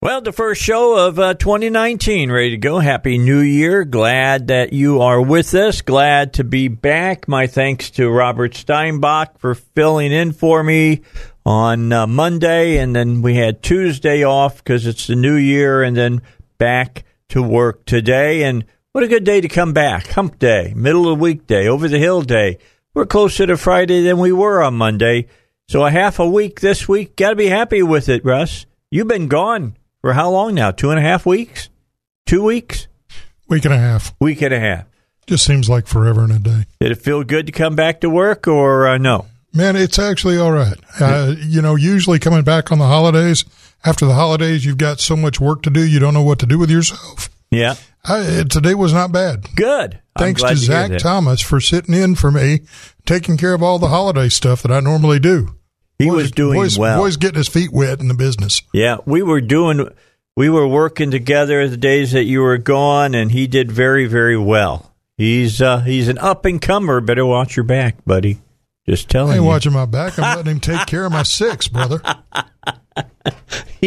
Well, the first show of uh, 2019, ready to go. Happy New Year. Glad that you are with us. Glad to be back. My thanks to Robert Steinbach for filling in for me on uh, Monday. And then we had Tuesday off because it's the new year, and then back to work today. And what a good day to come back. Hump day, middle of the week day, over the hill day. We're closer to Friday than we were on Monday. So a half a week this week. Got to be happy with it, Russ. You've been gone for how long now? Two and a half weeks? Two weeks? Week and a half. Week and a half. Just seems like forever and a day. Did it feel good to come back to work or uh, no? Man, it's actually all right. Uh, you know, usually coming back on the holidays, after the holidays, you've got so much work to do, you don't know what to do with yourself. Yeah. I, today was not bad. Good. Thanks to Zach. Thomas for sitting in for me, taking care of all the holiday stuff that I normally do. He Boys- was doing boys, well. Boys getting his feet wet in the business. Yeah, we were doing, we were working together the days that you were gone, and he did very, very well. He's uh, he's an up and comer. Better watch your back, buddy. Just I telling ain't you. watching my back. I'm letting him take care of my six, brother.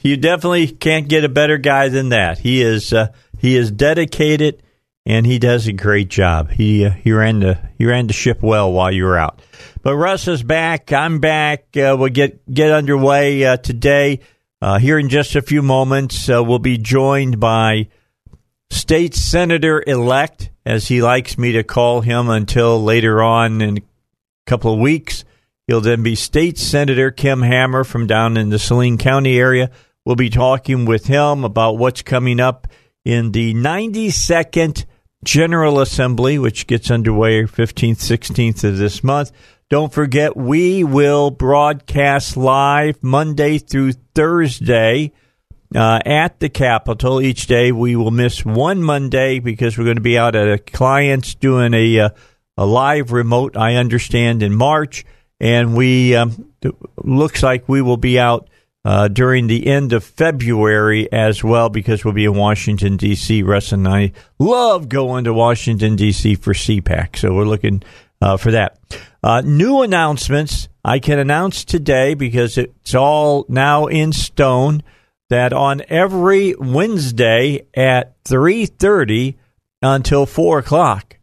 you definitely can't get a better guy than that. He is uh, he is dedicated and he does a great job. He uh, he ran the he ran the ship well while you were out. But Russ is back. I'm back. Uh, we'll get get underway uh, today. Uh, here in just a few moments, uh, we'll be joined by state senator elect, as he likes me to call him until later on in a couple of weeks. He'll then be State Senator Kim Hammer from down in the Saline County area. We'll be talking with him about what's coming up in the 92nd General Assembly, which gets underway 15th, 16th of this month. Don't forget, we will broadcast live Monday through Thursday uh, at the Capitol each day. We will miss one Monday because we're going to be out at a client's doing a uh, a live remote. I understand in March, and we um, looks like we will be out uh, during the end of February as well because we'll be in Washington D.C. Russ and I love going to Washington D.C. for CPAC, so we're looking uh, for that. Uh, new announcements I can announce today because it's all now in stone that on every Wednesday at 3.30 until 4 o'clock,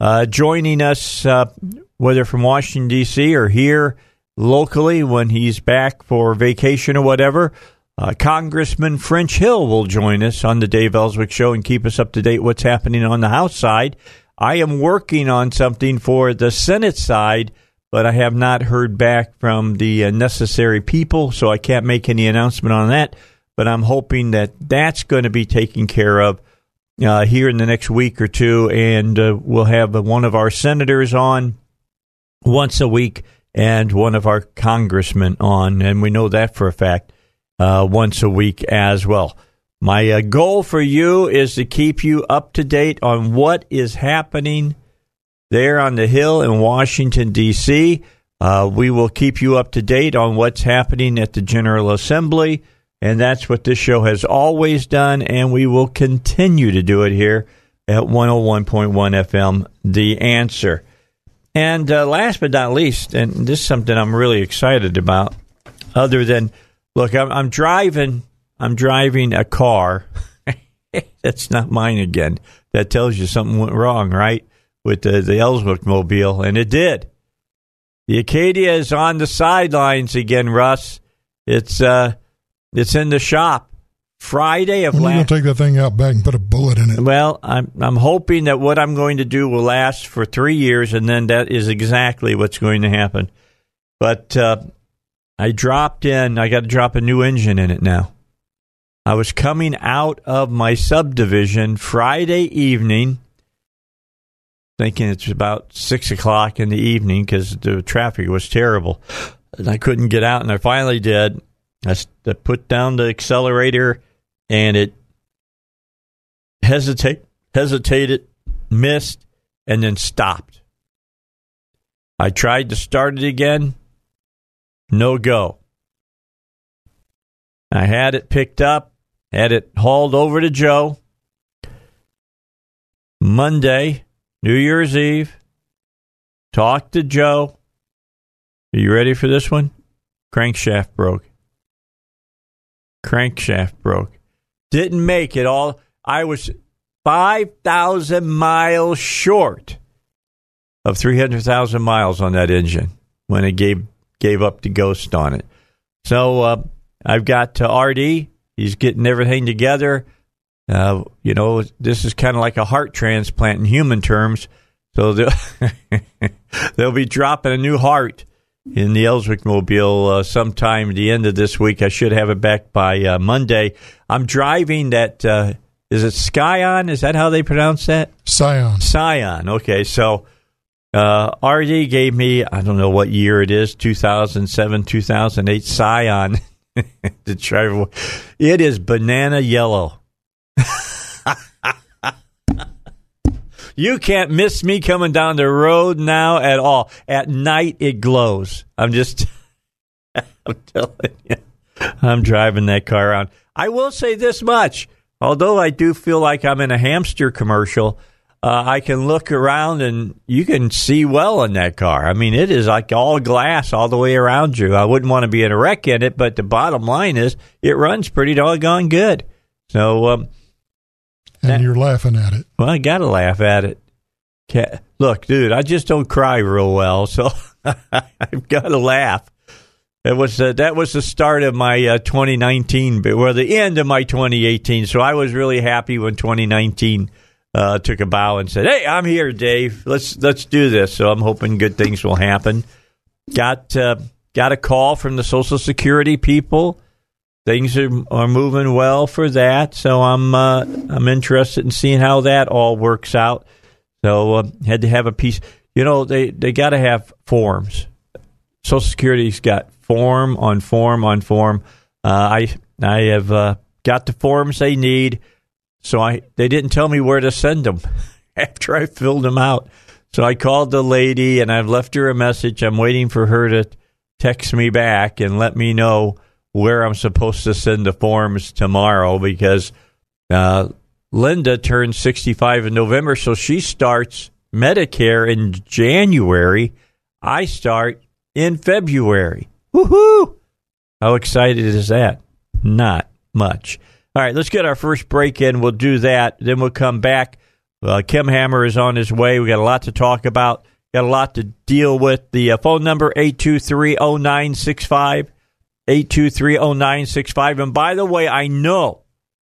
uh, joining us, uh, whether from Washington, D.C. or here locally when he's back for vacation or whatever, uh, Congressman French Hill will join us on the Dave Elswick Show and keep us up to date what's happening on the House side. I am working on something for the Senate side, but I have not heard back from the uh, necessary people, so I can't make any announcement on that. But I'm hoping that that's going to be taken care of uh, here in the next week or two, and uh, we'll have one of our senators on once a week and one of our congressmen on, and we know that for a fact, uh, once a week as well. My uh, goal for you is to keep you up to date on what is happening there on the Hill in Washington, D.C. Uh, we will keep you up to date on what's happening at the General Assembly, and that's what this show has always done, and we will continue to do it here at 101.1 FM, The Answer. And uh, last but not least, and this is something I'm really excited about, other than, look, I'm, I'm driving, I'm driving a car. That's not mine again. That tells you something went wrong, right? With the, the Elswick mobile, and it did. The Acadia is on the sidelines again, Russ. It's uh, it's in the shop. Friday of When last. going to take that thing out back and put a bullet in it? Well, I'm I'm hoping that what I'm going to do will last for three years, and then that is exactly what's going to happen. But uh, I dropped in. I got to drop a new engine in it now. I was coming out of my subdivision Friday evening, thinking it's about six o'clock in the evening because the traffic was terrible, and I couldn't get out. And I finally did. I put down the accelerator, and it hesitate, hesitated, missed, and then stopped. I tried to start it again. No go. I had it picked up, had it hauled over to Joe. Monday, New Year's Eve, talked to Joe. Are you ready for this one? Crankshaft broke. crankshaft broke. Didn't make it all. I was 5,000 miles short of 300,000 miles on that engine when it gave gave up the ghost on it. So uh, I've got to RD. He's getting everything together. Uh, you know, this is kind of like a heart transplant in human terms. So they'll, they'll be dropping a new heart in the Elswick Mobile uh, sometime at the end of this week. I should have it back by uh, Monday. I'm driving that. Uh, is it Scion? Is that how they pronounce that? Scion. Scion. Okay, so uh, RD gave me I don't know what year it is, 2007, 2008 Scion to drive. It is banana yellow. you can't miss me coming down the road now at all. At night, it glows. I'm just, I'm telling you, I'm driving that car around. I will say this much. Although I do feel like I'm in a hamster commercial, uh, I can look around and you can see well in that car. I mean, it is like all glass all the way around you. I wouldn't want to be in a wreck in it, but the bottom line is it runs pretty doggone good. So, um, And That- you're laughing at it. well, I got to laugh at it. Ca- Look, dude, I just don't cry real well, so I've got to laugh. It was uh, that was the start of my uh, 2019, but well, the end of my 2018. So I was really happy when 2019 uh, took a bow and said, "Hey, I'm here, Dave. Let's let's do this." So I'm hoping good things will happen. Got uh, got a call from the Social Security people. Things are, are moving well for that, so I'm uh, I'm interested in seeing how that all works out. So uh, had to have a piece. You know, they they got to have forms. Social Security's got form on form on form. Uh, I I have uh, got the forms they need, so I they didn't tell me where to send them after I filled them out. So I called the lady and I've left her a message. I'm waiting for her to text me back and let me know where I'm supposed to send the forms tomorrow because uh, Linda turns 65 in November, so she starts Medicare in January. I start in February. Woohoo! How excited is that? Not much. All right, let's get our first break in. We'll do that. Then we'll come back. Uh, Kim Hammer is on his way. We got a lot to talk about. Got a lot to deal with. The uh, phone number 823-0965. 823-0965. And by the way, I know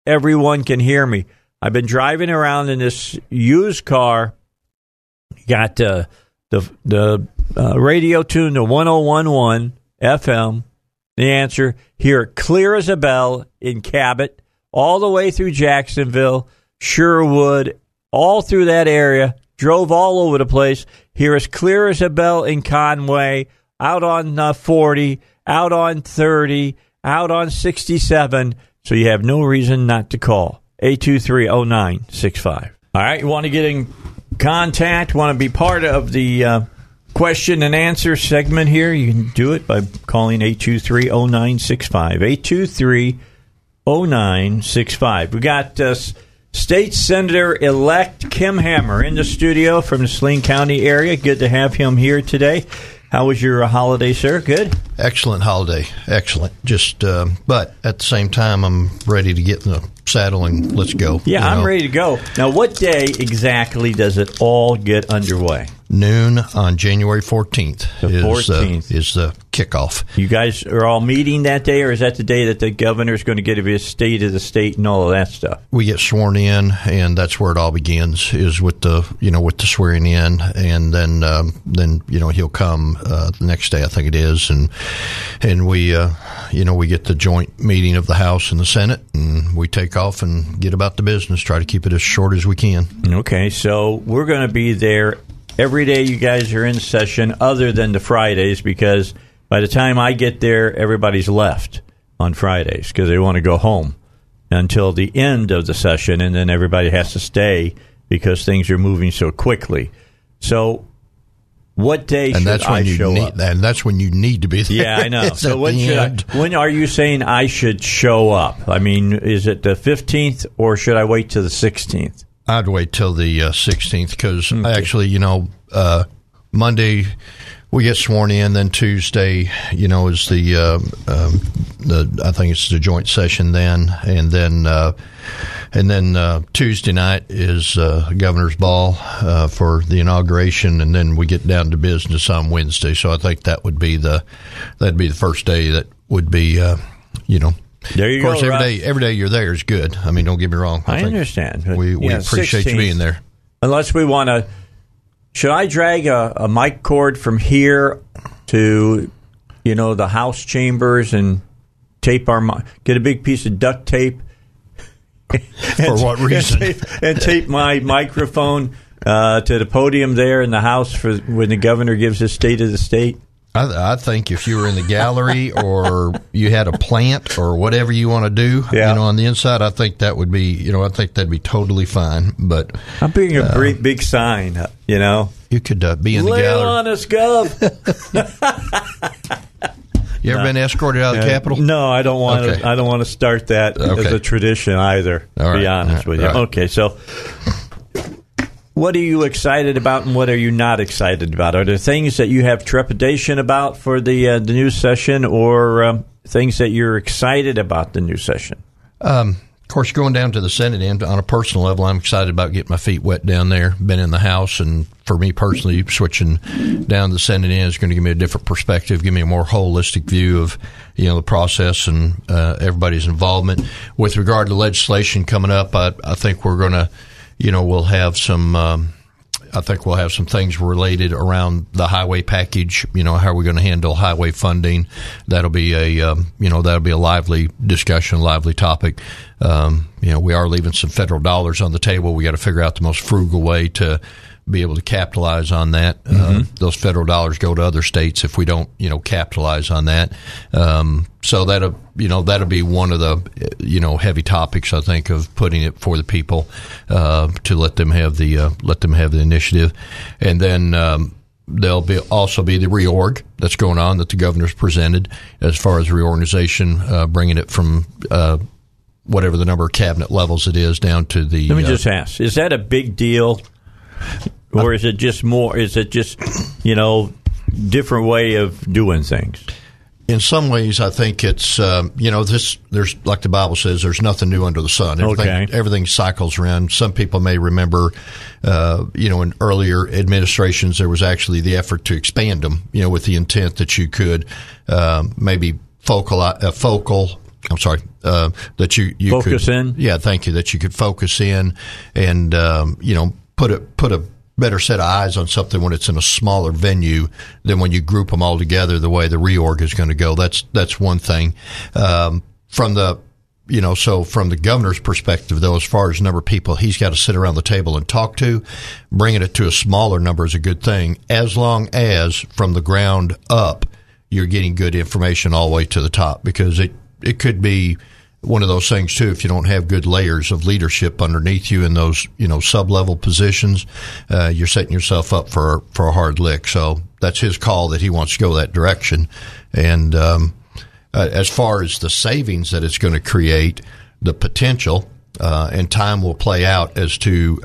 everyone can hear me. I've been driving around in this used car. Got uh, the the uh, radio tuned to 1011 FM. The answer here clear as a bell in Cabot, all the way through Jacksonville, Sherwood, all through that area. Drove all over the place. Hear as clear as a bell in Conway, out on uh, 40, out on 30, out on 67. So you have no reason not to call. 8230965. All right, you want to get in contact, want to be part of the uh, question and answer segment here, you can do it by calling 8230965. 8230965. We got uh, State Senator elect Kim Hammer in the studio from the Saline County area. Good to have him here today. How was your uh, holiday, sir? Good? Excellent holiday. Excellent. Just, uh, but at the same time, I'm ready to get in the saddle and let's go. Yeah, I'm know. ready to go. Now, what day exactly does it all get underway? Noon on January 14th The is, Uh, is the kickoff. You guys are all meeting that day, or is that the day that the governor is going to give his state of the state and all of that stuff? We get sworn in, and that's where it all begins. Is with the you know with the swearing in, and then um, then you know he'll come uh, the next day, I think it is, and and we uh, you know we get the joint meeting of the House and the Senate, and we take off and get about the business. Try to keep it as short as we can. Okay, so we're going to be there every day you guys are in session, other than the Fridays, because by the time I get there, everybody's left on Fridays because they want to go home until the end of the session, and then everybody has to stay because things are moving so quickly. So, what day And should that's I when you show need, up? and that's when you need to be there. Yeah, I know. So when should I, when are you saying I should show up? I mean, is it the fifteenth or should I wait till the sixteenth? I'd wait till the uh, sixteenth because actually, you know, uh, Monday we get sworn in. Then Tuesday, you know, is the uh, um, the I think it's the joint session then, and then uh, and then uh, Tuesday night is uh, governor's ball uh, for the inauguration, and then we get down to business on Wednesday. So I think that would be the that'd be the first day that would be uh, you know. There you of course, go. every day, every day you're there is good. I mean, don't get me wrong. I think understand. We, we yeah, appreciate you being there. Unless we want to. Should I drag a, a mic cord from here to, you know, the House chambers and tape our get a big piece of duct tape For what reason? and tape, and tape my microphone uh, to the podium there in the House for when the governor gives his state of the state. I, I think if you were in the gallery or you had a plant or whatever you want to do, Yeah. you know, on the inside, I think that would be, you know, I think that'd be totally fine. But I'm being a big, big sign, uh, you know. you could uh, be in the gallery. on us, Gov. You ever been escorted out of the Capitol? No, I don't want Okay. to. I don't want to start that as a tradition either. All to be honest All with you. right. Okay, so what are you excited about, and what are you not excited about? Are there things that you have trepidation about for the uh, the new session, or um, things that you're excited about the new session? Um, of course, going down to the Senate end on a personal level, I'm excited about getting my feet wet down there. Been in the House, and for me personally, switching down to the Senate end is going to give me a different perspective, give me a more holistic view of you know the process and uh, everybody's involvement. With regard to legislation coming up, I, I think we're going to, you know, we'll have some. Um, I think we'll have some things related around the highway package. You know, how are we going to handle highway funding? That'll be a um, you know that'll be a lively discussion, lively topic. Um, you know, we are leaving some federal dollars on the table. We got to figure out the most frugal way to be able to capitalize on that. Uh, those federal dollars go to other states if we don't, you know, capitalize on that. Um, so that'll, you know, that'll be one of the, uh, you know, heavy topics I think of putting it for the people uh, to let them have the uh, let them have the initiative, and then. Um, There'll be also be the reorg that's going on that the governor's presented as far as reorganization, uh, bringing it from uh, whatever the number of cabinet levels it is down to the. Let me uh, just ask: Is that a big deal, or is it just more? Is it just you know different way of doing things? in some ways, I think it's um, you know this. There's like the Bible says, there's nothing new under the sun. Everything, Okay. everything cycles around. Some people may remember, uh, you know, in earlier administrations, there was actually the effort to expand them. You know, with the intent that you could um, maybe focal, uh, focal. I'm sorry, uh, that you you Focus could, in? Yeah, thank you. That you could focus in and um, you know put a put a better set of eyes on something when it's in a smaller venue than when you group them all together the way the reorg is going to go. That's that's one thing. Um, from the you know, so from the governor's perspective, though, as far as number of people he's got to sit around the table and talk to, bringing it to a smaller number is a good thing, as long as from the ground up you're getting good information all the way to the top, because it it could be one of those things too. If you don't have good layers of leadership underneath you in those you know sub level positions, uh, you're setting yourself up for for a hard lick. So that's his call that he wants to go that direction, and. Um, uh, as far as the savings that it's going to create, the potential, uh, and time will play out as to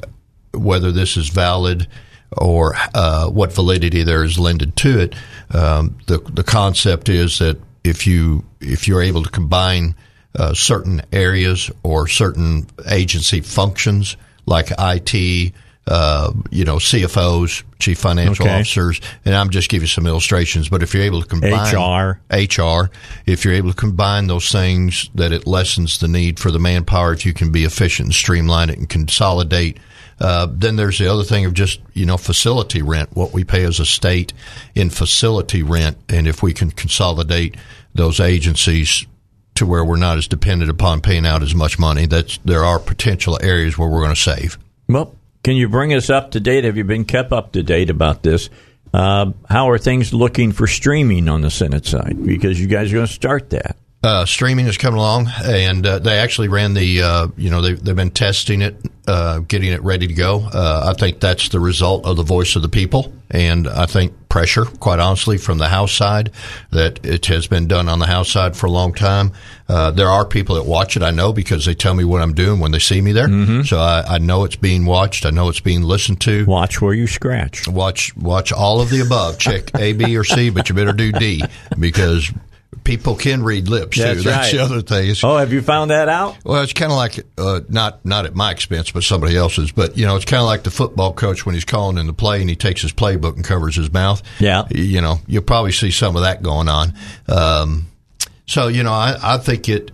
whether this is valid or uh, what validity there is lended to it. Um, the the concept is that if you if you're able to combine uh, certain areas or certain agency functions like IT, uh, you know, CFOs, chief financial Okay. officers, and I'm just giving you some illustrations. But if you're able to combine HR. HR, if you're able to combine those things, that it lessens the need for the manpower. If you can be efficient and streamline it and consolidate. Uh, then there's the other thing of just you know facility rent, what we pay as a state in facility rent, and if we can consolidate those agencies to where we're not as dependent upon paying out as much money, that's there are potential areas where we're going to save. Well, can you bring us up to date? Have you been kept up to date about this? Uh, how are things looking for streaming on the Senate side? Because you guys are going to start that. Uh, streaming is coming along, and uh, they actually ran the, uh, you know, they, they've been testing it, uh, getting it ready to go. Uh, I think that's the result of the voice of the people, and I think pressure, quite honestly, from the House side, that it has been done on the House side for a long time. Uh, there are people that watch it, I know, because they tell me what I'm doing when they see me there. So I, I know it's being watched. I know it's being listened to. Watch where you scratch. Watch watch all of the above. Check A, B, or C, but you better do D because people can read lips too. That's That's, right. the other thing. It's, Oh, have you found that out? Well, it's kind of like uh, not not at my expense, but somebody else's. But you know, it's kind of like the football coach when he's calling in the play and he takes his playbook and covers his mouth. Yeah. you know, you'll probably see some of that going on. Um, so you know, I, I think it.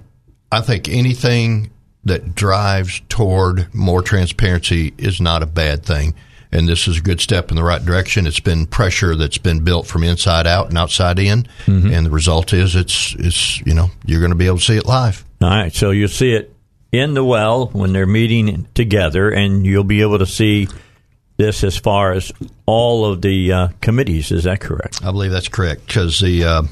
I think anything that drives toward more transparency is not a bad thing. And this is a good step in the right direction. It's been pressure that's been built from inside out and outside in, and the result is it's it's you know you're going to be able to see it live. All right, so you'll see it in the well when they're meeting together, and you'll be able to see this as far as all of the uh, committees. Is that correct? I believe that's correct because the, uh,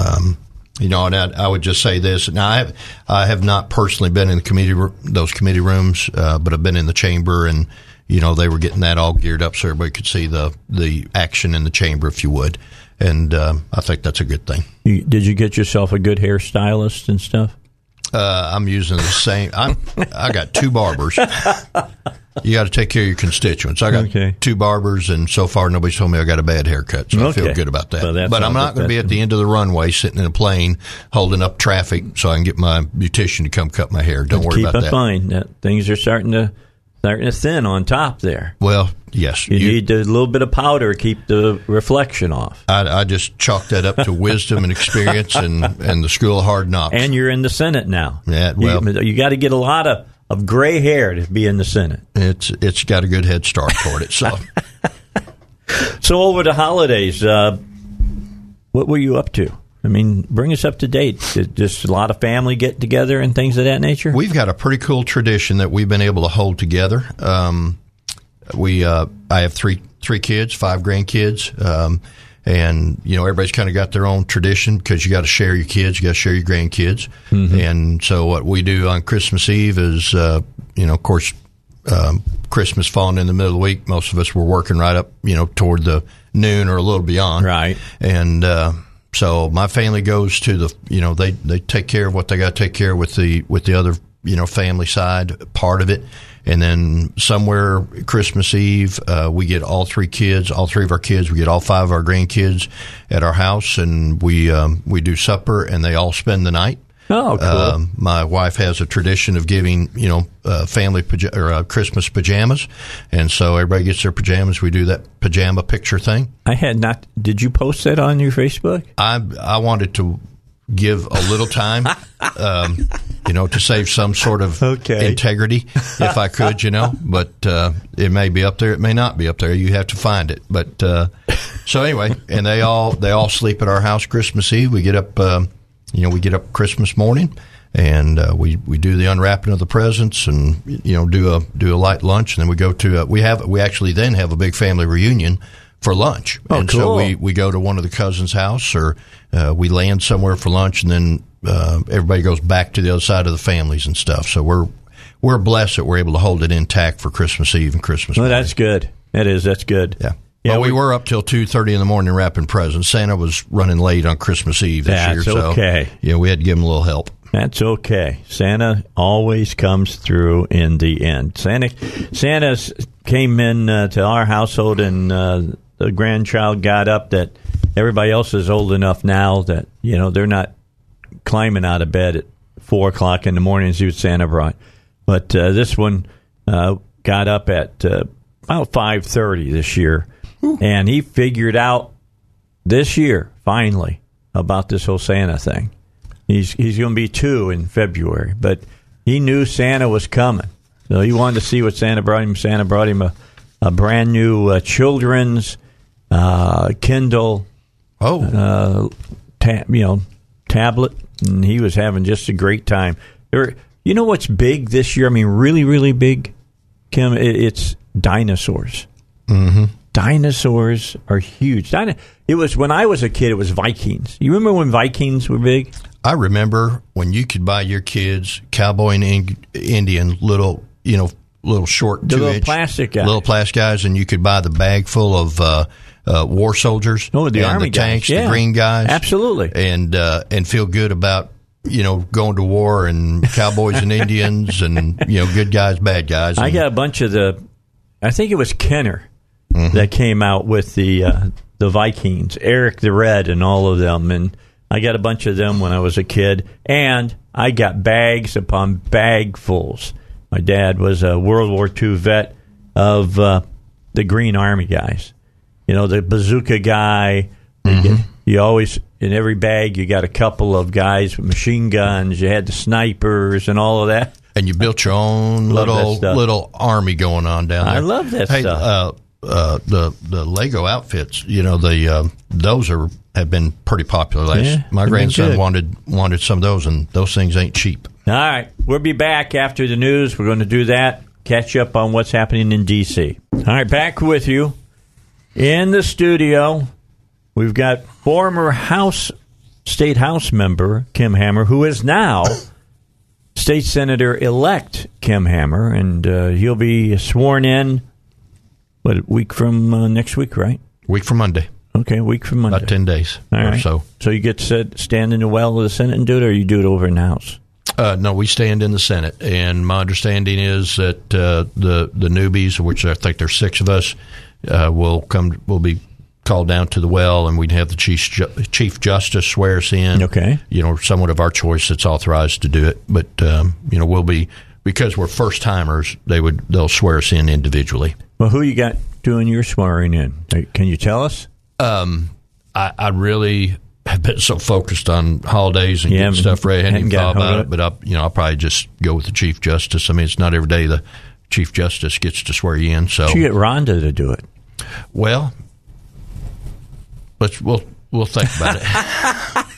um, you know, and I, I would just say this. Now, I have, I have not personally been in the committee those committee rooms, uh, but I've been in the chamber, and you know, they were getting that all geared up so everybody could see the the action in the chamber, if you would. And um, I think that's a good thing. You, did you get yourself a good hairstylist and stuff? Uh, I'm using the same. I'm, I got two barbers. You got to take care of your constituents. I got Okay. two barbers, and so far nobody's told me I got a bad haircut, so I feel good about that. Well, but I'm not going to be at the end of the runway sitting in a plane holding up traffic so I can get my beautician to come cut my hair. Don't worry Keep about that. that things are starting to starting to thin on top there. Well, yes, You, you- need a little bit of powder to keep the reflection off. I, I just chalked that up to wisdom and experience and, and the school of hard knocks. And you're in the Senate now. Yeah, well- you, got to get a lot of, of gray hair to be in the Senate. it's it's got a good head start toward it. So So over the holidays, uh, what were you up to? I mean, bring us up to date. Just a lot of family get together and things of that nature. We've got a pretty cool tradition that we've been able to hold together. Um, we, uh, I have three three kids, five grandkids, um, and you know everybody's kind of got their own tradition because you got to share your kids, you got to share your grandkids, and so what we do on Christmas Eve is, uh, you know, of course, um, Christmas falling in the middle of the week. Most of us were working right up, you know, toward the noon or a little beyond, Right. and uh, so my family goes to the you know they they take care of what they got to take care of with the with the other you know family side part of it. And then somewhere Christmas Eve uh, we get all three kids all three of our kids we get all five of our grandkids at our house and we um, we do supper and they all spend the night Oh, cool. um, my wife has a tradition of giving, you know, uh, family paja- or uh, Christmas pajamas, and so everybody gets their pajamas. We do that pajama picture thing. I had not. Did you post that on your Facebook? I I wanted to give a little time, um, you know, to save some sort of Okay. integrity if I could, you know. But uh, it may be up there, it may not be up there. You have to find it. But uh, so anyway, and they all they all sleep at our house Christmas Eve. We get up, um, you know, we get up Christmas morning. And uh, we we do the unwrapping of the presents, and you know do a do a light lunch, and then we go to a, we have we actually then have a big family reunion for lunch, Oh, and cool. so we we go to one of the cousins' house or uh, we land somewhere for lunch, and then uh, everybody goes back to the other side of the families and stuff. So we're we're blessed that we're able to hold it intact for Christmas Eve and Christmas. Well, that's good. That is. That's good. yeah. Yeah, but we, we- were up till two thirty in the morning wrapping presents. Santa was running late on Christmas Eve this That's year, so okay. yeah, we had to give him a little help. That's okay. Santa always comes through in the end. Santa, Santa came in uh, to our household, and uh, the grandchild got up. That everybody else is old enough now that you know they're not climbing out of bed at four o'clock in the morning to see what Santa brought. But uh, this one uh, got up at uh, about five thirty this year, and he figured out this year finally about this whole Santa thing. He's he's going to be two in February, but he knew Santa was coming, so he wanted to see what Santa brought him. Santa brought him a, a brand new uh, children's uh, Kindle, Oh, uh, ta- you know, tablet, and he was having just a great time. There, you know what's big this year? I mean, really, really big, Kim. It, it's dinosaurs. Mm-hmm. Dinosaurs are huge. Dino- it was when I was a kid. It was Vikings. You remember when Vikings were big? I remember when you could buy your kids cowboy and in- Indian little, you know, little short The little plastic guys. little plastic guys, and you could buy the bag full of uh, uh, war soldiers. Oh, the and army the tanks, guys. Yeah. the green guys, Absolutely. and uh, and feel good about you know going to war and cowboys and Indians and you know good guys, bad guys. I got a bunch of the. I think it was Kenner Mm-hmm. that came out with the uh, the Vikings, Eric the Red, and all of them, and I got a bunch of them when I was a kid, and I got bags upon bagfuls. My dad was a World War II vet of uh, the Green Army guys. You know, the bazooka guy. You, Mm-hmm. you always in every bag you got a couple of guys with machine guns. You had the snipers and all of that. and you built your own Love little little army going on down there. I love that hey, stuff. Uh, uh, the the Lego outfits, you know, the uh, those are have been pretty popular. Last, Yeah, my grandson wanted wanted some of those, and those things ain't cheap. All right. We'll be back after the news. We're going to do that. Catch up on what's happening in D.C. All right. Back with you in the studio. We've got former House, State House member Kim Hammer, who is now State Senator elect Kim Hammer, and uh, he'll be sworn in, what, a week from uh, next week, right? Week from Monday, Okay, a week from Monday. about ten days All or so. So you get to sit, stand in the well of the Senate and do it, or you do it over in the House? Uh, no, we stand in the Senate, and my understanding is that uh, the the newbies, which I think there's six of us, uh, will come will be called down to the well, and we'd have the chief ju- chief justice swear us in. Okay. you know, someone of our choice that's authorized to do it, but um, you know, we'll be because we're first timers. They would they'll swear us in individually. Well, who you got doing your swearing in? Can you tell us? Um, I, I really have been so focused on holidays and Yeah, getting stuff ready. I hadn't hadn't even thought about it, but I, you know, I'll probably just go with the chief justice. I mean, it's not every day the chief justice gets to swear you in. So, you get Rhonda to do it? well, let's we'll we'll think about it.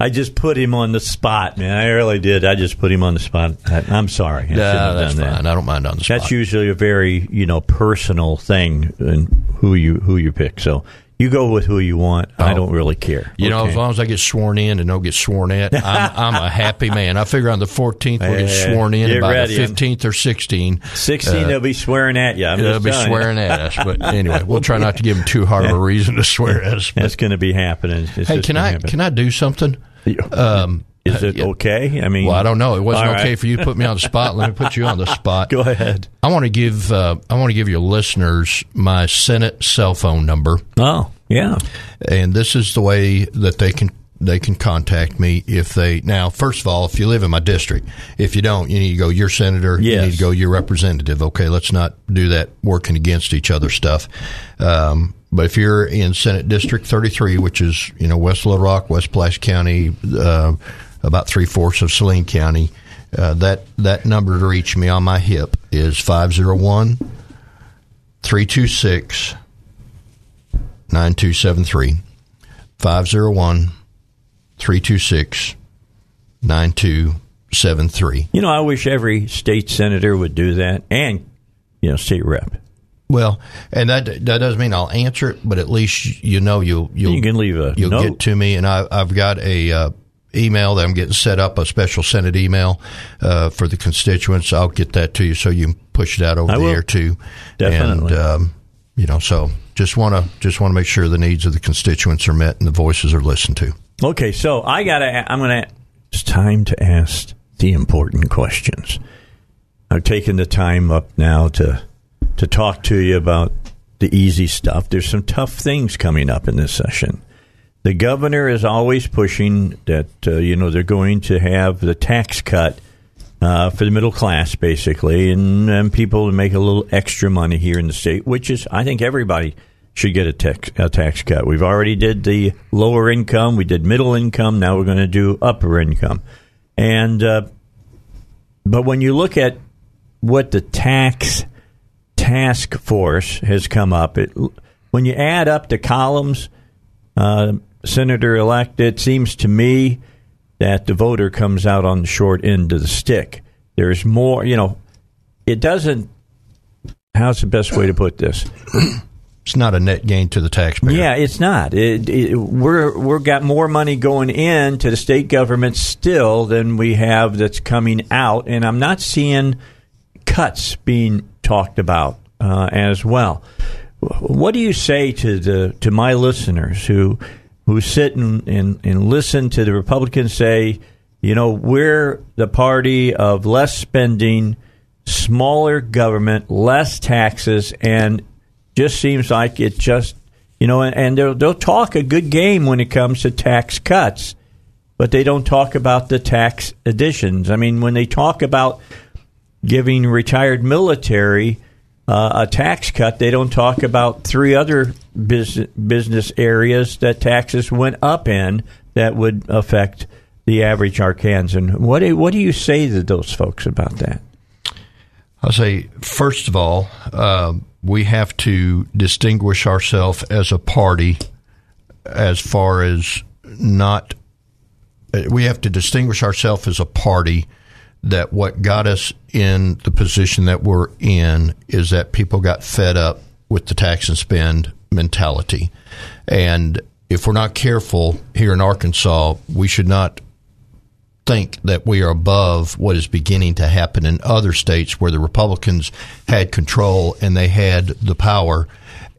I just put him on the spot, man. I really did. I just put him on the spot. I, I'm sorry. I shouldn't yeah, have that's fine. that. I don't mind on the spot. That's usually a very you know personal thing and who you who you pick. So you go with who you want. I Oh. don't really care. You know, as long as I get sworn in and don't get sworn at, I'm, I'm a happy man. I figure on the 14th we'll get sworn in, get by ready. the 15th or 16th, 16, uh, they'll be swearing at you. I'm they'll just be swearing at us. But anyway, we'll try not to give them too hard of a reason to swear at us. But, That's going to be happening. It's hey, can I happen. can I do something? Um, Is it okay? I mean, Well, I don't know. It wasn't All okay for you to put me on the spot. Let me put you on the spot. Go ahead. I want to give uh, I want to give your listeners my Senate cell phone number. Oh, yeah. and this is the way that they can they can contact me if they now first of all if you live in my district if you don't you need to go your senator you need to go your representative okay let's not do that working against each other stuff um, but if you're in senate district 33 which is you know west little rock west Pulaski county uh, about three-fourths of saline county uh, that that number to reach me on my hip is 501 326 9273 501 326 9273. You know, I wish every state senator would do that, and you know, state rep. Well, and that that doesn't mean I'll answer it, but at least you know you'll you'll You can leave a you'll note. get to me, and I, I've got a uh, email that I'm getting set up, a special Senate email uh, for the constituents. I'll get that to you so you can push it out over I the will. air too. Definitely. And um, you know, so just want to just want to make sure the needs of the constituents are met and the voices are listened to. Okay, so I gotta. I'm gonna. It's time to ask the important questions. I've taken the time up now to to talk to you about the easy stuff. There's some tough things coming up in this session. The governor is always pushing that uh, you know they're going to have the tax cut uh, for the middle class, basically, and, and people to make a little extra money here in the state, which is I think everybody should get a tax a tax cut. We've already did the lower income, we did middle income, now we're going to do upper income, and uh, but when you look at what the tax task force has come up, it, when you add up the columns, uh, Senator elect, it seems to me that the voter comes out on the short end of the stick. There's more, you know, it doesn't. How's the best way to put this? it's not a net gain to the taxpayer. Yeah, it's not. It, it, we're we're got more money going in to the state government still than we have that's coming out, and I'm not seeing cuts being talked about uh, as well. What do you say to the to my listeners who who sit and, and, and listen to the Republicans say, you know, we're the party of less spending, smaller government, less taxes, and just seems like it just you know, and they'll, they'll talk a good game when it comes to tax cuts, but they don't talk about the tax additions. I mean, when they talk about giving retired military uh, a tax cut, they don't talk about three other business business areas that taxes went up in that would affect the average Arkansan. What do, what do you say to those folks about that? I'll say, first of all, uh, we have to distinguish ourselves as a party as far as not, uh, we have to distinguish ourselves as a party that what got us in the position that we're in is that people got fed up with the tax and spend mentality. And if we're not careful here in Arkansas, we should not think that we are above what is beginning to happen in other states where the Republicans had control and they had the power.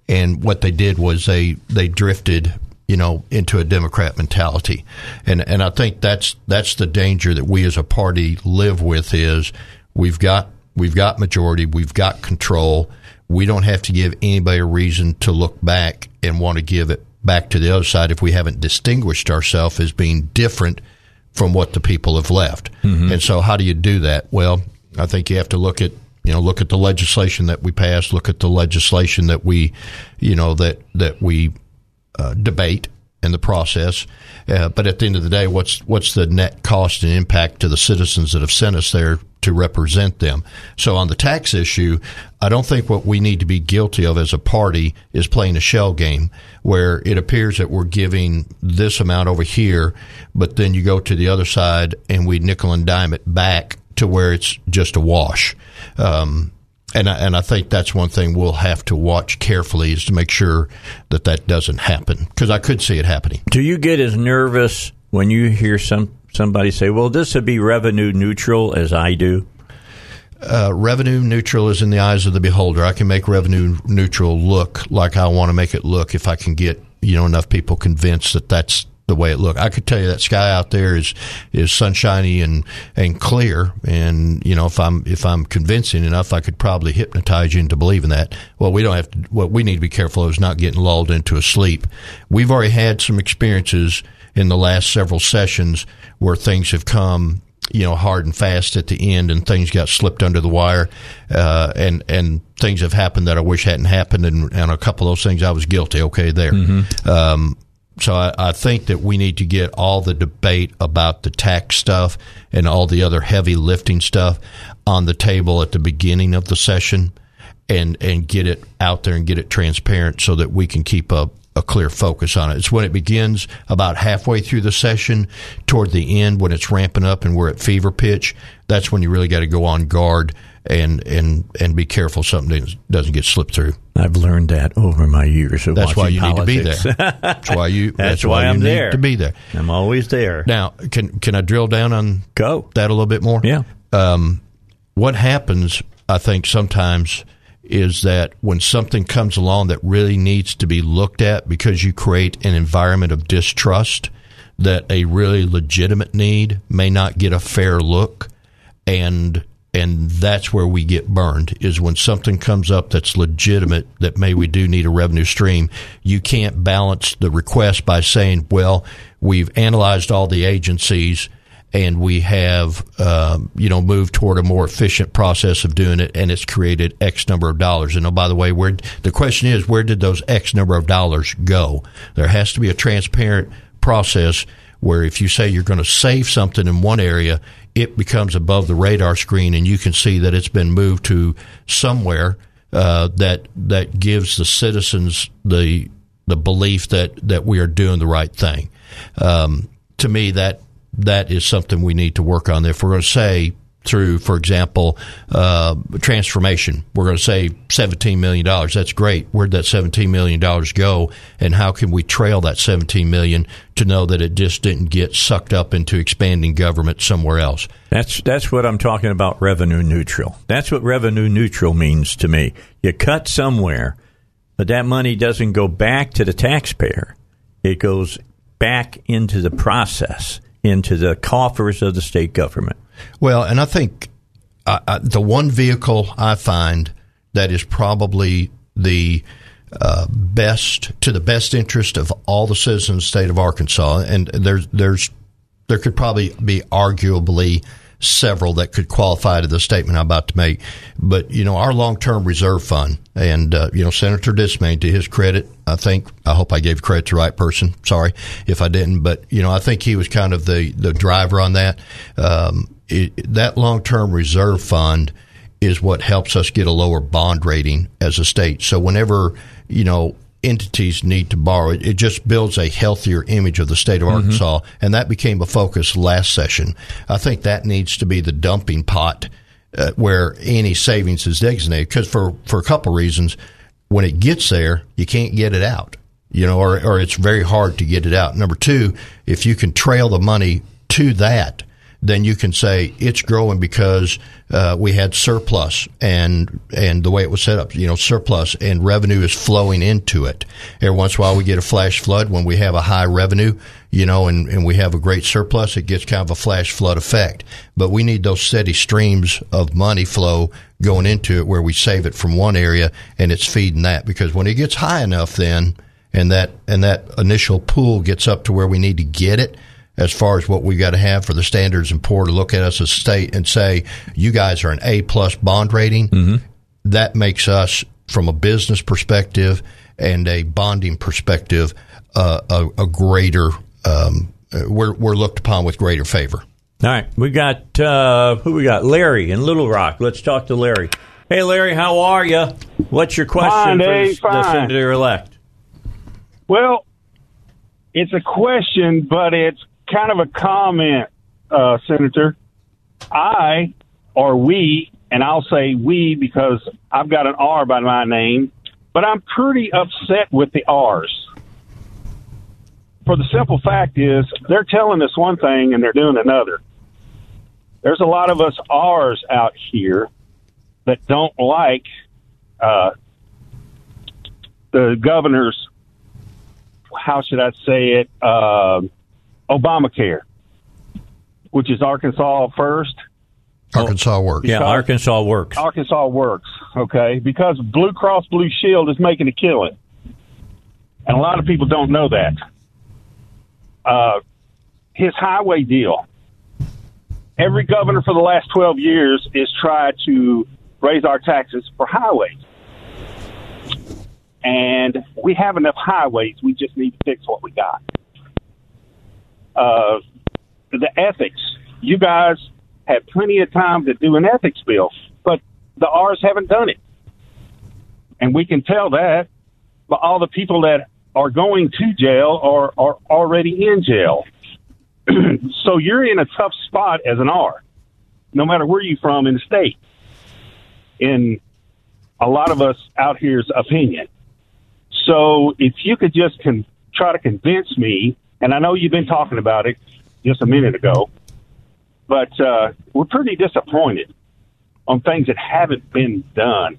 And what they did was they, they drifted, you know, into a Democrat mentality. And, and I think that's, that's the danger that we as a party live with is we've got, we've got majority, we've got control. We don't have to give anybody a reason to look back and want to give it back to the other side if we haven't distinguished ourselves as being different from what the people have left. Mm-hmm. And so, how do you do that? Well, I think you have to look at you know look at the legislation that we passed, look at the legislation that we you know that that we uh, debate in the process. Uh, but at the end of the day, what's what's the net cost and impact to the citizens that have sent us there to represent them? So on the tax issue, I don't think what we need to be guilty of as a party is playing a shell game where it appears that we're giving this amount over here, but then you go to the other side and we nickel and dime it back to where it's just a wash. Um, and I, and I think that's one thing we'll have to watch carefully is to make sure that that doesn't happen because I could see it happening. Do you get as nervous when you hear some somebody say, "Well, this would be revenue neutral," as I do? Uh, revenue neutral is in the eyes of the beholder. I can make revenue neutral look like I want to make it look if I can get you know enough people convinced that that's the way it looked. I could tell you that sky out there is is sunshiny and and clear, and you know if I'm if I'm convincing enough, I could probably hypnotize you into believing that. Well, we don't have to. What we need to be careful of is not getting lulled into a sleep. We've already had some experiences in the last several sessions where things have come you know hard and fast at the end, and things got slipped under the wire, uh, and and things have happened that I wish hadn't happened, and, and a couple of those things I was guilty. Okay, there. Mm-hmm. Um, so I, I, think that we need to get all the debate about the tax stuff and all the other heavy lifting stuff on the table at the beginning of the session and and get it out there and get it transparent so that we can keep a, a clear focus on it. It's when it begins about halfway through the session, toward the end when it's ramping up and we're at fever pitch. That's when you really got to go on guard and and and be careful something doesn't get slipped through. I've learned that over my years of That's why you politics. need to be there. That's why you. that's, that's why, why, I'm there need to be there. I'm always there. Now, can can I drill down on go that a little bit more? Yeah. Um, what happens, I think, sometimes is that when something comes along that really needs to be looked at because you create an environment of distrust, that a really legitimate need may not get a fair look, and and that's where we get burned is when something comes up that's legitimate that maybe we do need a revenue stream. You can't balance the request by saying well we've analyzed all the agencies and we have um, you know moved toward a more efficient process of doing it and it's created x number of dollars. And oh by the way where the question is where did those x number of dollars go? There has to be a transparent process where if you say you're going to save something in one area it becomes above the radar screen, and you can see that it's been moved to somewhere uh, that that gives the citizens the the belief that that we are doing the right thing. Um, to me, that that is something we need to work on. If we're going to say through, for example, uh, transformation. We're going to save $17 million. That's great. Where'd that $17 million go? And how can we trail that 17 million to know that it just didn't get sucked up into expanding government somewhere else? That's, that's what I'm talking about revenue neutral. That's what revenue neutral means to me. You cut somewhere, but that money doesn't go back to the taxpayer. It goes back into the process, into the coffers of the state government. Well, and I think uh, uh, the one vehicle I find that is probably the uh, best to the best interest of all the citizens of the state of Arkansas, and there's there's there could probably be arguably several that could qualify to the statement I'm about to make. But, you know, our long term reserve fund, and, uh, you know, Senator Dismang, to his credit, I think, I hope I gave credit to the right person. Sorry if I didn't. But, you know, I think he was kind of the, the driver on that. Um, it, that long term reserve fund is what helps us get a lower bond rating as a state. So whenever, you know, entities need to borrow. It, it just builds a healthier image of the state of mm-hmm. Arkansas, and that became a focus last session. I think that needs to be the dumping pot uh, where any savings is designated. Because for for a couple reasons, when it gets there, you can't get it out. You know, or or it's very hard to get it out. Number two, if you can trail the money to that then you can say it's growing because uh, we had surplus and and the way it was set up, you know, surplus and revenue is flowing into it. Every once in a while, we get a flash flood when we have a high revenue, you know, and, and we have a great surplus. It gets kind of a flash flood effect. But we need those steady streams of money flow going into it where we save it from one area and it's feeding that because when it gets high enough, then and that and that initial pool gets up to where we need to get it as far as what we've got to have for the standards and poor to look at us as a state and say you guys are an A plus bond rating. Mm-hmm. That makes us from a business perspective and a bonding perspective uh, a, a, greater um, we're we're looked upon with greater favor. All right, we got uh, who we got Larry in Little Rock. Let's talk to Larry. Hey, Larry, how are you? What's your question fine, for Dave, the, the senator elect? Well, it's a question, but it's kind of a comment, uh, Senator. I or we, and I'll say we because I've got an R by my name, but I'm pretty upset with the R's. For the simple fact is, they're telling us one thing and they're doing another. There's a lot of us R's out here that don't like uh, the governor's, how should I say it, uh, Obamacare, which is Arkansas first. Arkansas works. Yeah, Arkansas works. Arkansas works. Okay, because Blue Cross Blue Shield is making a killing, and a lot of people don't know that. Uh, his highway deal. Every governor for the last twelve years is tried to raise our taxes for highways, and we have enough highways. We just need to fix what we got uh, the ethics. You guys had plenty of time to do an ethics bill, but the R's haven't done it. And we can tell that by all the people that are going to jail or are already in jail. so you're in a tough spot as an R, no matter where you're from in the state. In a lot of us out here's opinion. So if you could just con- try to convince me and I know you've been talking about it just a minute ago, but uh, we're pretty disappointed on things that haven't been done,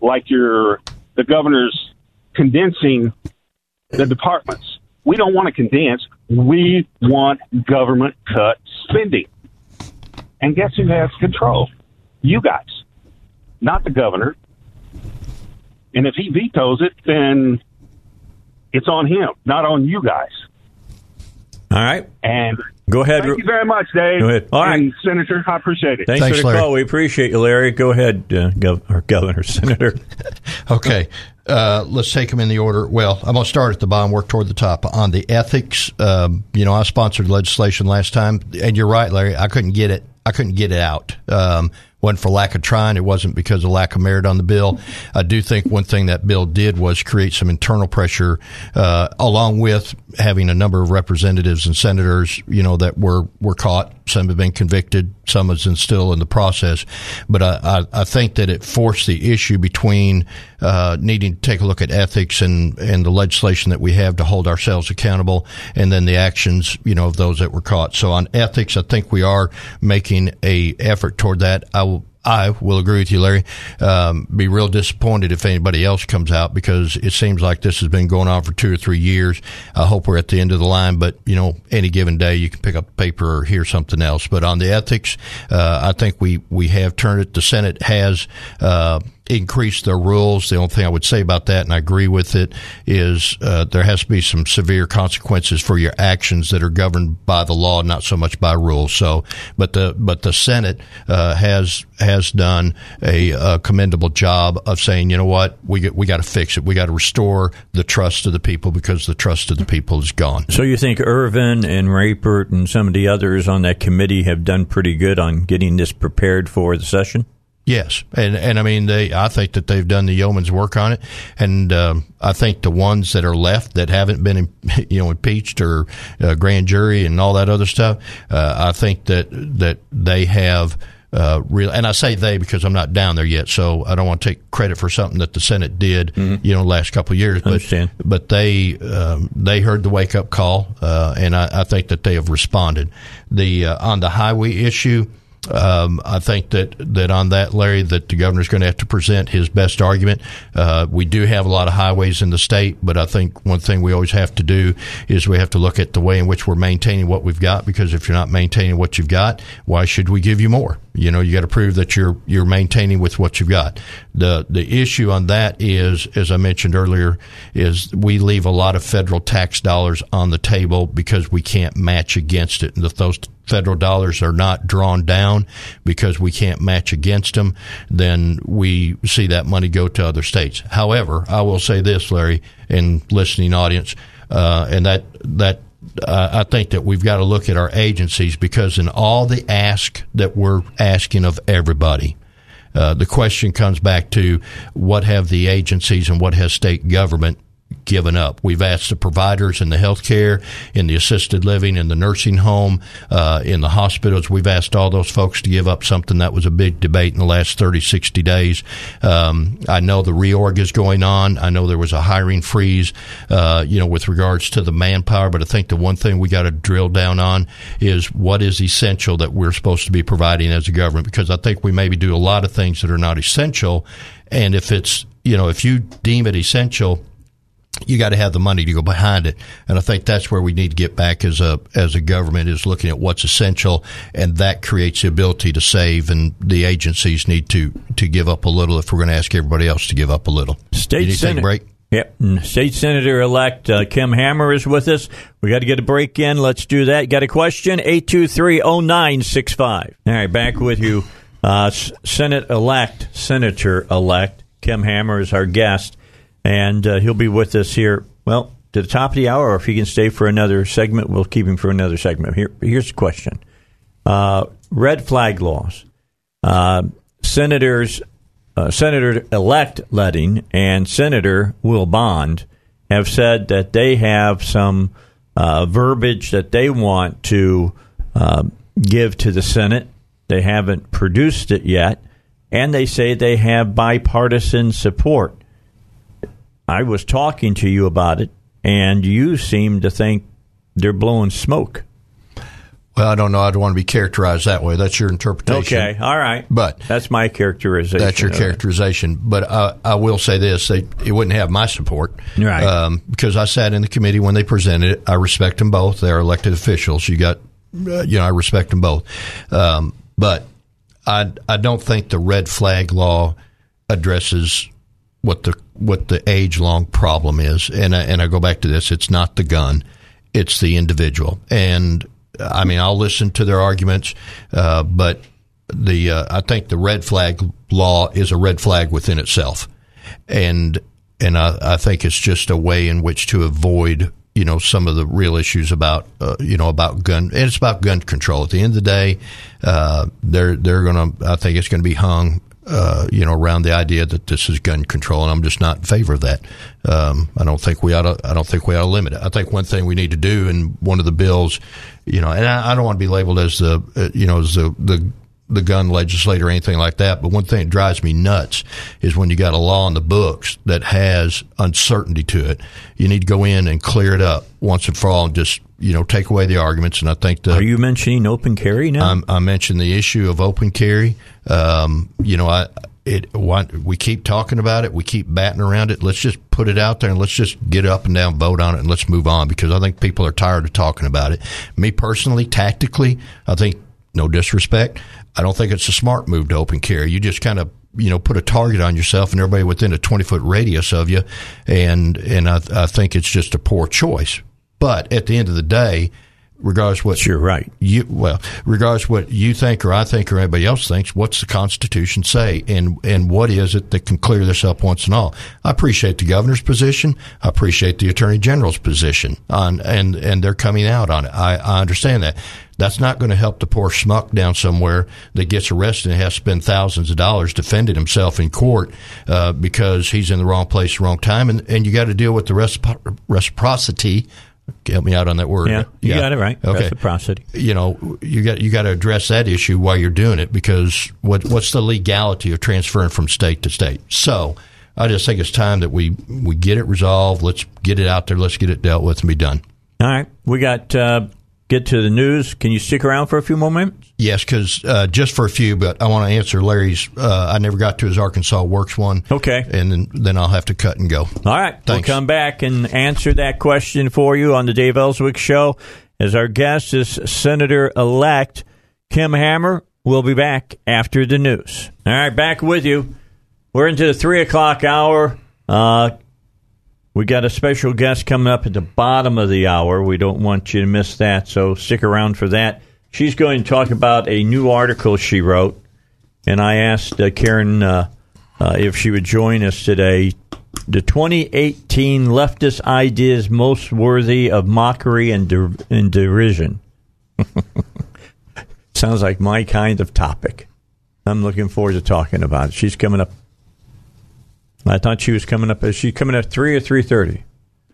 like your the governor's condensing the departments. We don't want to condense. We want government cut spending. And guess who has control? You guys, not the governor. And if he vetoes it, then it's on him, not on you guys. All right. And go ahead. Thank you very much, Dave. Go ahead. All right, and Senator. I appreciate it. Thanks, Thanks for the Larry. call. We appreciate you, Larry. Go ahead, uh, Gov- or Governor, Senator. okay. Uh, let's take them in the order. Well, I'm going to start at the bottom, work toward the top. On the ethics, um, you know, I sponsored legislation last time, and you're right, Larry. I couldn't get it. I couldn't get it out. Um, wasn't for lack of trying. It wasn't because of lack of merit on the bill. I do think one thing that bill did was create some internal pressure, uh, along with having a number of representatives and senators, you know, that were were caught. Some have been convicted. Some is still in the process. But I, I, I think that it forced the issue between uh, needing to take a look at ethics and and the legislation that we have to hold ourselves accountable, and then the actions, you know, of those that were caught. So on ethics, I think we are making a effort toward that. I I will agree with you, Larry. Um, be real disappointed if anybody else comes out because it seems like this has been going on for two or three years. I hope we're at the end of the line, but you know, any given day you can pick up paper or hear something else. But on the ethics, uh, I think we we have turned it. The Senate has. Uh, increase their rules. The only thing I would say about that, and I agree with it, is uh, there has to be some severe consequences for your actions that are governed by the law, not so much by rules. So, but the but the Senate uh, has has done a, a, commendable job of saying, you know what, we get, we got to fix it. We got to restore the trust of the people because the trust of the people is gone. So you think Irvin and Rapert and some of the others on that committee have done pretty good on getting this prepared for the session? Yes, and and I mean they. I think that they've done the yeoman's work on it, and um, I think the ones that are left that haven't been, you know, impeached or uh, grand jury and all that other stuff. Uh, I think that that they have. Uh, real, and I say they because I'm not down there yet, so I don't want to take credit for something that the Senate did, mm-hmm. you know, last couple of years. But but they um, they heard the wake up call, uh, and I, I, think that they have responded. The uh, on the highway issue, um, I think that, that on that, Larry, that the governor's going to have to present his best argument. Uh, we do have a lot of highways in the state, but I think one thing we always have to do is we have to look at the way in which we're maintaining what we've got. Because if you're not maintaining what you've got, why should we give you more? You know, you got to prove that you're you're maintaining with what you've got. the The issue on that is, as I mentioned earlier, is we leave a lot of federal tax dollars on the table because we can't match against it. And if those federal dollars are not drawn down because we can't match against them, then we see that money go to other states. However, I will say this, Larry, and listening audience, uh, and that that uh, I think that we've got to look at our agencies because in all the ask that we're asking of everybody, uh, the question comes back to what have the agencies and what has state government given up. We've asked the providers in the healthcare, in the assisted living, in the nursing home, uh, in the hospitals. We've asked all those folks to give up something that was a big debate in the last 30, 60 days. Um, I know the reorg is going on. I know there was a hiring freeze, uh, you know, with regards to the manpower. But I think the one thing we got to drill down on is what is essential that we're supposed to be providing as a government. Because I think we maybe do a lot of things that are not essential. And if it's, you know, if you deem it essential, you got to have the money to go behind it. And I think that's where we need to get back as a as a government is looking at what's essential, and that creates the ability to save. And the agencies need to to give up a little if we're going to ask everybody else to give up a little. State Senate break. Yep. State Senator elect uh, Kim Hammer is with us. We got to get a break in. Let's do that. Got a question? 823-0965. All right, back with you. Uh, Senate elect, Senator elect Kim Hammer is our guest and uh, he'll be with us here. Well, to the top of the hour, or if he can stay for another segment, we'll keep him for another segment. Here, here's the question: uh, Red flag laws. Uh, senators, uh, Senator elect Leding and Senator Will Bond have said that they have some uh, verbiage that they want to uh, give to the Senate. They haven't produced it yet, and they say they have bipartisan support. I was talking to you about it, and you seem to think they're blowing smoke. Well, I don't know. I don't want to be characterized that way. That's your interpretation. Okay, all right. But that's my characterization. That's your characterization. It. But uh, I will say this: they, it wouldn't have my support, right? Um, because I sat in the committee when they presented it. I respect them both. They are elected officials. You got, uh, you know, I respect them both. Um, but I, I don't think the red flag law addresses what the what the age long problem is, and I, and I go back to this: it's not the gun, it's the individual. And I mean, I'll listen to their arguments, uh, but the uh, I think the red flag law is a red flag within itself, and and I, I think it's just a way in which to avoid you know some of the real issues about uh, you know about gun and it's about gun control. At the end of the day, uh, they're they're going to I think it's going to be hung uh, you know, around the idea that this is gun control, and I'm just not in favor of that. Um, I don't think we ought to. I don't think we ought to limit it. I think one thing we need to do, and one of the bills, you know, and I, I don't want to be labeled as the, uh, you know, as the the the gun legislator or anything like that. But one thing that drives me nuts is when you got a law in the books that has uncertainty to it. You need to go in and clear it up once and for all and just, you know, take away the arguments. And I think the. Are you mentioning open carry now? I'm, I mentioned the issue of open carry. Um, you know, I, it, we keep talking about it. We keep batting around it. Let's just put it out there and let's just get up and down, vote on it, and let's move on because I think people are tired of talking about it. Me personally, tactically, I think no disrespect. I don't think it's a smart move to open carry. You just kind of you know put a target on yourself and everybody within a 20 foot radius of you and and I, I think it's just a poor choice but at the end of the day regardless what you're right. you well regardless what you think or I think or anybody else thinks what's the constitution say? And and what is it that can clear this up once and all? I appreciate the governor's position. I appreciate the attorney general's position on and and they're coming out on it. I, I understand that. That's not going to help the poor schmuck down somewhere that gets arrested and has to spend thousands of dollars defending himself in court uh, because he's in the wrong place, wrong time, and, and you got to deal with the reciprocity help me out on that word. Yeah, you yeah. got it right. Okay. Reciprocity. You know, you got you got to address that issue while you're doing it because what what's the legality of transferring from state to state? So. I just think it's time that we, we get it resolved. Let's get it out there. Let's get it dealt with and be done. All right. We got uh, get to the news. Can you stick around for a few more minutes? Yes, because uh, just for a few, but I want to answer Larry's. Uh, I never got to his Arkansas Works one. Okay. And then, then I'll have to cut and go. All right. Thanks. We'll come back and answer that question for you on the Dave Elswick Show. As our guest is Senator elect Kim Hammer. We'll be back after the news. All right, back with you. We're into the three o'clock hour. Uh, we got a special guest coming up at the bottom of the hour. We don't want you to miss that, so stick around for that. She's going to talk about a new article she wrote, and I asked uh, Karen uh, uh, if she would join us today. The 2018 leftist ideas most worthy of mockery and, der- and derision. Sounds like my kind of topic. I'm looking forward to talking about it. She's coming up I thought she was coming up. Is she coming at three or three thirty?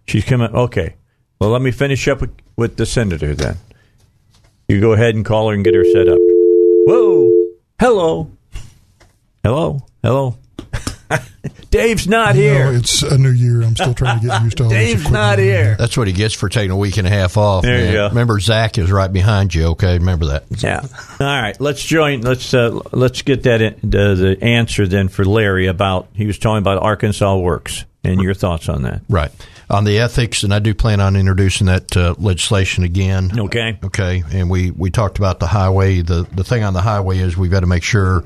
She's coming. Okay. Well, let me finish up with, with the senator then. You go ahead and call her and get her set up. Whoa. Hello. Hello. Hello. Dave's not you here. Know, it's a new year. I'm still trying to get used to all Dave's not here. That's what he gets for taking a week and a half off. There man. you go. Remember, Zach is right behind you. Okay, remember that. Yeah. All right. Let's join. Let's uh, let's get that in, the, the answer then for Larry about he was talking about Arkansas Works and your thoughts on that. Right on the ethics, and I do plan on introducing that uh, legislation again. Okay. Okay. And we, we talked about the highway. The the thing on the highway is we've got to make sure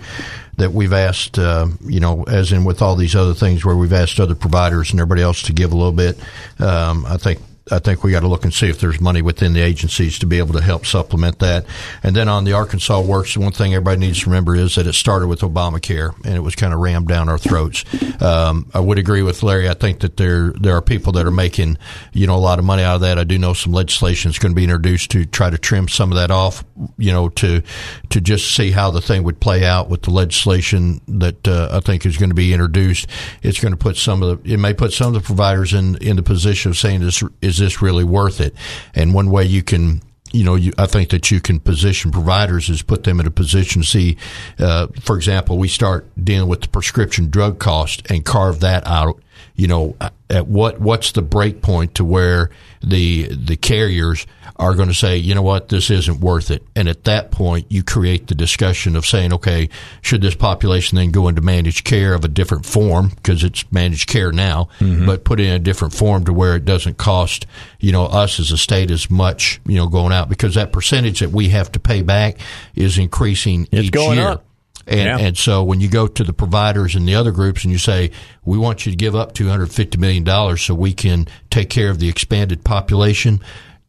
that we've asked, uh, you know, as in with all these other things where we've asked other providers and everybody else to give a little bit. Um, I think I think we got to look and see if there's money within the agencies to be able to help supplement that. And then on the Arkansas Works, one thing everybody needs to remember is that it started with Obamacare and it was kind of rammed down our throats. Um, I would agree with Larry. I think that there there are people that are making you know a lot of money out of that. I do know some legislation is going to be introduced to try to trim some of that off. You know to to just see how the thing would play out with the legislation that uh, I think is going to be introduced. It's going to put some of the it may put some of the providers in in the position of saying this is this really worth it? And one way you can you know, you, I think that you can position providers is put them in a position to see, uh, for example, we start dealing with the prescription drug cost and carve that out. You know, at what what's the break point to where the the carriers are going to say, you know what, this isn't worth it. And at that point, you create the discussion of saying, okay, should this population then go into managed care of a different form because it's managed care now, mm-hmm. but put in a different form to where it doesn't cost, you know, us as a state as much, you know, going out because that percentage that we have to pay back is increasing it's each going year. Up. And, yeah. and so when you go to the providers and the other groups and you say, we want you to give up $250 million so we can take care of the expanded population,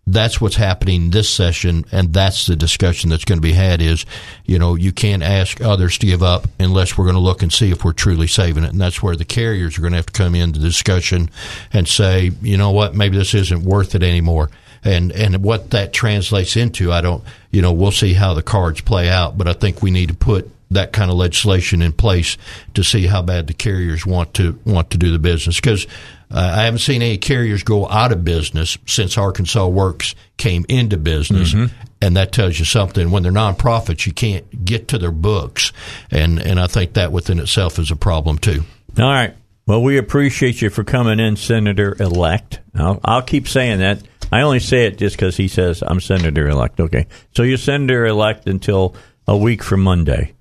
that's what's happening this session, and that's the discussion that's going to be had. Is you know you can't ask others to give up unless we're going to look and see if we're truly saving it, and that's where the carriers are going to have to come into the discussion and say, you know what, maybe this isn't worth it anymore. And and what that translates into, I don't, you know, we'll see how the cards play out, but I think we need to put that kind of legislation in place to see how bad the carriers want to want to do the business because uh, I haven't seen any carriers go out of business since Arkansas Works came into business. Mm-hmm. And that tells you something. When they're nonprofits, you can't get to their books. And, and I think that within itself is a problem, too. All right. Well, we appreciate you for coming in, Senator elect. I'll, I'll keep saying that. I only say it just because he says I'm Senator elect. Okay. So you're Senator elect until a week from Monday.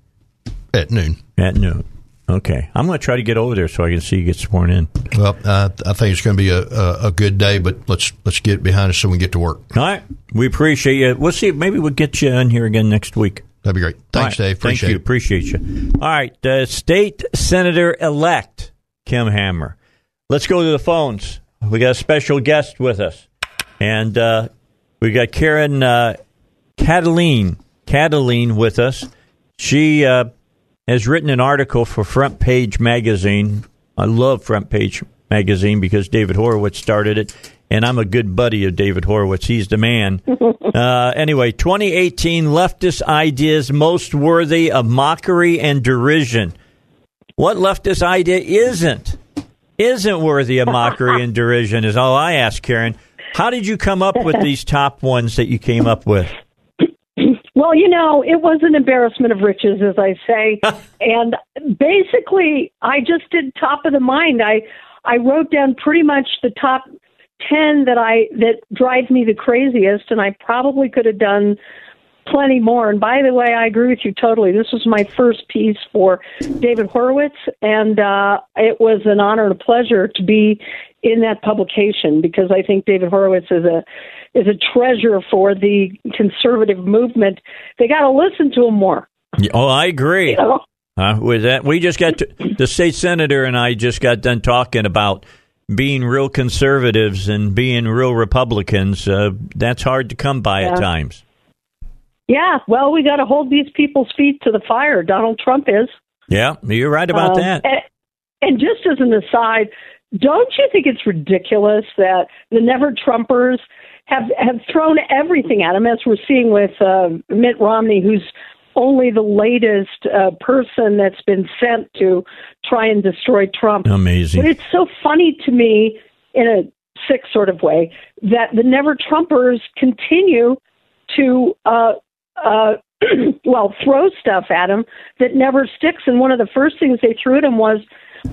At noon. At noon. Okay, I'm going to try to get over there so I can see you get sworn in. Well, uh, I think it's going to be a, a, a, good day, but let's let's get behind us so we can get to work. All right, we appreciate you. We'll see. Maybe we'll get you in here again next week. That'd be great. Thanks, right. Dave. Appreciate Thank you. It. Appreciate you. All right, uh, State Senator elect Kim Hammer. Let's go to the phones. We got a special guest with us, and uh, we got Karen uh, Kataline Kataline with us. She uh, has written an article for Front Page Magazine. I love Front Page Magazine because David Horowitz started it, and I'm a good buddy of David Horowitz. He's the man. uh, anyway, 2018 leftist ideas most worthy of mockery and derision. What leftist idea isn't? Isn't worthy of mockery and derision is all I ask, Karen. How did you come up with these top ones that you came up with? Well, you know, it was an embarrassment of riches, as I say, and basically, I just did top of the mind. I I wrote down pretty much the top ten that I that drive me the craziest, and I probably could have done plenty more. And by the way, I agree with you totally. This was my first piece for David Horowitz, and uh, it was an honor and a pleasure to be in that publication because I think David Horowitz is a is a treasure for the conservative movement. They got to listen to him more. Oh, I agree. You know? uh, with that, we just got to, the state senator and I just got done talking about being real conservatives and being real Republicans. Uh, that's hard to come by yeah. at times. Yeah, well, we got to hold these people's feet to the fire. Donald Trump is. Yeah, you're right about um, that. And, and just as an aside, don't you think it's ridiculous that the never Trumpers have have thrown everything at him, as we're seeing with uh, Mitt Romney, who's only the latest uh, person that's been sent to try and destroy Trump. Amazing. But it's so funny to me in a sick sort of way that the never Trumpers continue to uh, uh, well throw stuff at him that never sticks. And one of the first things they threw at him was,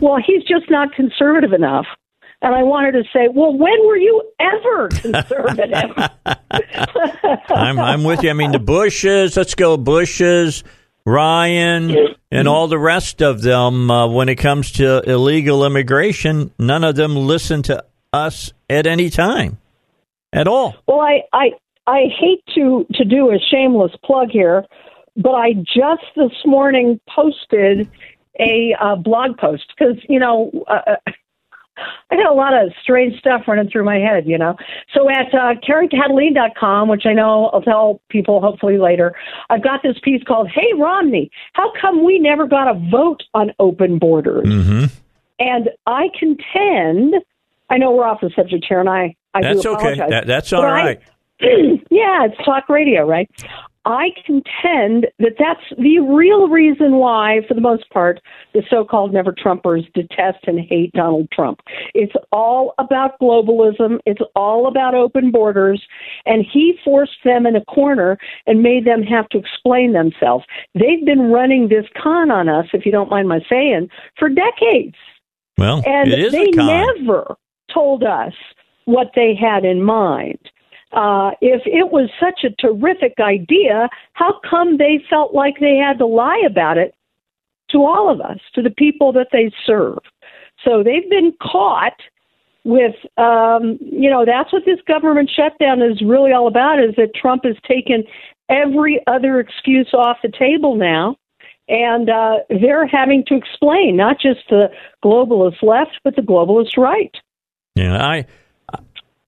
well, he's just not conservative enough. And I wanted to say, well, when were you ever conservative? I'm, I'm with you. I mean, the Bushes, let's go Bushes, Ryan, and all the rest of them, uh, when it comes to illegal immigration, none of them listen to us at any time at all. Well, I, I, I hate to, to do a shameless plug here, but I just this morning posted a uh, blog post because, you know, uh, I got a lot of strange stuff running through my head, you know. So at uh, KarenKataline.com, which I know I'll tell people hopefully later, I've got this piece called "Hey Romney, how come we never got a vote on open borders?" Mm-hmm. And I contend, I know we're off the subject here, and I I that's do apologize. okay. That, that's all right. I, yeah, it's talk radio, right? I contend that that's the real reason why, for the most part, the so called never Trumpers detest and hate Donald Trump. It's all about globalism, it's all about open borders, and he forced them in a corner and made them have to explain themselves. They've been running this con on us, if you don't mind my saying, for decades. Well, and they never told us what they had in mind uh, if it was such a terrific idea, how come they felt like they had to lie about it to all of us, to the people that they serve? So they've been caught with, um, you know, that's what this government shutdown is really all about is that Trump has taken every other excuse off the table now. And uh, they're having to explain not just the globalist left, but the globalist right. Yeah, I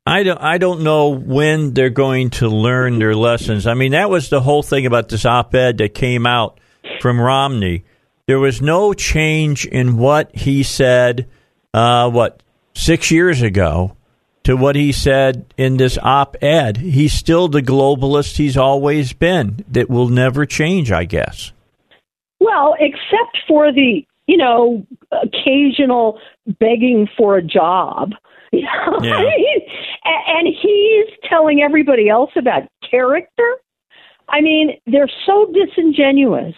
I don't, I don't know when they're going to learn their lessons. I mean, that was the whole thing about this op ed that came out from Romney. There was no change in what he said, uh, what, six years ago to what he said in this op ed. He's still the globalist he's always been. That will never change, I guess. Well, except for the, you know, occasional begging for a job. Yeah. and he's telling everybody else about character. I mean, they're so disingenuous.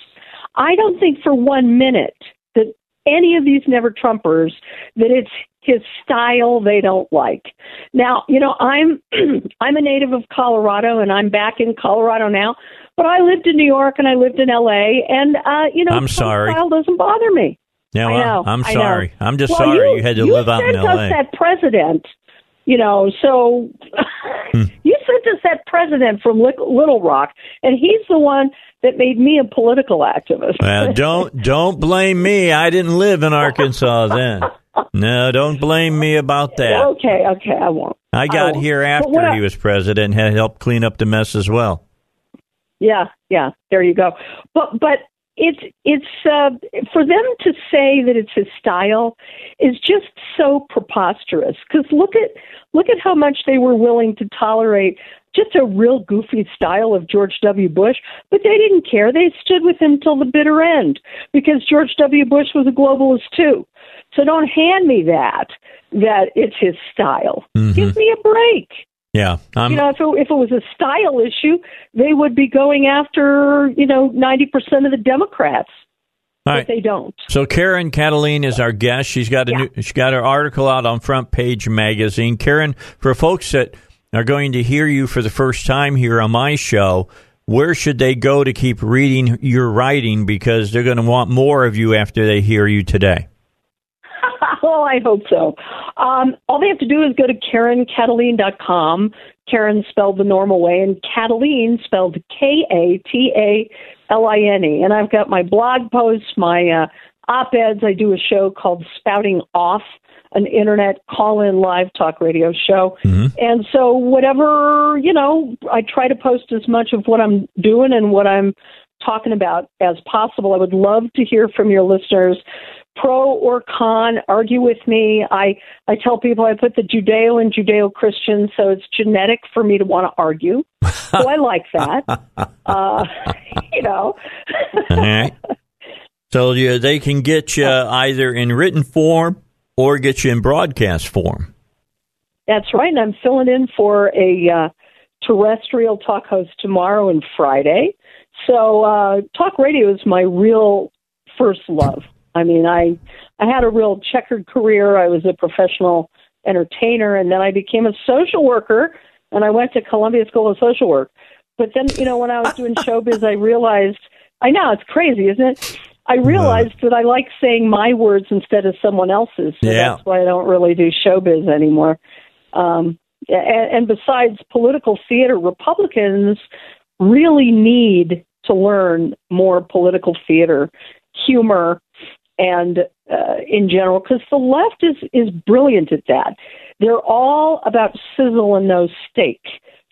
I don't think for one minute that any of these never Trumpers that it's his style they don't like. Now, you know, I'm I'm a native of Colorado and I'm back in Colorado now, but I lived in New York and I lived in LA and uh, you know, I'm sorry. style doesn't bother me. Yeah, I well, know, I'm I sorry. I'm just Well, sorry you, you, had to you live out in sent L.A. us that president, you know. So Hmm. you sent us that president from Little Rock, and he's the one that made me a political activist. Well, don't don't blame me. I didn't live in Arkansas then. No, don't blame me about that. okay, okay, I won't. I got won't. here after I- he was president and had helped clean up the mess as well. Yeah, yeah. There you go. But but it's it's uh, for them to say that it's his style is just so preposterous. Because look at look at how much they were willing to tolerate just a real goofy style of George W. Bush, but they didn't care. They stood with him till the bitter end because George W. Bush was a globalist too. So don't hand me that that it's his style. Give me a break Yeah, I'm, you know, if it, if it was a style issue, they would be going after, you know, 90% of the Democrats. all But right. they don't. So Karen Kataline is our guest. She's got a Yeah. new, she got her article out on Front Page Magazine. Karen, for folks that are going to hear you for the first time here on my show, where should they go to keep reading your writing because they're going to want more of you after they hear you today? Well, I hope so. Um, all they have to do is go to KarenKataline.com. Karen spelled the normal way, and Kataline spelled K A T A L I N E. And I've got my blog posts, my uh, op eds. I do a show called Spouting Off, an internet call in live talk radio show. And so, whatever, you know, I try to post as much of what I'm doing and what I'm talking about as possible. I would love to hear from your listeners pro or con argue with me. I i tell people i put the judeo and judeo christian so it's genetic for me to want to argue. So i like that. Uh you know. All right. So yeah, they can get you either in written form or get you in broadcast form. that's right and i'm filling in for a uh terrestrial talk host tomorrow and friday. So uh talk radio is my real first love i mean i i had a real checkered career. I was a professional entertainer and then i became a social worker and i went to columbia school of social work. But then you know when i was doing showbiz i realized i know it's crazy isn't it? I realized that i like saying my words instead of someone else's so Yeah. that's why i don't really do showbiz anymore. Um and, and besides political theater republicans really need to learn more political theater humor and uh, in general because the left is is brilliant at that they're all about sizzle and no steak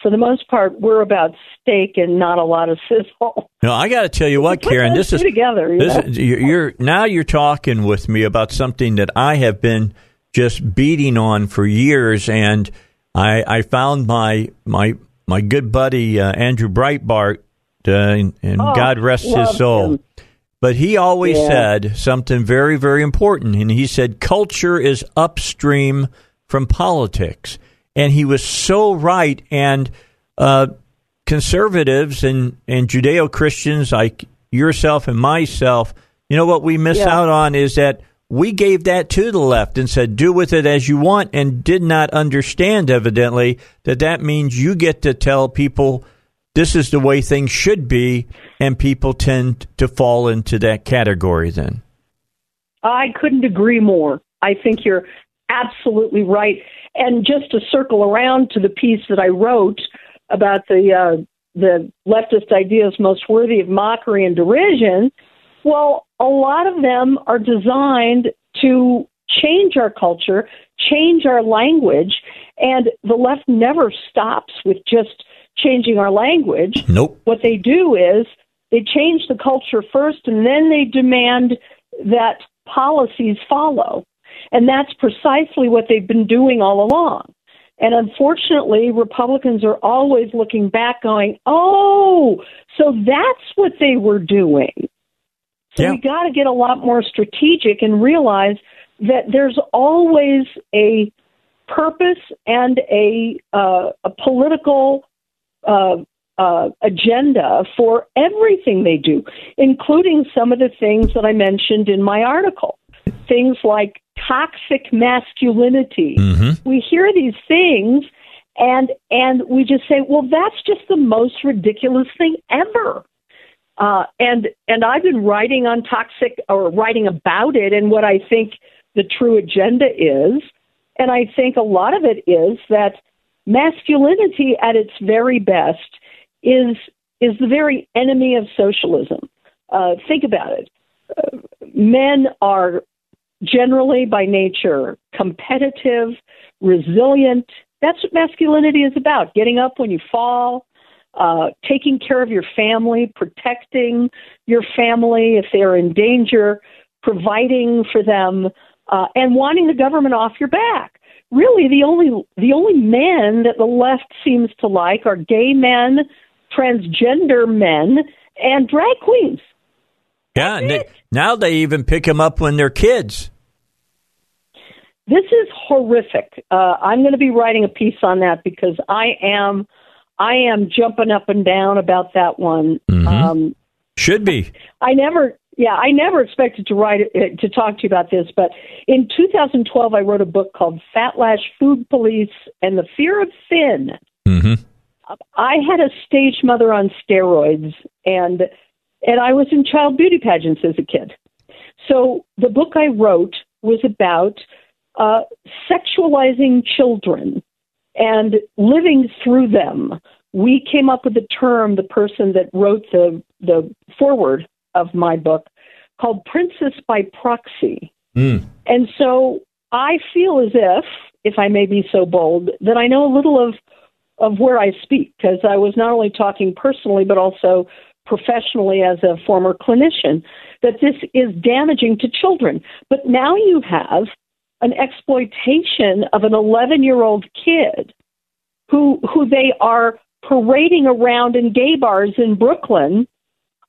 for the most part we're about steak and not a lot of sizzle No, I got to tell you what, Put Karen. This is together you This is, you're you're- now you're talking with me about something that I have been just beating on for years, and I I found my my my good buddy uh, Andrew Breitbart, uh, and, and Oh, God rest his soul. him. But he always Yeah. said something very, very important. And he said, culture is upstream from politics. And he was so right. And uh, conservatives and, and Judeo Christians like yourself and myself, you know what we miss Yeah. out on is that we gave that to the left and said, do with it as you want, and did not understand, evidently, that that means you get to tell people this is the way things should be, and people tend to fall into that category then. I couldn't agree more. I think you're absolutely right. And just to circle around to the piece that I wrote about the uh, the leftist ideas most worthy of mockery and derision, well, a lot of them are designed to change our culture, change our language, And the left never stops with just changing our language. Nope. What they do is they change the culture first and then they demand that policies follow. And that's precisely what they've been doing all along. And unfortunately, Republicans are always looking back going, oh, so that's what they were doing. So Yeah. we got to get a lot more strategic and realize that there's always a purpose and a, uh, a political uh, uh, agenda for everything they do, including some of the things that I mentioned in my article. Things like toxic masculinity. Mm-hmm. We hear these things and and we just say, well, that's just the most ridiculous thing ever. Uh, and and I've been writing on toxic or writing about it and what I think the true agenda is. And I think a lot of it is that masculinity at its very best is is the very enemy of socialism. Uh, think about it. Uh, men are generally by nature competitive, resilient. That's what masculinity is about getting up when you fall, uh, taking care of your family, protecting your family if they're in danger, providing for them, uh, and wanting the government off your back. Really, the only the only men that the left seems to like are gay men, transgender men, and drag queens. Yeah. and they- now they even pick them up when they're kids. This is horrific. Uh, I'm going to be writing a piece on that because I am, I am jumping up and down about that one. Um, Should be. I never, yeah, I never expected to write it, to talk to you about this, but in 2012, I wrote a book called Fatlash Food Police and the Fear of Thin. Mm-hmm. I had a stage mother on steroids, and and I was in child beauty pageants as a kid. So the book I wrote was about uh, sexualizing children and living through them. We came up with a term. The person that wrote the the foreword of my book called "Princess by Proxy." Mm. And so I feel as if, if I may be so bold, that I know a little of of where I speak because I was not only talking personally but also professionally as a former clinician that this is damaging to children. But now you have an exploitation of an 11-year-old kid who who they are parading around in gay bars in Brooklyn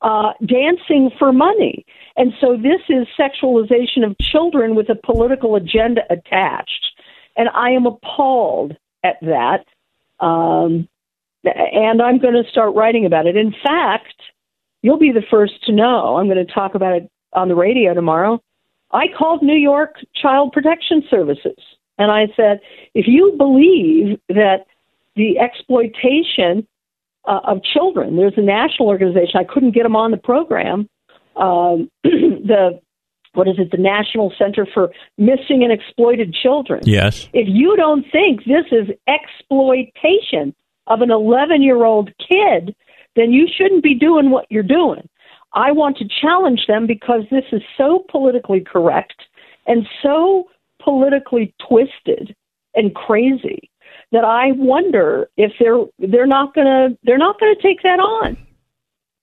uh, dancing for money. And so this is sexualization of children with a political agenda attached. And I am appalled at that. Um, and I'm going to start writing about it. In fact, you'll be the first to know. I'm going to talk about it on the radio tomorrow. I called New York Child Protection Services and I said, if you believe that the exploitation uh, of children, there's a national organization, I couldn't get them on the program, um, the what is it, the National Center for Missing and Exploited Children. Yes. If you don't think this is exploitation of an 11 year old kid, then you shouldn't be doing what you're doing. I want to challenge them because this is so politically correct and so politically twisted and crazy that I wonder if they're they're not gonna they're not gonna take that on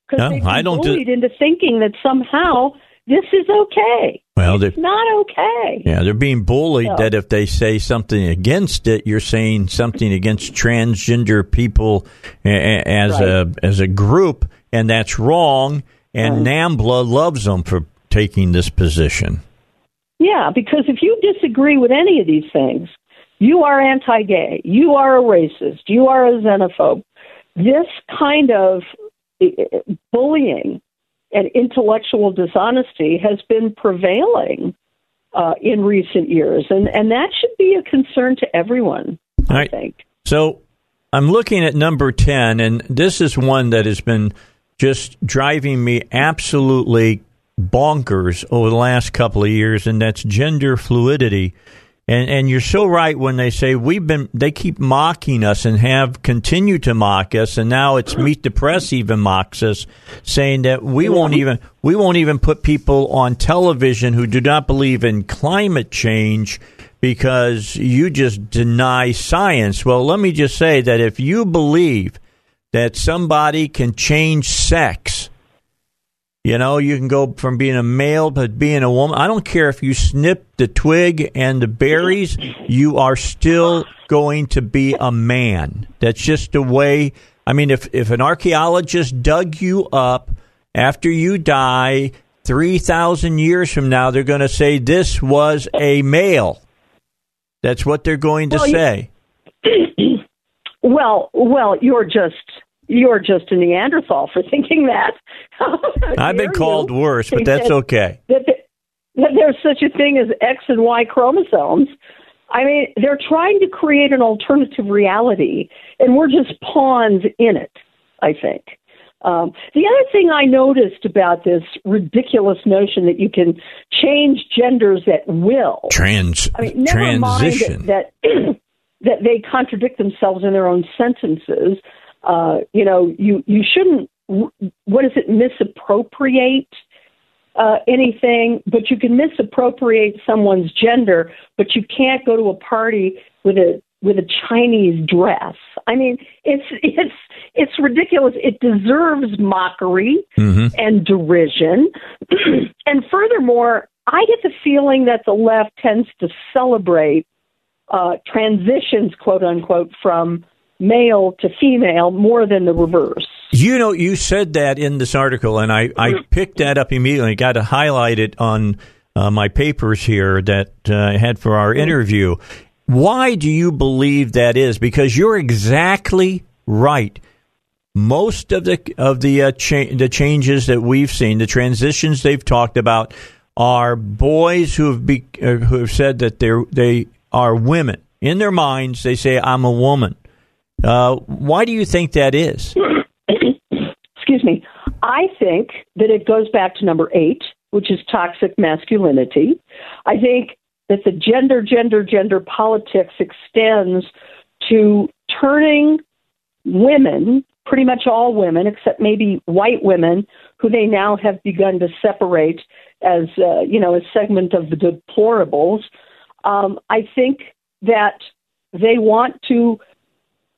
because No, they've I don't do- bullied into thinking that somehow this is okay. Well, It's not okay. Yeah, they're being bullied No. that if they say something against it, you're saying something against transgender people as a as a group, and that's wrong. And NAMBLA loves them for taking this position. Yeah, because if you disagree with any of these things, you are anti gay, you are a racist, you are a xenophobe. This kind of eh, eh, bullying and intellectual dishonesty has been prevailing uh, in recent years, and, and that should be a concern to everyone, All I right. think. So I'm looking at number 10, and this is one that has been just driving me absolutely bonkers over the last couple of years, and that's gender fluidity. And, and you're so right when they say we've been they keep mocking us and have continued to mock us and now it's Meet the Press even mocks us saying that we won't even we won't even put people on television who do not believe in climate change because you just deny science. Well, let me just say that if you believe that somebody can change sex, you know, you can go from being a male to being a woman. I don't care if you snip the twig and the berries, you are still going to be a man. That's just the way. I mean, if, if an archaeologist dug you up after you die 3,000 years from now, they're going to say this was a male. That's what they're going to Well, you- say. Well, well, you're just you're just a Neanderthal for thinking that. I've been called worse, but that's that- okay. That, that, that there's such a thing as X and Y chromosomes. I mean, they're trying to create an alternative reality, and we're just pawns in it. I think. Um, the other thing I noticed about this ridiculous notion that you can change genders at will. Trans I mean, never transition. mind that that, that they contradict themselves in their own sentences. Uh, you know, you you shouldn't. What is it? Misappropriate uh, anything, but you can misappropriate someone's gender, but you can't go to a party with a with a Chinese dress. I mean, it's it's it's ridiculous. It deserves mockery Mhm. and derision. and furthermore, I get the feeling that the left tends to celebrate uh, transitions, quote unquote, from male to female more than the reverse. You know, you said that in this article, and I, I picked that up immediately. Got to highlight it on uh, my papers here that uh, I had for our interview. Why do you believe that is? Because you're exactly right. Most of the of the uh, cha- the changes that we've seen, the transitions they've talked about, are boys who have be- uh, who have said that they they are women. In their minds, they say, "I'm a woman." Uh, why do you think that is? excuse me, I think that it goes back to number eight, which is toxic masculinity. I think that the gender, gender, gender politics extends to turning women, pretty much all women, except maybe white women, who they now have begun to separate as, uh, you know, a segment of the deplorables. Um, I think that they want to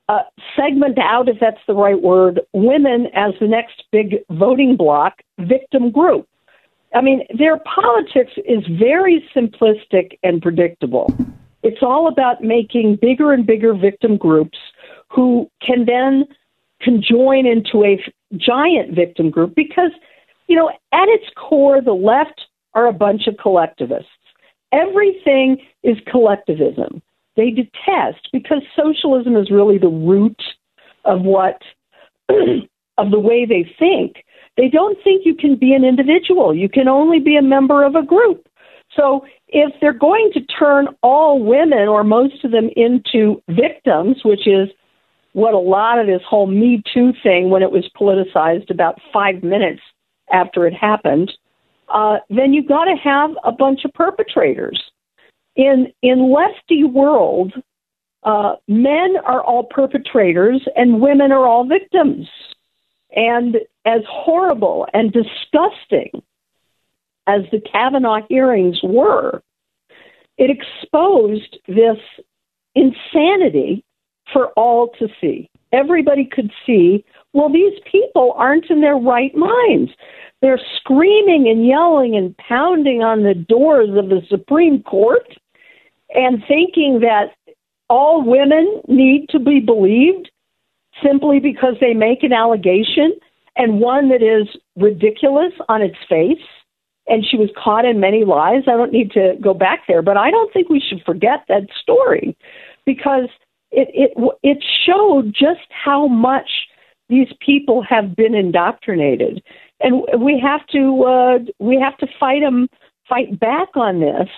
uh, segment out, if that's the right word, women as the next big voting bloc victim group. I mean, their politics is very simplistic and predictable. It's all about making bigger and bigger victim groups who can then conjoin into a giant victim group because, you know, at its core, the left are a bunch of collectivists. Everything is collectivism they detest because socialism is really the root of what of the way they think. They don't think you can be an individual. You can only be a member of a group. So if they're going to turn all women or most of them into victims, which is what a lot of this whole Me Too thing when it was politicized about five minutes after it happened, uh, then you've got to have a bunch of perpetrators in in lefty world, uh, men are all perpetrators and women are all victims. And as horrible and disgusting as the Kavanaugh hearings were, it exposed this insanity for all to see. Everybody could see, well, these people aren't in their right minds. They're screaming and yelling and pounding on the doors of the Supreme Court and thinking that all women need to be believed simply because they make an allegation and one that is ridiculous on its face. And she was caught in many lies. I don't need to go back there, but I don't think we should forget that story because it it it showed just how much these people have been indoctrinated, and we have to uh, we have to fight them, fight back on this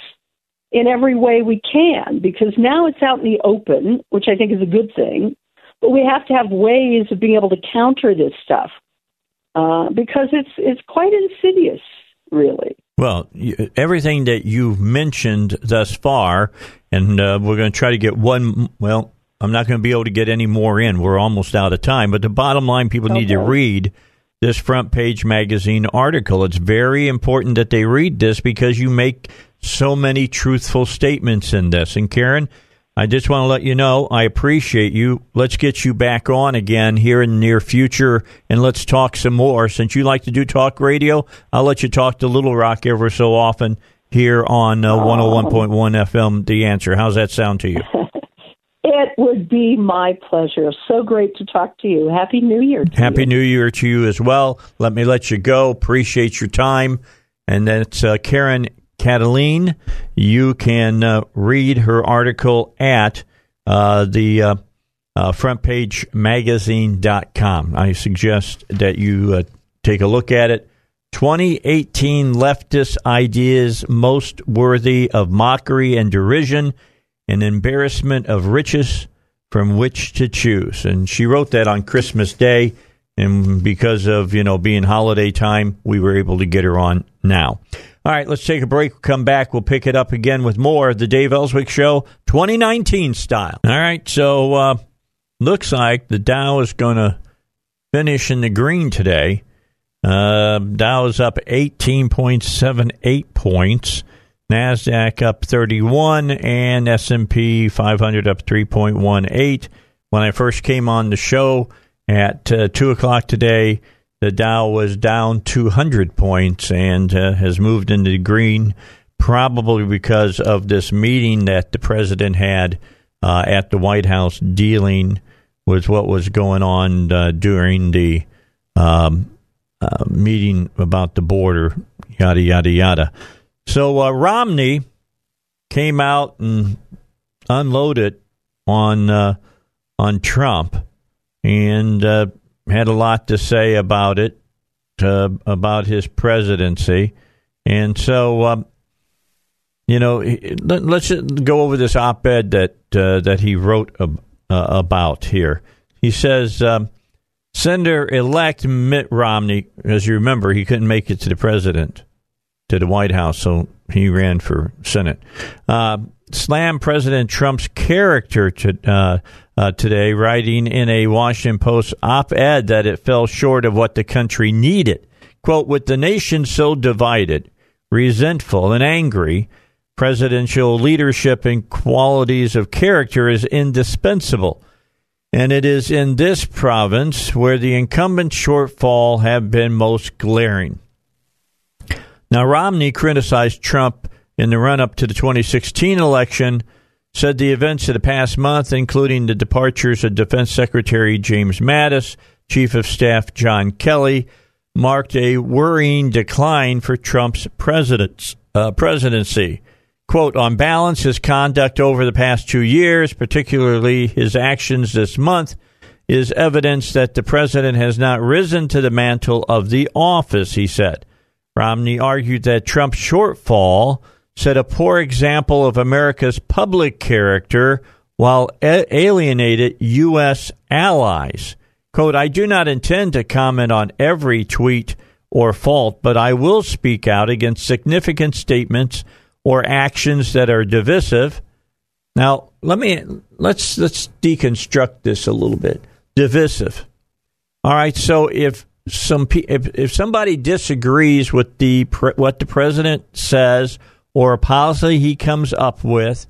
in every way we can because now it's out in the open, which I think is a good thing. But we have to have ways of being able to counter this stuff uh, because it's it's quite insidious, really. Well, everything that you've mentioned thus far, and uh, we're going to try to get one. Well, I'm not going to be able to get any more in. We're almost out of time. But the bottom line, people need to read this front page magazine article. It's very important that they read this because you make so many truthful statements in this. And Karen, I just want to let you know I appreciate you. Let's get you back on again here in the near future and let's talk some more. Since you like to do talk radio, I'll let you talk to Little Rock ever so often here on uh, 101.1 FM The Answer. How's that sound to you? It would be my pleasure. So great to talk to you. Happy New Year. Happy you. New Year to you as well. Let me let you go. Appreciate your time. And that's uh, Karen Kataline. You can uh, read her article at uh, the uh, uh, frontpagemagazine.com. I suggest that you uh, take a look at it. 2018 leftist ideas most worthy of mockery and derision, an embarrassment of riches from which to choose. And she wrote that on Christmas Day. And because of, you know, being holiday time, we were able to get her on now. All right, let's take a break. Come back. We'll pick it up again with more of the Dave Elswick Show 2019 style. All right, so uh, looks like the Dow is going to finish in the green today. Uh, Dow is up 18.78 points. Nasdaq up 31 and S&P 500 up 3.18. When I first came on the show at uh, two o'clock today, the Dow was down 200 points and uh, has moved into the green, probably because of this meeting that the president had uh, at the White House dealing with what was going on uh, during the um, uh, meeting about the border, yada, yada, yada. So uh, Romney came out and unloaded on uh, on Trump and had a lot to say about it, uh, about his presidency. And so, um, you know, let, us go over this op-ed that uh, that he wrote uh, about here. He says, um, Senator-elect Mitt Romney, as you remember, he couldn't make it to the president, to the White House, so he ran for Senate. Uh, slammed President Trump's character to, uh, uh, today, writing in a Washington Post op ed that it fell short of what the country needed. Quote, with the nation so divided, resentful, and angry, presidential leadership and qualities of character is indispensable. And it is in this province where the incumbent shortfall have been most glaring. Now, Romney criticized Trump in the run up to the 2016 election said the events of the past month, including the departures of Defense Secretary James Mattis, Chief of Staff John Kelly, marked a worrying decline for Trump's uh, presidency. Quote, on balance, his conduct over the past two years, particularly his actions this month, is evidence that the president has not risen to the mantle of the office, he said. Romney argued that Trump's shortfall set a poor example of America's public character while alienated U.S. allies. Quote, I do not intend to comment on every tweet or fault, but I will speak out against significant statements or actions that are divisive. Now, let me let's let's deconstruct this a little bit. Divisive. All right, so if some if if somebody disagrees with the what the president says or a policy he comes up with,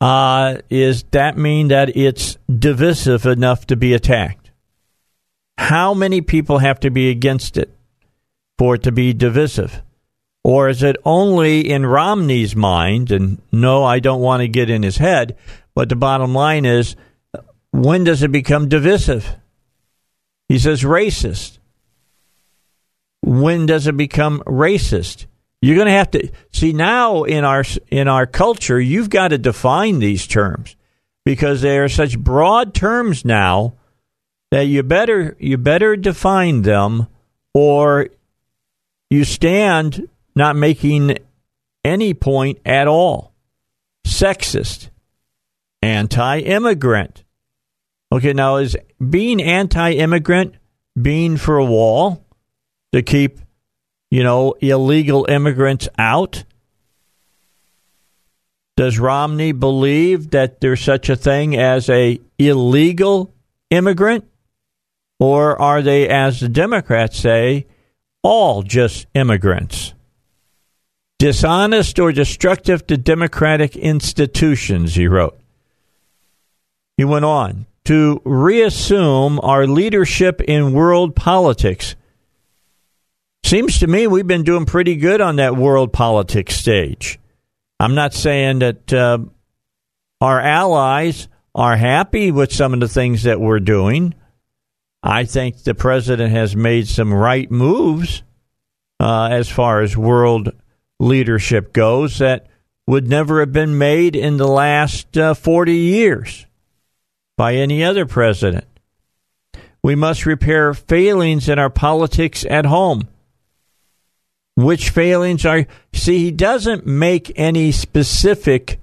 uh, is that mean that it's divisive enough to be attacked? How many people have to be against it for it to be divisive? Or is it only in Romney's mind? And no, I don't want to get in his head, but the bottom line is when does it become divisive? He says racist. When does it become racist? You're going to have to see now in our in our culture. You've got to define these terms because they are such broad terms now that you better you better define them, or you stand not making any point at all. Sexist, anti-immigrant. Okay, now is being anti-immigrant being for a wall to keep you know, illegal immigrants out? Does Romney believe that there's such a thing as a illegal immigrant? Or are they, as the Democrats say, all just immigrants? dishonest or destructive to democratic institutions, he wrote. He went on to reassume our leadership in world politics. Seems to me we've been doing pretty good on that world politics stage. I'm not saying that uh, our allies are happy with some of the things that we're doing. I think the president has made some right moves uh, as far as world leadership goes that would never have been made in the last uh, 40 years by any other president. We must repair failings in our politics at home. Which failings are. See, he doesn't make any specific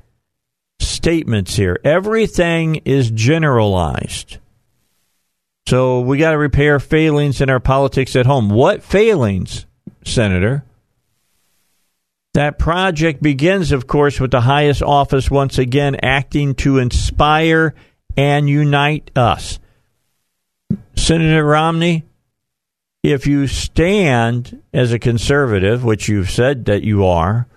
statements here. Everything is generalized. So we got to repair failings in our politics at home. What failings, Senator? That project begins, of course, with the highest office once again acting to inspire and unite us. Senator Romney, if you stand as a conservative, which you've said that you are,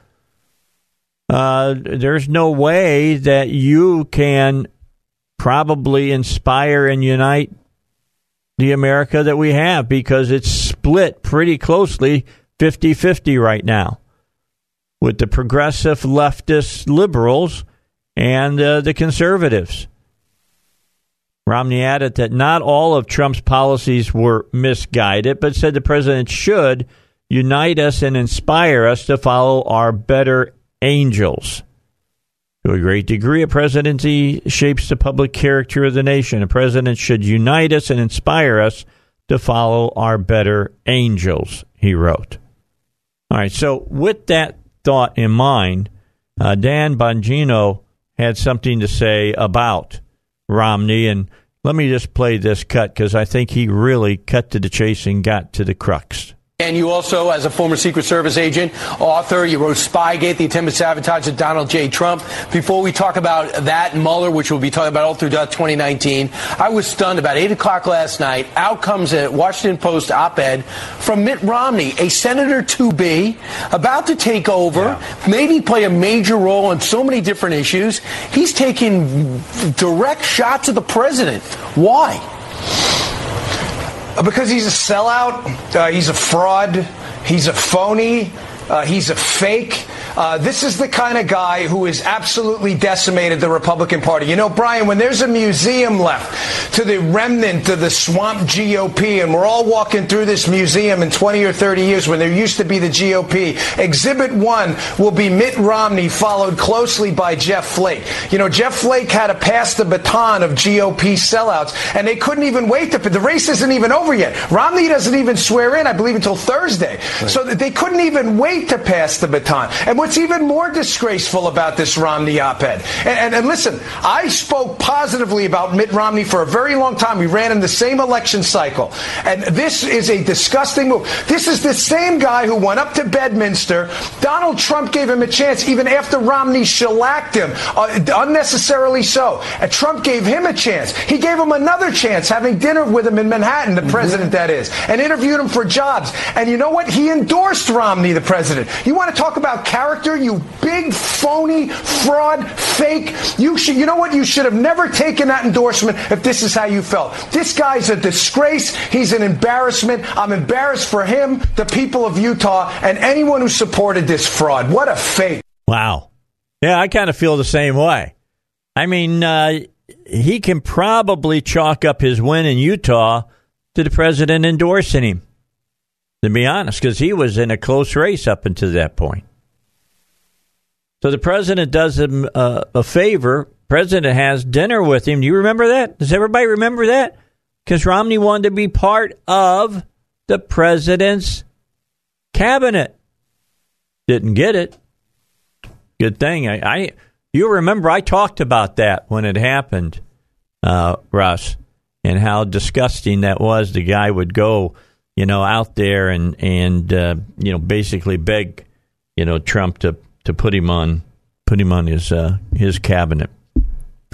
uh, there's no way that you can probably inspire and unite the America that we have because it's split pretty closely 50 50 right now with the progressive leftist liberals and uh, the conservatives. Romney added that not all of Trump's policies were misguided, but said the president should unite us and inspire us to follow our better angels. To a great degree, a presidency shapes the public character of the nation. A president should unite us and inspire us to follow our better angels, he wrote. All right, so with that thought in mind, uh, Dan Bongino had something to say about Romney. And let me just play this cut because I think he really cut to the chase and got to the crux. And you also, as a former Secret Service agent, author, you wrote Spygate, the attempted sabotage of Donald J. Trump. Before we talk about that Mueller, which we'll be talking about all through 2019, I was stunned about 8 o'clock last night. Out comes a Washington Post op-ed from Mitt Romney, a senator to be, about to take over, yeah. maybe play a major role on so many different issues. He's taking direct shots at the president. Why? Uh, because he's a sellout, uh, he's a fraud, he's a phony, uh, he's a fake. Uh, this is the kind of guy who has absolutely decimated the Republican Party. You know, Brian, when there's a museum left to the remnant of the swamp GOP, and we're all walking through this museum in 20 or 30 years when there used to be the GOP, Exhibit 1 will be Mitt Romney, followed closely by Jeff Flake. You know, Jeff Flake had to pass the baton of GOP sellouts, and they couldn't even wait to. The race isn't even over yet. Romney doesn't even swear in, I believe, until Thursday. Right. So they couldn't even wait to pass the baton. And what's even more disgraceful about this Romney op-ed? And, and, and listen, I spoke positively about Mitt Romney for a very long time. We ran in the same election cycle. And this is a disgusting move. This is the same guy who went up to Bedminster. Donald Trump gave him a chance even after Romney shellacked him, uh, unnecessarily so. And Trump gave him a chance. He gave him another chance, having dinner with him in Manhattan, the mm-hmm. president that is, and interviewed him for jobs. And you know what? He endorsed Romney, the president. You want to talk about character, you big phony fraud fake? You should. You know what? You should have never taken that endorsement if this is how you felt. This guy's a disgrace. He's an embarrassment. I'm embarrassed for him, the people of Utah, and anyone who supported this fraud. What a fake! Wow. Yeah, I kind of feel the same way. I mean, uh, he can probably chalk up his win in Utah to the president endorsing him to be honest, because he was in a close race up until that point. So the president does him uh, a favor. President has dinner with him. Do you remember that? Does everybody remember that? Because Romney wanted to be part of the president's cabinet. Didn't get it. Good thing. I, I you remember I talked about that when it happened, uh, Russ, and how disgusting that was. The guy would go you know, out there and and uh, you know basically beg you know Trump to to put him on put him on his uh, his cabinet.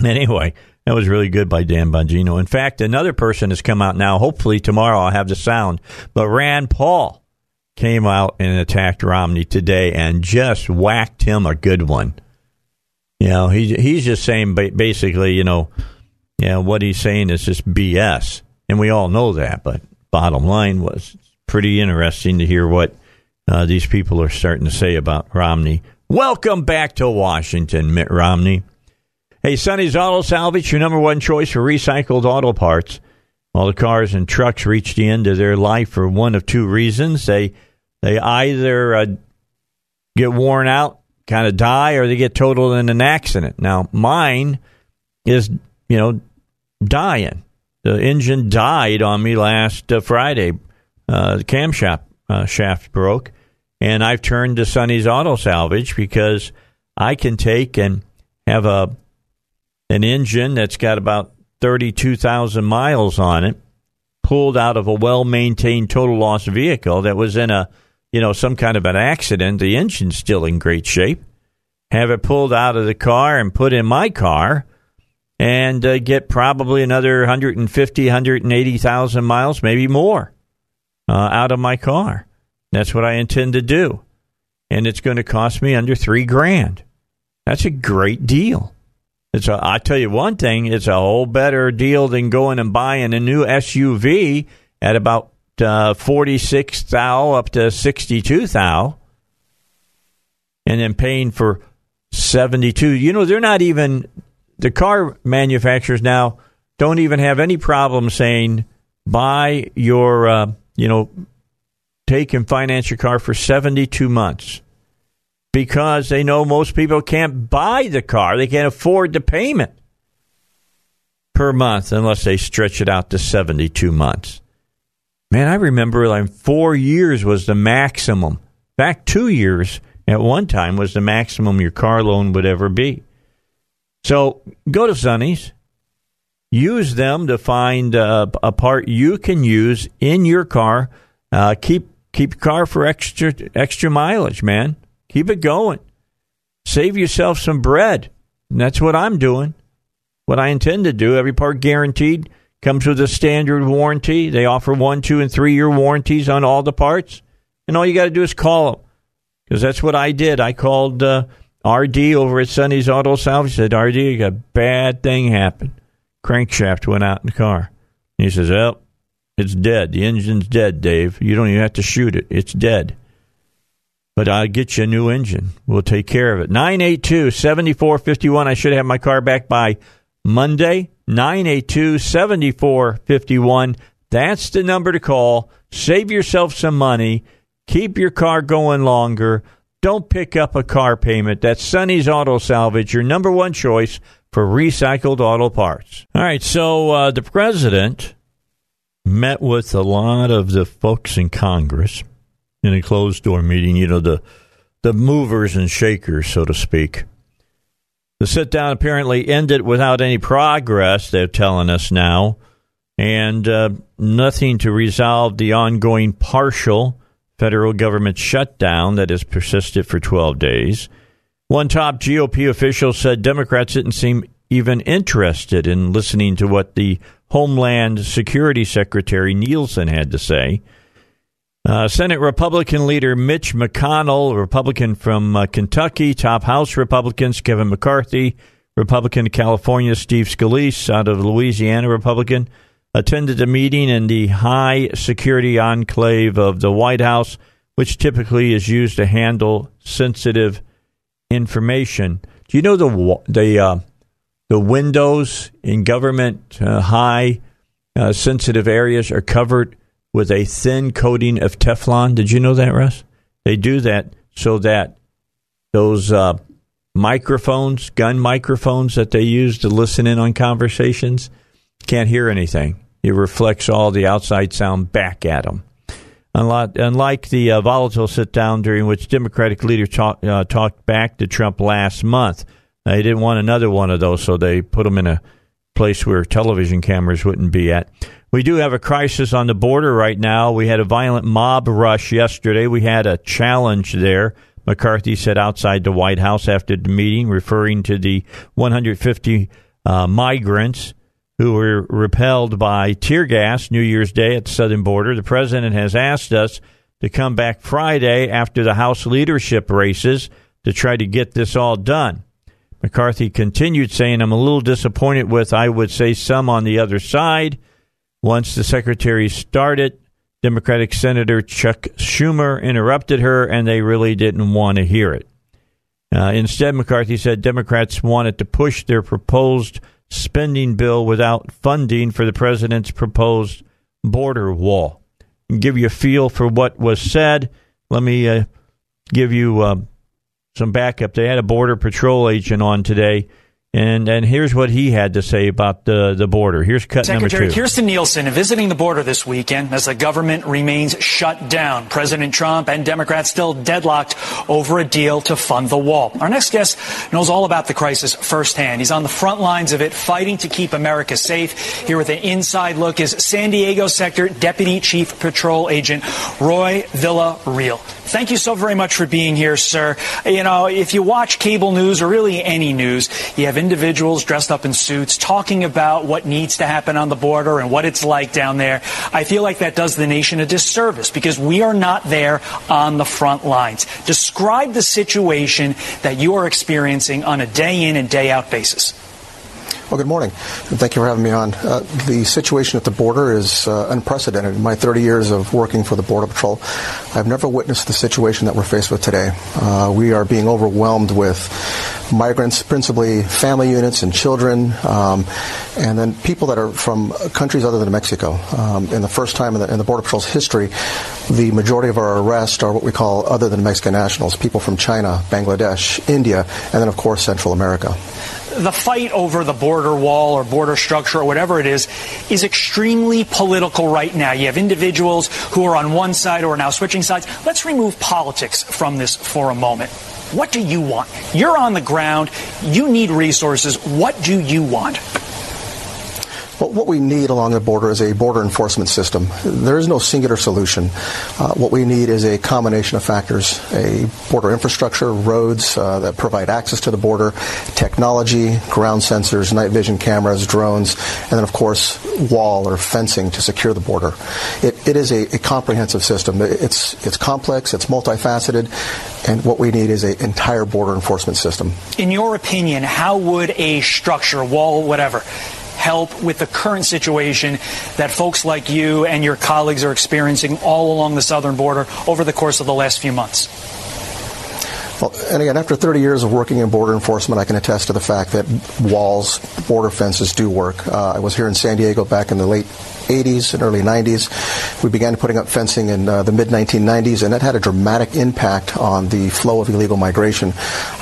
Anyway, that was really good by Dan Bongino. In fact, another person has come out now. Hopefully tomorrow I'll have the sound. But Rand Paul came out and attacked Romney today and just whacked him a good one. You know, he, he's just saying basically, you know, yeah, what he's saying is just BS. And we all know that. But bottom line was pretty interesting to hear what uh, these people are starting to say about Romney. Welcome back to Washington, Mitt Romney. Hey, Sonny's Auto Salvage, your number one choice for recycled auto parts. All the cars and trucks reach the end of their life for one of two reasons. They they either uh, get worn out, kind of die, or they get totaled in an accident. Now, mine is, you know, dying. The engine died on me last uh, Friday. Uh, the camshaft uh, shaft broke, and I've turned to Sonny's Auto Salvage because I can take and have a an engine that's got about 32,000 miles on it, pulled out of a well maintained total loss vehicle that was in a, you know, some kind of an accident. The engine's still in great shape. Have it pulled out of the car and put in my car and uh, get probably another 150, 180,000 miles, maybe more, uh, out of my car. That's what I intend to do. And it's going to cost me under three grand. That's a great deal. It's a, I tell you one thing, it's a whole better deal than going and buying a new SUV at about uh, 46 thou up to 62 thou and then paying for 72. You know, they're not even, the car manufacturers now don't even have any problem saying buy your, uh, you know, take and finance your car for 72 months because they know most people can't buy the car. They can't afford the payment per month unless they stretch it out to 72 months. Man, I remember like four years was the maximum. Back two years at one time was the maximum your car loan would ever be. So go to Sonny's, use them to find uh, a part you can use in your car. Uh, keep keep your car for extra extra mileage, man. Keep it going. Save yourself some bread. And that's what I'm doing. What I intend to do. Every part guaranteed. Comes with a standard warranty. They offer one, two, and three year warranties on all the parts. And all you got to do is call them. Because that's what I did. I called uh, RD over at Sonny's Auto Salvage. Said, RD, a bad thing happened. Crankshaft went out in the car. He says, well, it's dead. The engine's dead, Dave. You don't even have to shoot it. It's dead but I'll get you a new engine. We'll take care of it. 982 7451. I should have my car back by Monday. 982 7451. That's the number to call. Save yourself some money. Keep your car going longer. Don't pick up a car payment. That's Sonny's Auto Salvage, your number one choice for recycled auto parts. All right, so uh, the president met with a lot of the folks in Congress in a closed door meeting, you know, the the movers and shakers, so to speak. The sit down apparently ended without any progress, they're telling us now, and uh, nothing to resolve the ongoing partial federal government shutdown that has persisted for 12 days. One top GOP official said Democrats didn't seem even interested in listening to what the Homeland Security Secretary Nielsen had to say. Uh, Senate Republican leader Mitch McConnell, Republican from uh, Kentucky, top House Republicans Kevin McCarthy, Republican of California Steve Scalise, out of Louisiana, Republican, attended a meeting in the high security enclave of the White House, which typically is used to handle sensitive information. Do you know the the uh, the windows in government uh, high uh, sensitive areas are covered with a thin coating of Teflon. Did you know that, Russ? They do that so that those uh, microphones, gun microphones that they use to listen in on conversations, can't hear anything. It reflects all the outside sound back at them. Unlike, the uh, volatile sit down during which Democratic leaders uh, talked back to Trump last month, they didn't want another one of those, so they put them in a place where television cameras wouldn't be at. We do have a crisis on the border right now. We had a violent mob rush yesterday. We had a challenge there. McCarthy said outside the White House after the meeting, referring to the 150 uh, migrants who were repelled by tear gas New Year's Day at the southern border. The president has asked us to come back Friday after the House leadership races to try to get this all done. McCarthy continued saying, I'm a little disappointed with, I would say, some on the other side. Once the secretary started, Democratic Senator Chuck Schumer interrupted her, and they really didn't want to hear it. Uh, instead, McCarthy said Democrats wanted to push their proposed spending bill without funding for the president's proposed border wall. Give you a feel for what was said. Let me uh, give you um, some backup. They had a border patrol agent on today and and here's what he had to say about the, the border. Here's cut Secretary number two. Kirstjen Nielsen visiting the border this weekend as the government remains shut down. President Trump and Democrats still deadlocked over a deal to fund the wall. Our next guest knows all about the crisis firsthand. He's on the front lines of it, fighting to keep America safe. Here with an inside look is San Diego Sector Deputy Chief Patrol Agent Roy Villarreal. Thank you so very much for being here, sir. You know, if you watch cable news or really any news, you have individuals dressed up in suits talking about what needs to happen on the border and what it's like down there. I feel like that does the nation a disservice because we are not there on the front lines. Describe the situation that you are experiencing on a day in and day out basis. Well, good morning, thank you for having me on. Uh, the situation at the border is uh, unprecedented. In my 30 years of working for the Border Patrol, I've never witnessed the situation that we're faced with today. Uh, we are being overwhelmed with migrants, principally family units and children, um, and then people that are from countries other than Mexico. Um, in the first time in the, in the Border Patrol's history, the majority of our arrests are what we call other than Mexican nationals, people from China, Bangladesh, India, and then, of course, Central America the fight over the border wall or border structure or whatever it is is extremely political right now. You have individuals who are on one side or are now switching sides. Let's remove politics from this for a moment. What do you want? You're on the ground. You need resources. What do you want? Well, what we need along the border is a border enforcement system. There is no singular solution. Uh, what we need is a combination of factors a border infrastructure, roads uh, that provide access to the border, technology, ground sensors, night vision cameras, drones, and then, of course, wall or fencing to secure the border. It, it is a, a comprehensive system. It's, it's complex, it's multifaceted, and what we need is an entire border enforcement system. In your opinion, how would a structure, wall, whatever, help with the current situation that folks like you and your colleagues are experiencing all along the southern border over the course of the last few months? Well, and again, after 30 years of working in border enforcement, I can attest to the fact that walls, border fences do work. Uh, I was here in San Diego back in the late 80s and early 90s. We began putting up fencing in uh, the mid 1990s, and that had a dramatic impact on the flow of illegal migration.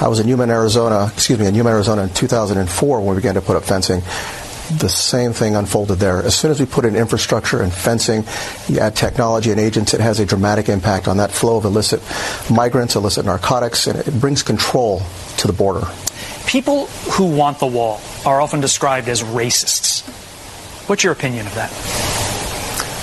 I was in Yuma, Arizona, excuse me, in Yuma, Arizona in 2004 when we began to put up fencing the same thing unfolded there. As soon as we put in infrastructure and fencing, you add technology and agents, it has a dramatic impact on that flow of illicit migrants, illicit narcotics, and it brings control to the border. People who want the wall are often described as racists. What's your opinion of that?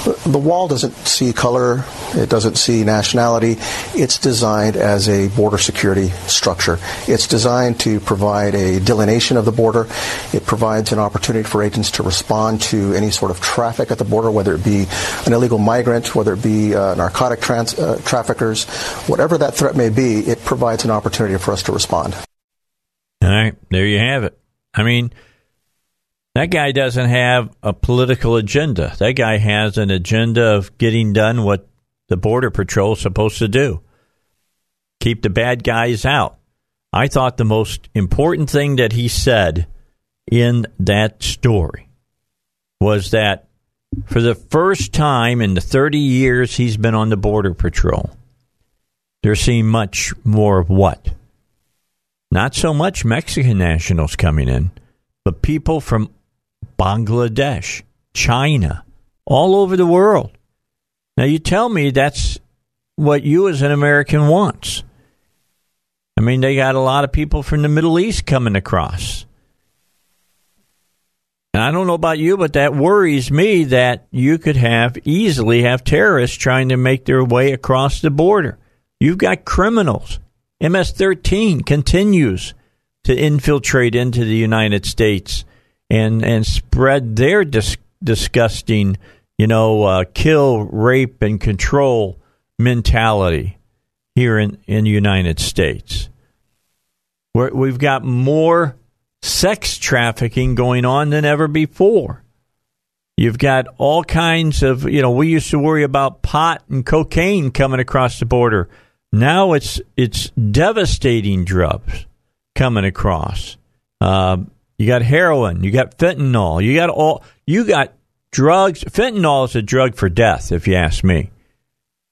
The wall doesn't see color, it doesn't see nationality. It's designed as a border security structure. It's designed to provide a delineation of the border. It provides an opportunity for agents to respond to any sort of traffic at the border, whether it be an illegal migrant, whether it be uh, narcotic trans- uh, traffickers, whatever that threat may be, it provides an opportunity for us to respond. All right, there you have it. I mean, that guy doesn't have a political agenda. That guy has an agenda of getting done what the Border Patrol is supposed to do keep the bad guys out. I thought the most important thing that he said in that story was that for the first time in the 30 years he's been on the Border Patrol, they're seeing much more of what? Not so much Mexican nationals coming in, but people from Bangladesh, China, all over the world. Now, you tell me that's what you as an American wants. I mean, they got a lot of people from the Middle East coming across. And I don't know about you, but that worries me that you could have easily have terrorists trying to make their way across the border. You've got criminals. MS 13 continues to infiltrate into the United States and and spread their dis- disgusting, you know, uh, kill, rape, and control mentality here in, in the United States. We're, we've got more sex trafficking going on than ever before. You've got all kinds of, you know, we used to worry about pot and cocaine coming across the border. Now it's it's devastating drugs coming across. Uh, you got heroin, you got fentanyl, you got all you got drugs. Fentanyl is a drug for death, if you ask me.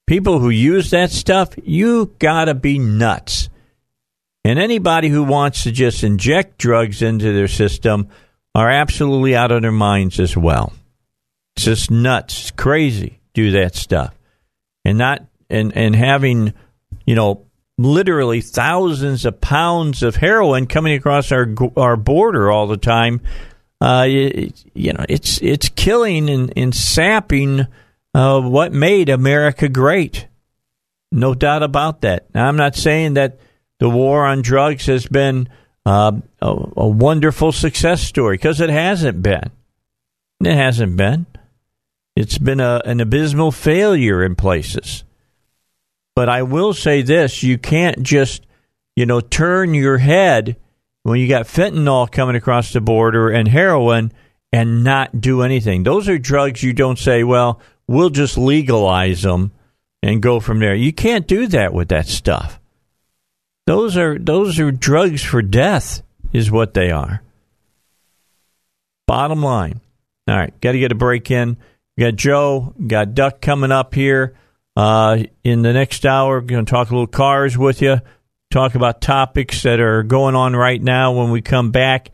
People who use that stuff, you gotta be nuts. And anybody who wants to just inject drugs into their system are absolutely out of their minds as well. It's just nuts, crazy. Do that stuff, and not and and having, you know, literally thousands of pounds of heroin coming across our our border all the time. Uh, you know, it's it's killing and, and sapping uh, what made America great. No doubt about that. Now, I'm not saying that the war on drugs has been uh, a, a wonderful success story because it hasn't been. It hasn't been. It's been a, an abysmal failure in places. But I will say this you can't just, you know, turn your head when you got fentanyl coming across the border and heroin and not do anything. Those are drugs you don't say, well, we'll just legalize them and go from there. You can't do that with that stuff. Those are those are drugs for death is what they are. Bottom line. All right, got to get a break in. We got Joe, got Duck coming up here uh, in the next hour. We're going to talk a little cars with you, talk about topics that are going on right now when we come back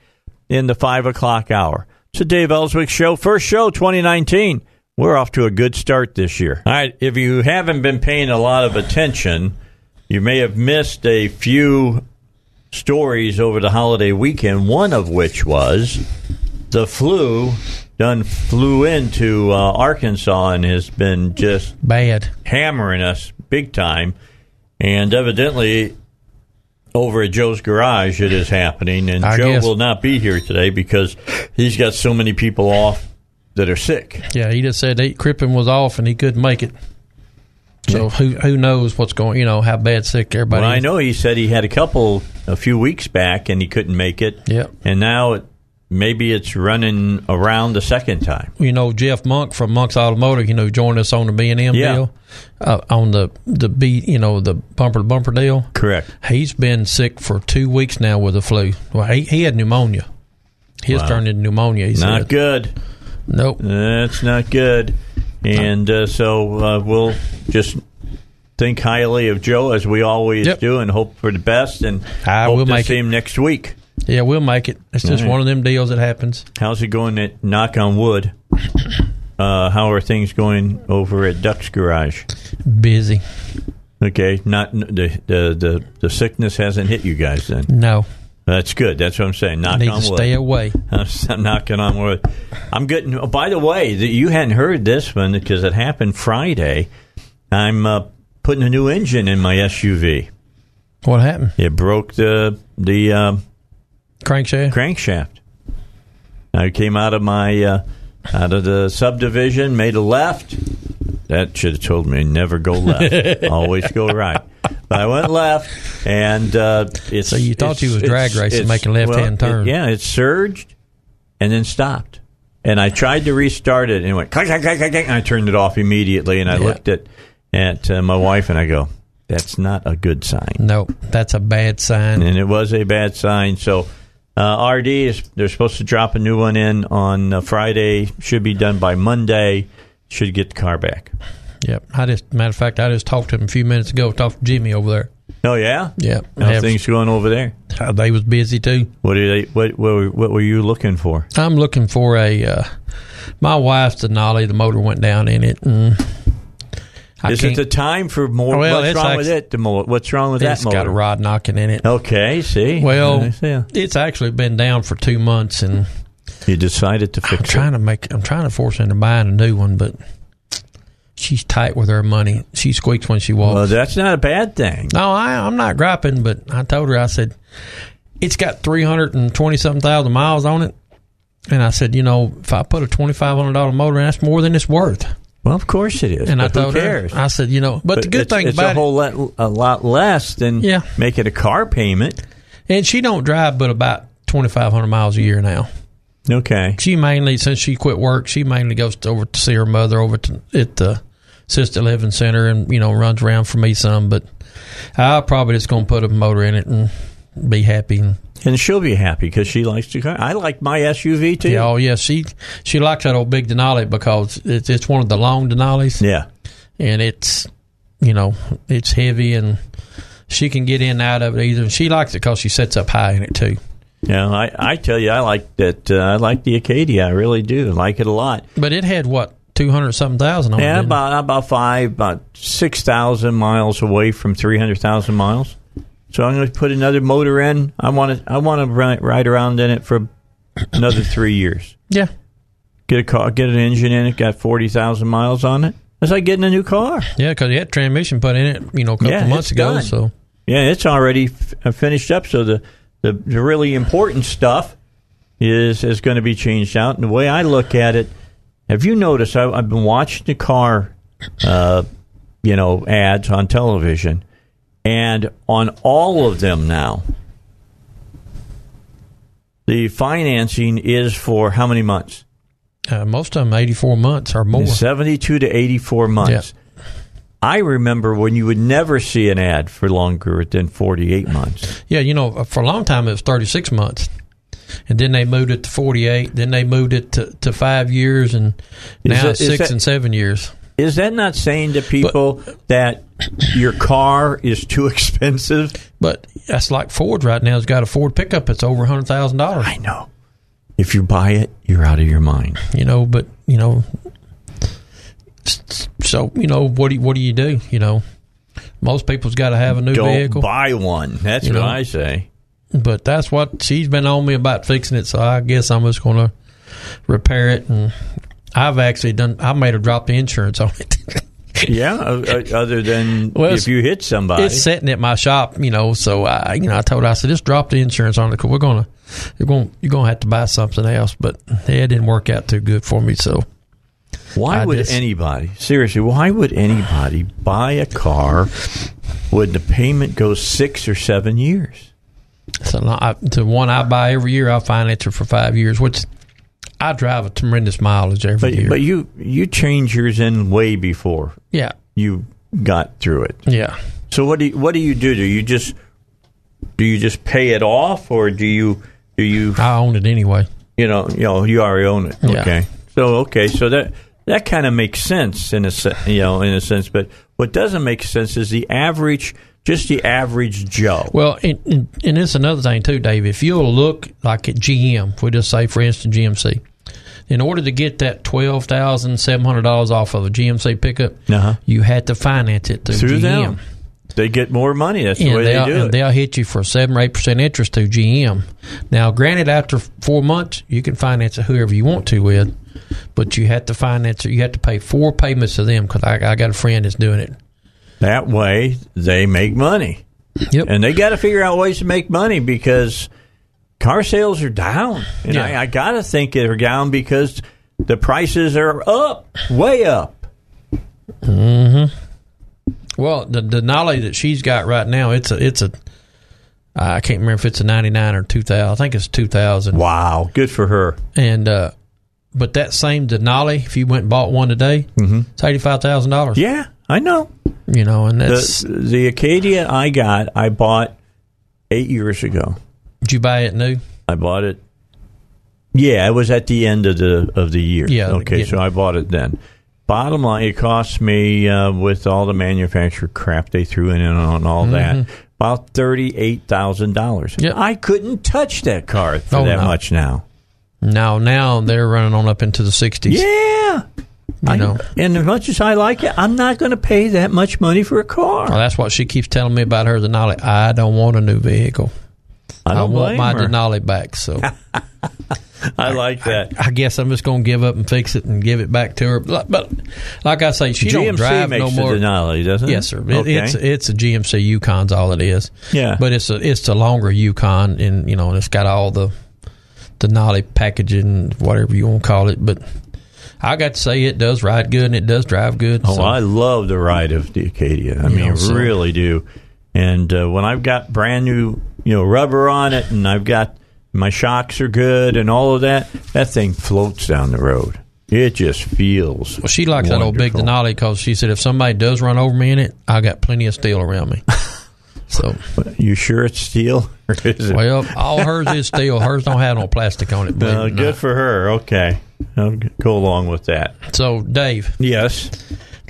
in the 5 o'clock hour. It's a Dave Elswick show, first show 2019. We're off to a good start this year. All right, if you haven't been paying a lot of attention, you may have missed a few stories over the holiday weekend, one of which was the flu done flew into uh, Arkansas and has been just bad, hammering us big time. And evidently, over at Joe's garage, it is happening. And I Joe guess. will not be here today because he's got so many people off that are sick. Yeah, he just said he, Crippen was off and he couldn't make it. So who who knows what's going? You know how bad sick everybody. Well, I know he said he had a couple a few weeks back and he couldn't make it. Yep. And now it, maybe it's running around the second time. you know Jeff Monk from Monk's Automotive, you know, joined us on the B and M deal, uh, on the the B, you know, the bumper to bumper deal. Correct. He's been sick for two weeks now with the flu. Well, he he had pneumonia. His Wow. turned into pneumonia. He Not said. good. Nope. That's not good. And uh, so uh, we'll just think highly of Joe as we always Yep. do, and hope for the best. And I hope will to make him next week. Yeah, we'll make it. It's just right. one of them deals that happens. How's it going? At knock on wood. Uh, how are things going over at Duck's Garage? Busy. Okay, not the the the, the sickness hasn't hit you guys then. No, That's good. That's what I'm saying. Knock need on to wood. stay away. I'm knocking on wood. I'm getting. Oh, by the way, you hadn't heard this one because it happened Friday. I'm uh, putting a new engine in my SUV. What happened? It broke the the um, Crankshaft. crankshaft. I came out of my uh, out of the subdivision, made a left. That should have told me never go left, always go right. But I went left, and uh, it's. So you thought you was drag racing, making left-hand well, it- yeah, it surged and then stopped. And I tried to restart it, and it went click, click, click, click, and I turned it off immediately. And I Yeah. looked at at uh, my wife, and I go, "That's not a good sign." Nope, that's a bad sign. and it was a bad sign. So uh, RD is they're supposed to drop a new one in on uh, Friday. Should be done by Monday. Should get the car back. Yep. I just matter of fact, I just talked to him a few minutes ago. Talked to Jimmy over there. Oh yeah, Yeah. How Have- things going over there? uh, they was busy too. What are they? What what, were- what were you looking for? I'm looking for a. Uh, my wife's Denali. The motor went down in it, and I Is it the time for more? Well, what's it's wrong actu- with it? The mo- what's wrong with it's that motor? got a rod knocking in it. Okay, see. Well, it's actually been down for two months, and you decided to I'm fix trying it. to make. I'm trying to force her into buying a new one, but she's tight with her money. She squeaks when she walks. Well, that's not a bad thing. No, I, I'm not griping, but I told her, I said, it's got 320 something thousand miles on it. And I said, you know, if I put a $2,500 motor in, that's more than it's worth. Well, of course it is. And I but who told cares? her, I said, you know, but, the good it's, thing it's about a whole lot, a lot less than Yeah. making a car payment. and she don't drive but about twenty five hundred miles a year now. Okay. She mainly, since she quit work, she mainly goes to, over to see her mother over to, at the assisted living center, and you know runs around for me some. But I'll probably just gonna put a motor in it and be happy. And, And she'll be happy because she likes to car. I like my SUV too. yeah, oh yeah, she she likes that old big Denali because it's it's one of the long Denalis. Yeah. and it's you know it's heavy and she can get in and out of it either. And she likes it because she sets up high in it too. Yeah, I, I tell you, I like that. Uh, I like the Acadia. I really do. I like it a lot. But it had what two hundred something thousand on it. Yeah, it? about about five, about six thousand miles away from three hundred thousand miles. So I'm going to put another motor in. I want to. I want to ride, ride around in it for another three years. yeah. Get a car, get an engine in it. Got forty thousand miles on it. It's like getting a new car. Yeah, because it had transmission put in it, you know, a couple Yeah, months ago. done. So Yeah, it's already f- uh, finished up. So the, the the really important stuff is is going to be changed out. And the way I look at it, have you noticed? I, I've been watching the car, uh, you know, ads on television, and on all of them now, the financing is for how many months? uh, most of them eighty four months or more. Seventy-two to eighty-four months. I remember when you would never see an ad for longer than forty-eight months. Yeah, you know, for a long time it was thirty six months, and then they moved it to forty eight. Then they moved it to, to five years, and now that- it's six that- and seven years. Is that not saying to people that your car is too expensive? But that's like Ford right now has got a Ford pickup that's over hundred thousand dollars. I know. If you buy it, you're out of your mind. you know but you know so you know what do you, what do you do you know most people's got to have a new Don't vehicle buy one. That's You what know? I say. but that's what she's been on me about fixing it so i guess i'm just going to repair it and i've actually done i made her drop the insurance on it Yeah, other than Well, if you hit somebody. it's sitting at my shop you know so i you know i told her i said just drop the insurance on it because we're going to you're going you're to have to buy something else but yeah, it didn't work out too good for me so Why I would just- anybody, seriously, why would anybody buy a car when the payment goes six or seven years? So I, the one I buy every year, I'll finance it for five years, which I drive a tremendous mileage every But, year. but you you change yours in way before yeah, you got through it. yeah. So what do you, what do you do? Do you just do you just pay it off, or do you do you I own it anyway. you know you know you already own it? Yeah. Okay, so okay, so that that kind of makes sense in a you know in a sense, but what doesn't make sense is the average, just the average Joe. Well, and, and, and it's another thing too, Dave. If you'll look like at GM, if we just say, for instance, GMC, in order to get that twelve thousand seven hundred dollars off of a GMC pickup, Uh-huh. you had to finance it through, Through GM. them, they get more money. That's the and way they do and it. they'll hit you for seven or eight percent interest to GM. Now, granted, after four months, you can finance it whoever you want to with, but you have to finance it. You have to pay four payments to them because I, I got a friend that's doing it. That way, they make money. Yep. and they got to figure out ways to make money because car sales are down, and Yeah. I, I got to think they're down because the prices are up, way up. Hmm. Well, the Denali that she's got right now, it's a it's a I can't remember if it's a ninety nine or two thousand. I think it's two thousand. Wow, good for her. And uh, but that same Denali, if you went and bought one today, it's eighty five thousand dollars. Mm-hmm. Yeah, I know. You know, and that's The, the Acadia I got, I bought eight years ago. Did you buy it new? I bought it. Yeah, it was at the end of the of the year. Yeah, Okay, getting- so I bought it then. Bottom line, it cost me uh, with all the manufacturer crap they threw in and on all that about thirty eight thousand dollars. Mm-hmm. Yep. I couldn't touch that car for Oh, that no. much now. Now, now they're running on up into the sixties. Yeah, You know, and as much as I like it, I'm not going to pay that much money for a car. well, that's what she keeps telling me about her Denali. I don't want a new vehicle. I I, want my her. Denali back. So I like that. I guess I'm just going to give up and fix it and give it back to her. But, but like I say, she GMC don't drive makes no more. the Denali, doesn't? Yes, sir. It, Okay. It's it's a GMC Yukon's all it is. Yeah. but it's a it's a longer Yukon, and you know, and it's got all the Denali packaging, whatever you want to call it. But I got to say it does ride good and it does drive good. Oh, so- I love the ride of the Acadia. I mean, know, so- really do. And uh, when I've got brand new, you know, rubber on it, and I've got my shocks are good, and all of that, that thing floats down the road. It just feels. Well, she likes that old big. Denali because she said if somebody does run over me in it, I got plenty of steel around me. so, You sure it's steel? Or is it? well, all hers is steel. Hers don't have no plastic on it. good not. for her. Okay, I'll go along with that. So, Dave, Yes,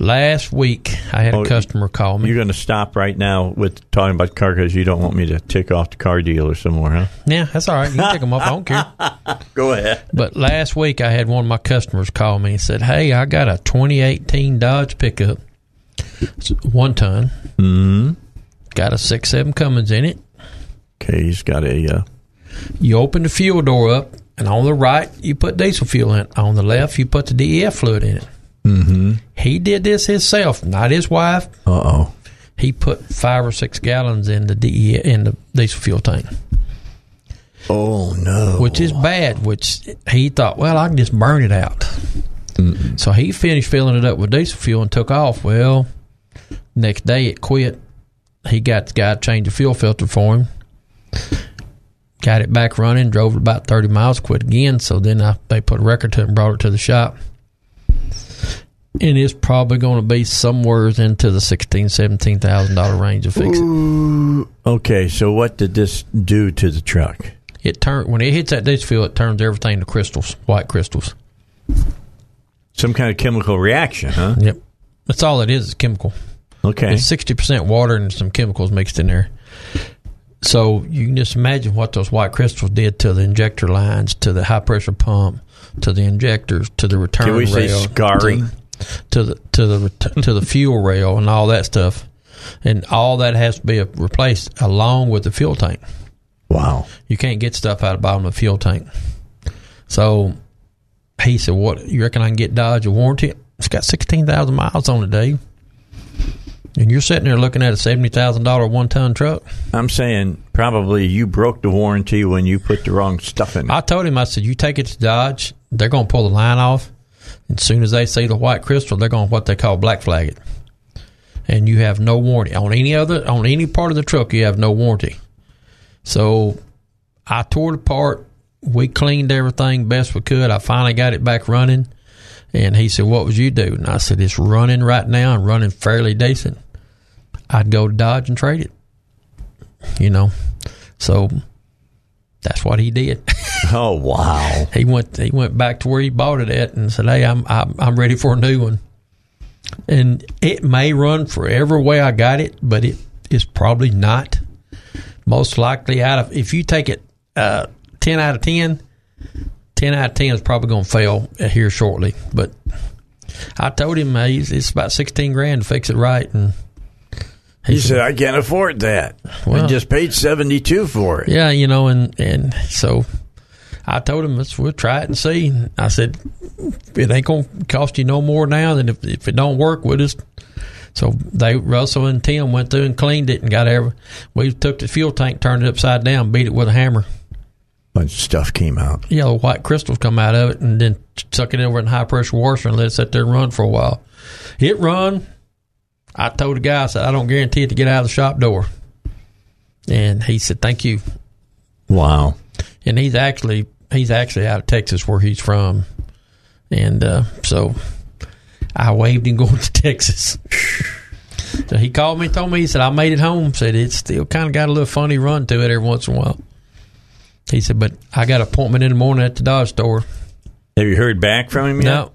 last week I had Oh, a customer call me. you're going to stop right now with talking about the car because you don't want me to tick off the car dealer somewhere, huh? Yeah, that's all right. You can pick them up. I don't care. Go ahead. But last week I had one of my customers call me and said, "Hey, I got a 2018 Dodge pickup, It's one ton, hmm got a six seven Cummins in it. Okay, he's got a. Uh, You open the fuel door up, and on the right you put diesel fuel in. On the left you put the DEF fluid in it. mm-hmm. He did this himself, not his wife. Uh oh. He put five or six gallons in the DE in the diesel fuel tank, Oh no. which is bad. Which he thought, well, I can just burn it out. So he finished filling it up with diesel fuel and took off. Well, next day it quit. He got the guy to change the fuel filter for him. Got it back running, drove it about 30 miles, quit again. So then I, they put a record to it and brought it to the shop. And it's probably going to be somewhere into the sixteen, seventeen thousand dollar range to fix it. Okay, so what did this do to the truck? It turn when it hits that diesel fuel, it turns everything to crystals, white crystals. Some kind of chemical reaction, huh? Yep, that's all it is. It's chemical. Okay. It's sixty percent water and some chemicals mixed in there. So you can just imagine what those white crystals did to the injector lines, to the high pressure pump, to the injectors, to the return Can we say scarring? to, to the to the to the fuel rail and all that stuff, and all that has to be replaced along with the fuel tank. Wow. You can't get stuff out of the bottom of the fuel tank. So he said, "What you reckon I can get Dodge a warranty? It's got sixteen thousand miles on it, Dave." And you're sitting there looking at a seventy thousand dollar one ton truck. I'm saying probably you broke the warranty when you put the wrong stuff in it. I told him, I said, "You take it to Dodge, they're going to pull the line off. And as soon as they see the white crystal, they're going to what they call black flag it, and you have no warranty on any other on any part of the truck. You have no warranty. So I tore it apart. We cleaned everything best we could. I finally got it back running. And he said, "What would you do?" And I said, "It's running right now and running fairly decent. I'd go to Dodge and trade it." You know, so that's what he did. oh wow. he went he went back to where he bought it at and said, "Hey, I'm I'm, I'm ready for a new one." And it may run forever way I got it, but it is probably not. Most likely, out of if you take it uh, ten out of 10, 10 out of ten is probably going to fail here shortly. But I told him he's- it's about sixteen grand to fix it right, and He said, "I can't afford that. I just paid seventy two for it." Yeah, you know, and and so I told him let's we'll try it and see. I said it ain't gonna cost you no more now than if if it don't work, we'll just. So they Russell and Tim went through and cleaned it and got every. We took the fuel tank, turned it upside down, beat it with a hammer. Bunch of stuff came out. Yeah, the white crystals come out of it, and then stuck it over in high pressure washer and let it sit there and run for a while. It run. I told the guy, I said, I don't guarantee it to get out of the shop door. And he said, Thank you Wow. and he's actually he's actually out of Texas where he's from, and uh, so I waved him going to Texas. so he called me, told me he said I made it home. Said it's still kind of got a little funny run to it every once in a while. He said, but I got an appointment in the morning at the Dodge store. Have you heard back from him yet? No,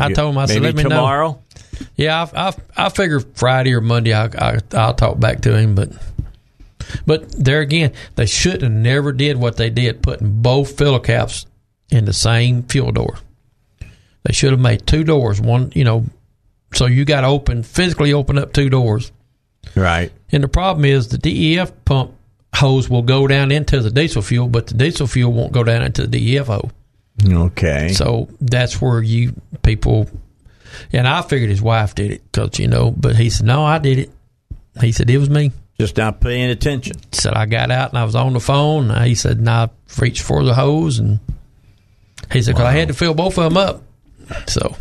I told him I said maybe let me know. Yeah, I, I, I figure Friday or Monday I, I I'll talk back to him, but but there again, they should have never did what they did, putting both filler caps in the same fuel door. They should have made two doors, one you know, so you got to open physically open up two doors. Right. And the problem is the DEF pump hose will go down into the diesel fuel, but the diesel fuel won't go down into the DEF hose. Okay. So that's where you people, and I figured his wife did it because you know, but he said no, I did it. He said it was me. Just not paying attention. Said I got out and I was on the phone. He said, "No, I reached for the hose," and he said, "Cause I had to fill both of them up." So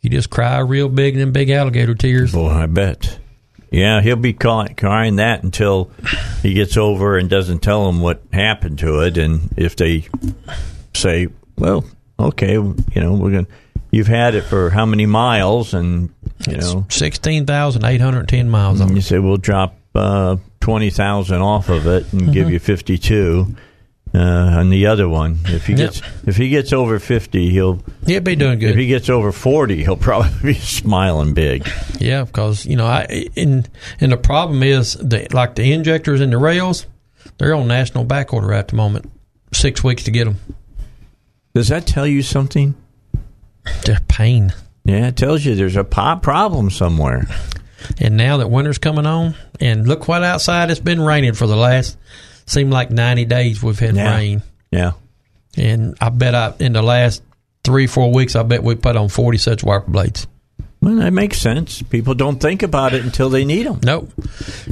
you just cry real big and then big alligator tears. Boy, I bet. Yeah, he'll be crying, crying that until he gets over and doesn't tell them what happened to it. And if they say, "Well, okay, you know, we're gonna," you've had it for how many miles, and you It's know, 16,810 miles on you say we'll drop uh, twenty thousand off of it and Mm-hmm. give you fifty-two. Uh, on the other one, if he Yep. gets if he gets over fifty, he'll He'll be doing good. if he gets over forty, he'll probably be smiling big. Yeah, because you know, I and and the problem is that like the injectors and the rails, they're on national back order at the moment. Six weeks to get them. Does that tell you something? They're pain. Yeah, it tells you there's a pop problem somewhere. And now that winter's coming on, and look what outside it's been raining for the last seemed like ninety days we've had Yeah. rain. Yeah. And I bet I in the last three four weeks I bet we put on forty such wiper blades. Well, that makes sense. People don't think about it until they need them. Nope.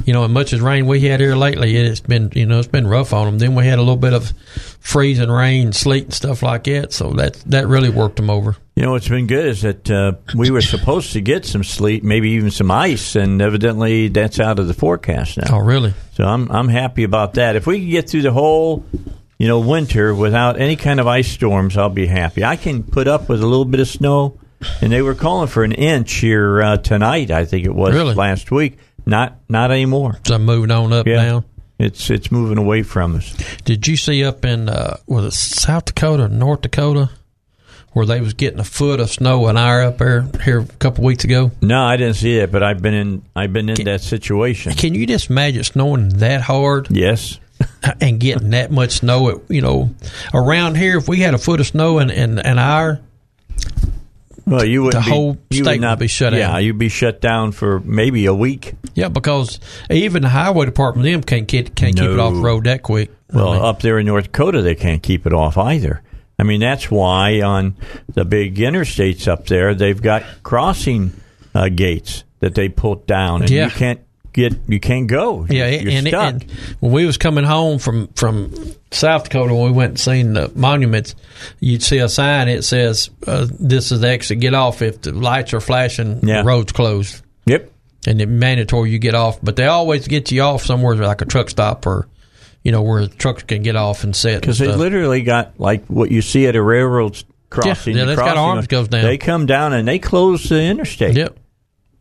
You know, as much as rain we had here lately, it's been you know it's been rough on them. Then we had a little bit of freezing rain, sleet, and stuff like that. So that that really worked them over. You know, what's been good is that uh, we were supposed to get some sleet, maybe even some ice, and evidently that's out of the forecast now. Oh, really? So I'm I'm happy about that. If we can get through the whole, you know, winter without any kind of ice storms, I'll be happy. I can put up with a little bit of snow, and they were calling for an inch here uh, tonight. I think it was Really? last week. Not not anymore. So I'm moving on up Yeah. now. It's it's moving away from us. Did you see up in uh, was it South Dakota, North Dakota, where they was getting a foot of snow an hour up there here a couple weeks ago? No, I didn't see it, but I've been in I've been in that situation. Can you just imagine snowing that hard Yes. and getting that much snow? At, you know, around here, if we had a foot of snow in, in an hour, Well, you would The be, whole you state would not be shut Yeah, down. Yeah, you'd be shut down for maybe a week. yeah, because even the highway department them can't get, can't keep it off road that quick. Well, I mean, up there in North Dakota, they can't keep it off either. I mean, that's why on the big interstates up there, they've got crossing uh, gates that they pulled down, and Yeah. you can't get you can't go. Yeah, you're, and, stuck. and when we was coming home from from South Dakota, when we went and seen the monuments, you'd see a sign. It says, uh, "This is the exit. Get off if the lights are flashing. Yeah. The road's closed." yep. And it's mandatory you get off, but they always get you off somewhere like a truck stop or, you know, where trucks can get off and sit. Because they literally got like what you see at a railroad crossing. yeah, the that's got arms goes down. They come down and they close the interstate. Yep.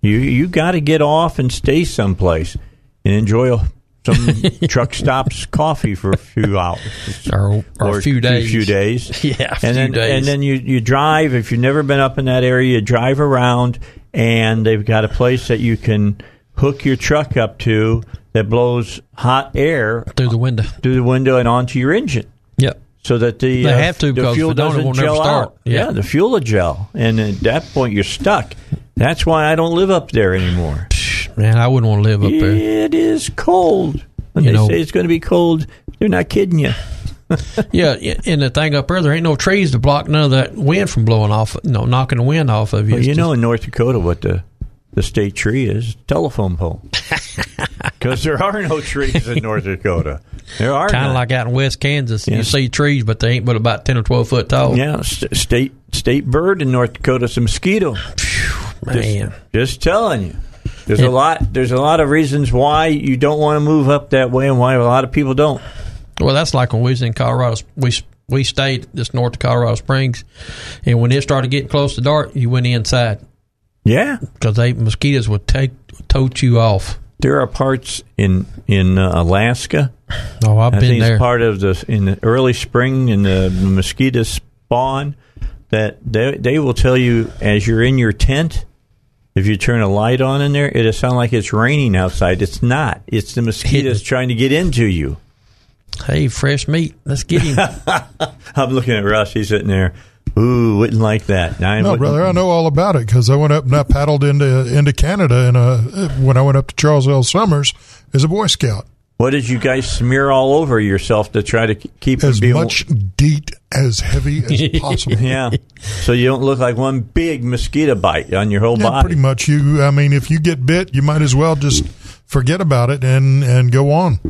You you got to get off and stay someplace and enjoy some truck stops coffee for a few hours Or, or, a few days. Few days. Yeah, a and few then days. and then you you drive. If you've never been up in that area, you drive around, and they've got a place that you can hook your truck up to that blows hot air through the window. through the window and onto your engine Yep. so that the They uh, have to, the fuel if they don't, it doesn't gel start. out. Yeah. the fuel will gel, and at that point you're stuck. That's why I don't live up there anymore. Man, I wouldn't want to live up there. It is cold. When You they know- say it's going to be cold, they're not kidding you. Yeah, yeah, and the thing up there, there ain't no trees to block none of that wind from blowing off, no, knocking the wind off of you. Well, It's you just- know, in North Dakota, what the the state tree is telephone pole. Because there are no trees in North Dakota. There are kind of like out in West Kansas, you see trees, but they ain't but about ten or twelve foot tall. yeah, st- state state bird in North Dakota is a mosquito. man. Just telling you. There's a lot. There's a lot of reasons why you don't want to move up that way, and why a lot of people don't. Well, that's like when we was in Colorado. We we stayed just north of Colorado Springs, and when it started getting close to dark, you went inside Yeah, because they mosquitoes would take tote you off. there are parts in in uh, Alaska. Oh, I've I been think there. it's part of the in the early spring and the mosquitoes spawn that they they will tell you as you're in your tent. If you turn a light on in there, it'll sound like it's raining outside. It's not. It's the mosquitoes trying to get into you. hey, fresh meat. Let's get him. I'm looking at Russ. He's sitting there. Ooh, wouldn't like that. I No, brother, I know all about it because I went up and I paddled into into Canada and uh, when I went up to Charles L. Sommers as a Boy Scout. What did you guys smear all over yourself to try to keep As being much DEET as heavy as possible. Yeah, so you don't look like one big mosquito bite on your whole Yeah, body. pretty much. You, I mean, if you get bit, you might as well just forget about it and and go on.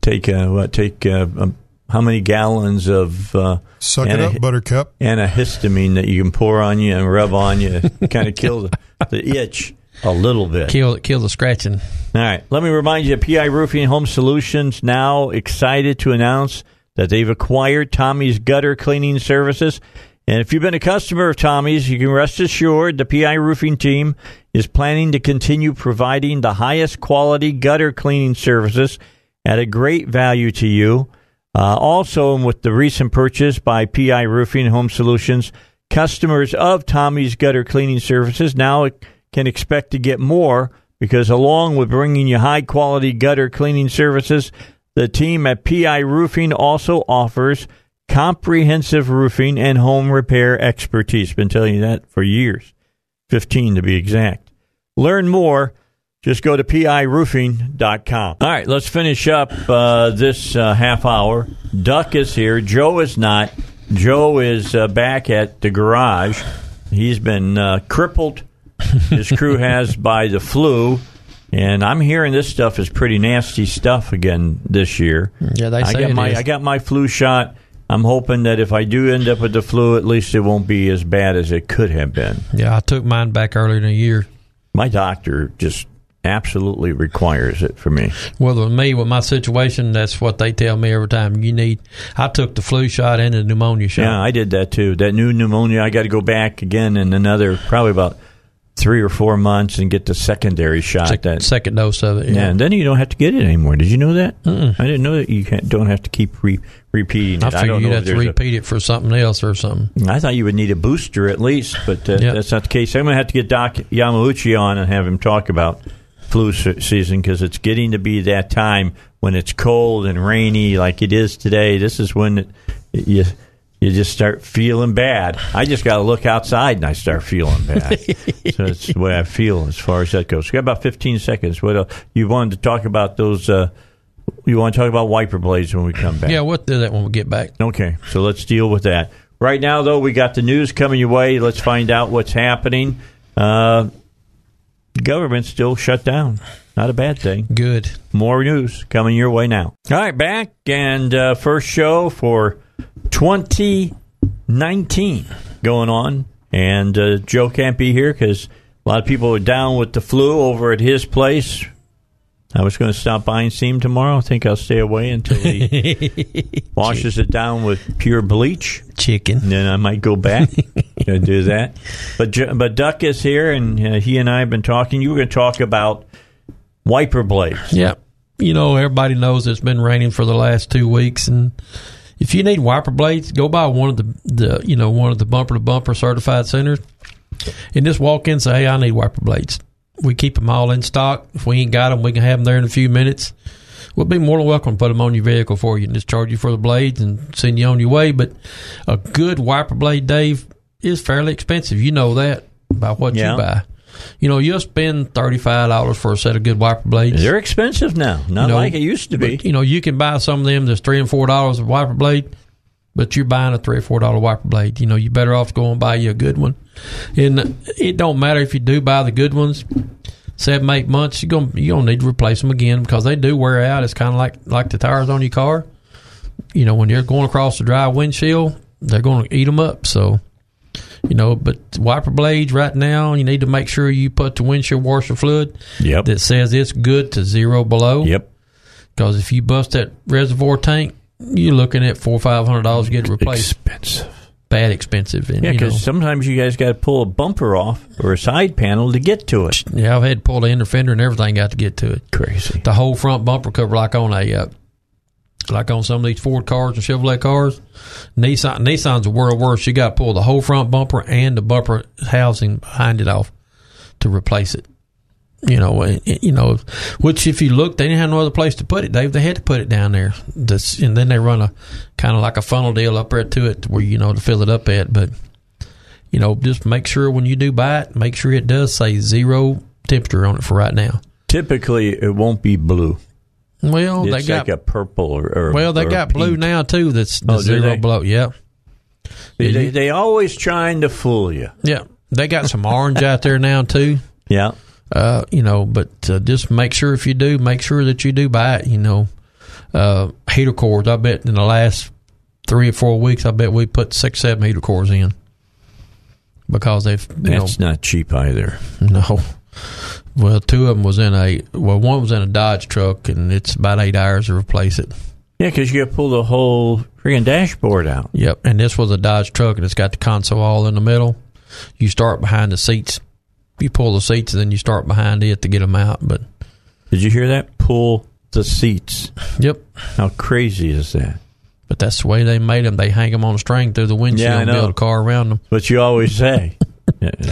Take uh, what? Take uh, um, how many gallons of uh, Suck it up, Buttercup. antihistamine that you can pour on you and rub on you, kind of kill the, the itch a little bit. Kill kill the scratching. All right. Let me remind you, that PI Roofing Home Solutions now excited to announce that they've acquired Tommy's Gutter Cleaning Services. And if you've been a customer of Tommy's, you can rest assured the PI Roofing team is planning to continue providing the highest quality gutter cleaning services at a great value to you. Uh, also, with the recent purchase by PI Roofing Home Solutions, customers of Tommy's Gutter Cleaning Services now can expect to get more because along with bringing you high quality gutter cleaning services, the team at PI Roofing also offers comprehensive roofing and home repair expertise. Been telling you that for years, 15 to be exact. Learn more. Just go to piroofing.com. All right, let's finish up uh, this uh, half hour. Duck is here. Joe is not. Joe is uh, back at the garage. He's been uh, crippled his crew has by the flu. And I'm hearing this stuff is pretty nasty stuff again this year. Yeah, they I say got it my is. I got my flu shot. I'm hoping that if I do end up with the flu, at least it won't be as bad as it could have been. Yeah, I took mine back earlier in the year. My doctor just absolutely requires it for me. Well, with me, with my situation, that's what they tell me every time. You need. I took the flu shot and the pneumonia shot. Yeah, I did that too. That new pneumonia, I got to go back again in another probably about three or four months and get the secondary shot. Sec- that second dose of it. Yeah, Yeah, and then you don't have to get it anymore. Did you know that? Mm-mm. I didn't know that you can't, don't have to keep re- repeating it. I, figured don't know you'd have to there's a- repeat it for something else or something. I thought you would need a booster at least, but uh, Yeah. that's not the case. I'm going to have to get Doc Yamauchi on and have him talk about flu se- season because it's getting to be that time when it's cold and rainy like it is today. This is when it, you you just start feeling bad. I just got to look outside and I start feeling bad. so that's the way I feel as far as that goes. We got about 15 seconds. What else? you wanted to talk about those? Uh, you want to talk about wiper blades when we come back? Yeah, we'll do that when we get back. Okay, so let's deal with that. Right now, though, we got the news coming your way. Let's find out what's happening. Uh, government's still shut down. Not a bad thing. Good. More news coming your way now. All right, back and uh, first show for 2019 going on. And uh, Joe can't be here because a lot of people are down with the flu over at his place. I was going to stop by and see him tomorrow. I think I'll stay away until he washes it down with pure bleach. Chicken. And then I might go back and do that. But but Duck is here, and uh, he and I have been talking. You were going to talk about wiper blades. Yeah. You know, everybody knows it's been raining for the last two weeks, and if you need wiper blades, go buy one of the, the you know one of the bumper to bumper certified centers, and just walk in and say, "Hey, I need wiper blades." We keep them all in stock. If we ain't got them, we can have them there in a few minutes. We'll be more than welcome to put them on your vehicle for you and just charge you for the blades and send you on your way. But a good wiper blade, Dave, is fairly expensive. You know that by what Yeah. you buy. You know, you'll spend thirty five dollars for a set of good wiper blades. They're expensive now, not You know, like it used to be. But, you know, you can buy some of them that's three and four dollars a wiper blade, but you're buying a three or four dollar wiper blade. You know, you're better off going buy you a good one. And it don't matter if you do buy the good ones. Seven, eight months, you're gonna you gonna need to replace them again because they do wear out. It's kind of like like the tires on your car. You know, when you're going across the dry windshield, they're going to eat them up. So, you know, but wiper blades right now, you need to make sure you put the windshield washer fluid Yep. that says it's good to zero below. Yep. Because if you bust that reservoir tank, you're looking at four or five hundred dollars to get it replaced. Expensive. Bad expensive. And, Yeah, because sometimes you guys got to pull a bumper off or a side panel to get to it. yeah, I've had to pull the inner fender and everything got to get to it. Crazy. The whole front bumper cover, like on a, uh, like on some of these Ford cars and Chevrolet cars. Nissan, Nissan's a world worse. You got to pull the whole front bumper and the bumper housing behind it off to replace it. You know, you know, which if you look, they didn't have no other place to put it, Dave. They had to put it down there. This, and then they run a kind of like a funnel deal up there to it, where you know to fill it up at. But you know, just make sure when you do buy it, make sure it does say zero temperature on it for right now. Typically, it won't be blue. Well, It's they got like a purple or, or well, they or got blue now too. That's the Oh, zero. Yeah, They, they, they always trying to fool you. yeah. They got some orange out there now too. Yeah. Uh, you know, but uh, just make sure if you do, make sure that you do buy it. You know, uh, heater cores. I bet in the last three or four weeks, I bet we put six, seven heater cores in because they've you That's not cheap either. no. Well, two of them was in a well, one was in a Dodge truck, and it's about eight hours to replace it. Yeah, because you got to pull the whole freaking dashboard out. Yep, and this was a Dodge truck, and it's got the console all in the middle. You start behind the seats. You pull the seats, and then you start behind it to get them out. But Did you hear that? Pull the seats. yep, How crazy is that? but that's the way they made them. They hang them on a string through the windshield Yeah, and build a car around them. But you always say.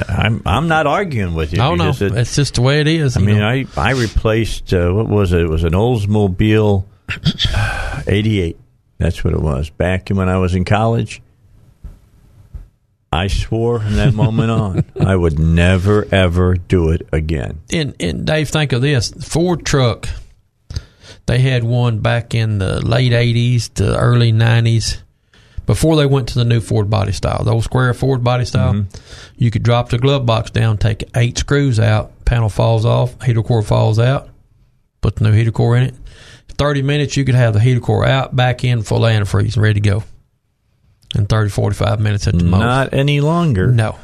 I'm I'm not arguing with you. Oh no, it- it's just the way it is. I mean, know. I I replaced uh, what was it? It was an Oldsmobile '88. That's what it was. Back when I was in college, I swore from that moment on I would never ever do it again. and and Dave, think of this: Ford truck. They had one back in the late '80s to early '90s, before they went to the new Ford body style, the old square Ford body style. Mm-hmm. You could drop the glove box down, take eight screws out, panel falls off, heater core falls out, put the new heater core in it. Thirty minutes, you could have the heater core out, back in, full antifreeze, ready to go. In 30, 45 minutes at the most. Not any longer. No.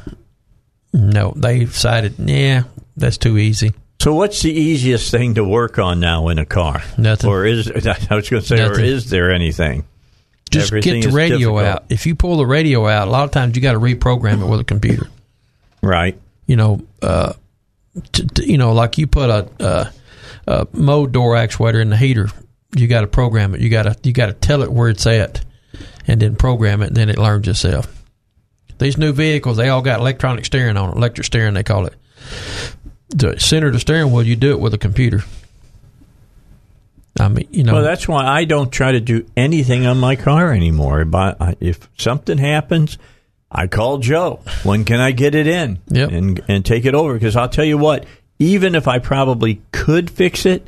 No. They decided, yeah, that's too easy. So, what's the easiest thing to work on now in a car? Nothing. Or is I was going to say, or is there anything? Just Everything get the radio difficult. out. If you pull the radio out, a lot of times you got to reprogram it with a computer. Right. You know, uh, t- t- you know, like you put a, a, a mode door actuator in the heater, you got to program it. You got to you got to tell it where it's at, and then program it. And then it learns itself. These new vehicles, they all got electronic steering on it, electric steering they call it. The center of the steering wheel, you do it with a computer. I mean, you know, Well, that's why I don't try to do anything on my car anymore. But if something happens, I call Joe. When can I get it in? Yep. And and take it over because I'll tell you what. Even if I probably could fix it,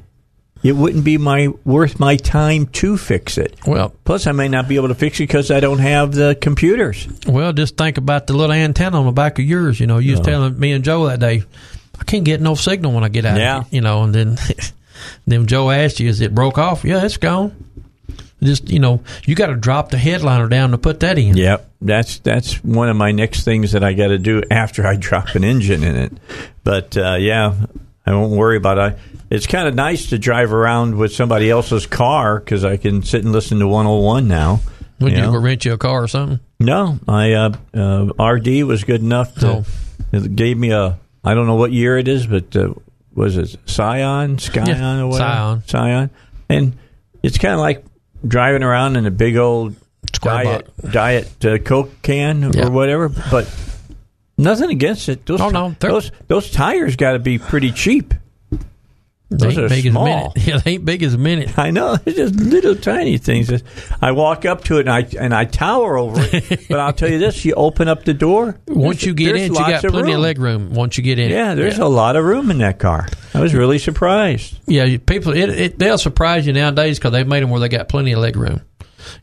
it wouldn't be my worth my time to fix it. well, Plus, I may not be able to fix it because I don't have the computers. Well, just think about the little antenna on the back of yours. You know, you was telling me and Joe that day, I can't get no signal when I get out. Yeah. You know, and then then Joe asked you, "Is it broke off?" Yeah, it's gone. Just you know, you got to drop the headliner down to put that in. Yep, that's that's one of my next things that I got to do after I drop an engine in it. But uh, yeah, I won't worry about it. It's kind of nice to drive around with somebody else's car because I can sit and listen to 101 now. Would you you know? rent you a car or something? No, I uh, uh, RD was good enough to Oh. it gave me a I don't know what year it is, but uh, was it Scion, Scion, Yeah, or whatever? Scion. Scion, and it's kind of like driving around in a big old Square diet diet uh, Coke can Yeah. or whatever, but nothing against it. Those Oh, no, they're- those those tires got to be pretty cheap. Those they are ain't big small. as a minute. Yeah, they ain't big as a minute. I know it's just little tiny things. I walk up to it and I and I tower over it. but I'll tell you this: you open up the door. Once you get in, you got of plenty of leg room. Once you get in, Yeah, there's a lot of room in that car. I was really surprised. Yeah, people it, it, they'll surprise you nowadays because they've made them where they got plenty of leg room.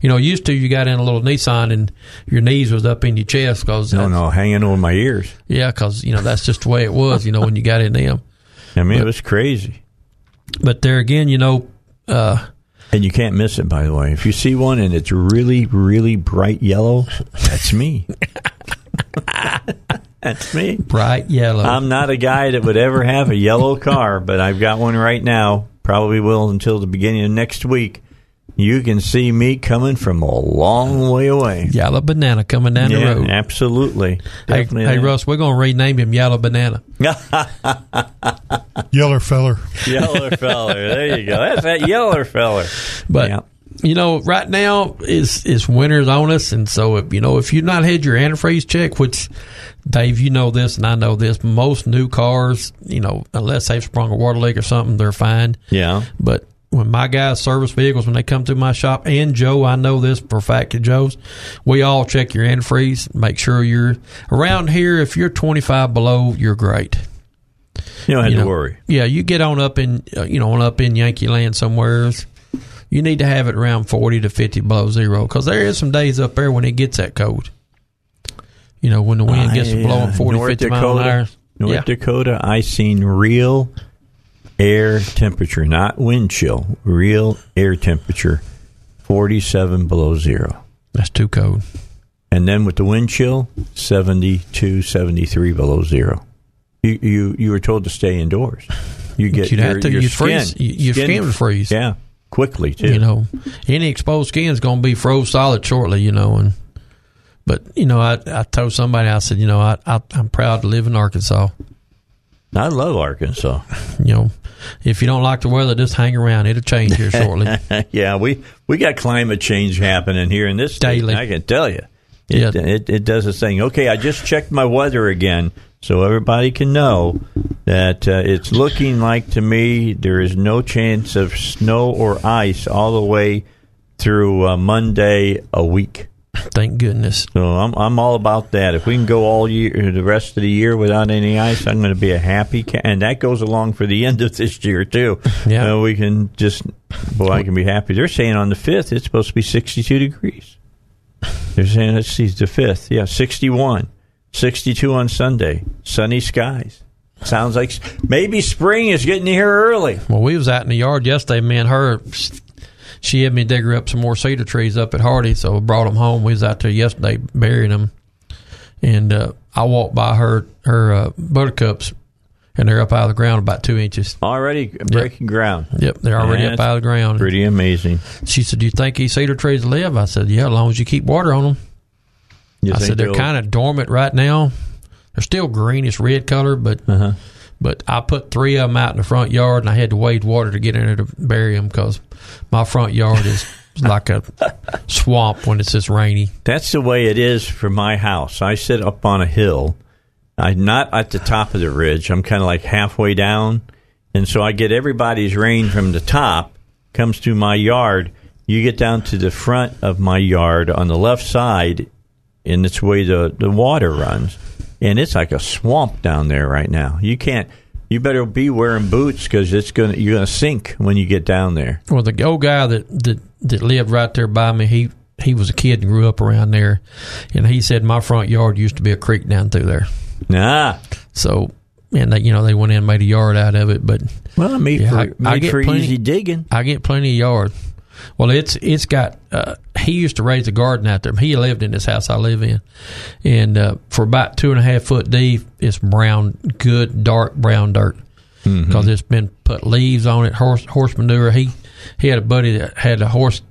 You know, used to you got in a little Nissan and your knees was up in your chest because No, no, hanging over my ears. yeah, because you know that's just the way it was. You know, when you got in them. I mean, it was crazy. But there again, you know, uh, And you can't miss it, by the way. If you see one and it's really, really bright yellow, that's me. that's me. bright yellow. I'm not a guy that would ever have a yellow car, but I've got one right now. Probably will until the beginning of next week. You can see me coming from a long way away. Yellow banana coming down yeah, the road. absolutely. Hey, Definitely hey that. Russ, we're gonna rename him Yellow Banana. Yeller feller. Yeller feller. There you go. That's that yeller feller. But Yeah. you know, right now is is winter's on us, and so if you know if you've not had your antifreeze check, which Dave, you know this and I know this, most new cars, you know, unless they've sprung a water leak or something, they're fine. Yeah. But when my guys service vehicles, when they come through my shop, and Joe, I know this for a fact at Joe's, we all check your antifreeze, make sure you're around here. If you're 25 below, you're great. You don't have You to worry. Yeah, you get on up in uh, you know on up in Yankee Land somewhere. You need to have it around 40 to 50 below zero because there is some days up there when it gets that cold. You know when the wind gets to I, blowing uh, 40, North 50 Dakota, mile an hour. North yeah. Dakota, I seen real air temperature, not wind chill, real air temperature, 47 below zero. That's too cold. And then with the wind chill, 72, 73 below zero. You you, you were told to stay indoors. You get You'd your, have to- your skin, freeze. Your skin would freeze. Yeah, quickly too. You know, any exposed skin is going to be froze solid shortly. You know, and but you know, I I told somebody I said, you know, I, I I'm proud to live in Arkansas. I love Arkansas. You know, if you don't like the weather, just hang around. It'll change here shortly. yeah, we we got climate change happening here in this state. Daily. I can tell you. It, Yeah. it, it does its thing. Okay, I just checked my weather again, so everybody can know that uh, it's looking like to me there is no chance of snow or ice all the way through uh, Monday a week. Thank goodness. So I'm I'm all about that. If we can go all year, the rest of the year without any ice, I'm going to be a happy. Ca- and that goes along for the end of this year too. Yeah. Uh, we can just, boy, I can be happy. They're saying on the fifth it's supposed to be 62 degrees. They're saying let's see the fifth, yeah, 61, 62 on Sunday, sunny skies. Sounds like maybe spring is getting here early. Well, we was out in the yard yesterday. Me and her, she had me dig her up some more cedar trees up at Hardy, so I brought them home. We was out there yesterday burying them, and uh, I walked by her her uh, buttercups, and they're up out of the ground about two inches. Already breaking ground. Yep, they're already Yeah, up out of the ground. Pretty amazing. She said, "Do you think these cedar trees live?" I said, "Yeah, as long as you keep water on them." You I said they're kind of dormant right now. They're still greenish red color, but Uh-huh. But I put three of them out in the front yard, and I had to wade water to get in there to bury them because my front yard is like a swamp when it's this rainy. That's the way it is for my house. I sit up on a hill. I'm not at the top of the ridge. I'm kind of like halfway down. And so I get everybody's rain from the top, comes to my yard. You get down to the front of my yard on the left side, and it's where the, the water runs. And it's like a swamp down there right now. You can't. You better be wearing boots because it's gonna you're gonna sink when you get down there. Well, the old guy that that that lived right there by me, he he was a kid and grew up around there, and he said my front yard used to be a creek down through there. Nah. So, and they, you know they went in and made a yard out of it, but Well, made Yeah, for, I- I get for plenty- easy digging. I get plenty of yard. Well, it's it's got. Uh, he used to raise a garden out there. He lived in this house I live in, and uh, for about two and a half foot deep, it's brown, good dark brown dirt because it's been put leaves on it, horse horse manure. He he had a buddy that had a horse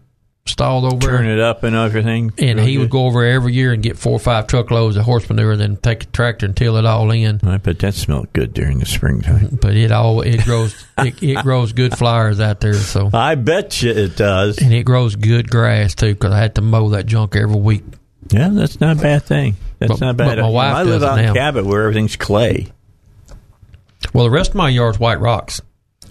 stalled over Turn it up and everything. and he would go over every year and get four or five truckloads of horse manure, and then take a tractor and till it all in. I bet that smelled good during the springtime. But it all it grows it, it grows good flowers out there. So I bet you it does. and it grows good grass too because I had to mow that junk every week. Yeah, that's not a bad thing. That's But- not but bad. my wife I live out in. Cabot where everything's clay. Well, the rest of my yard's white rocks.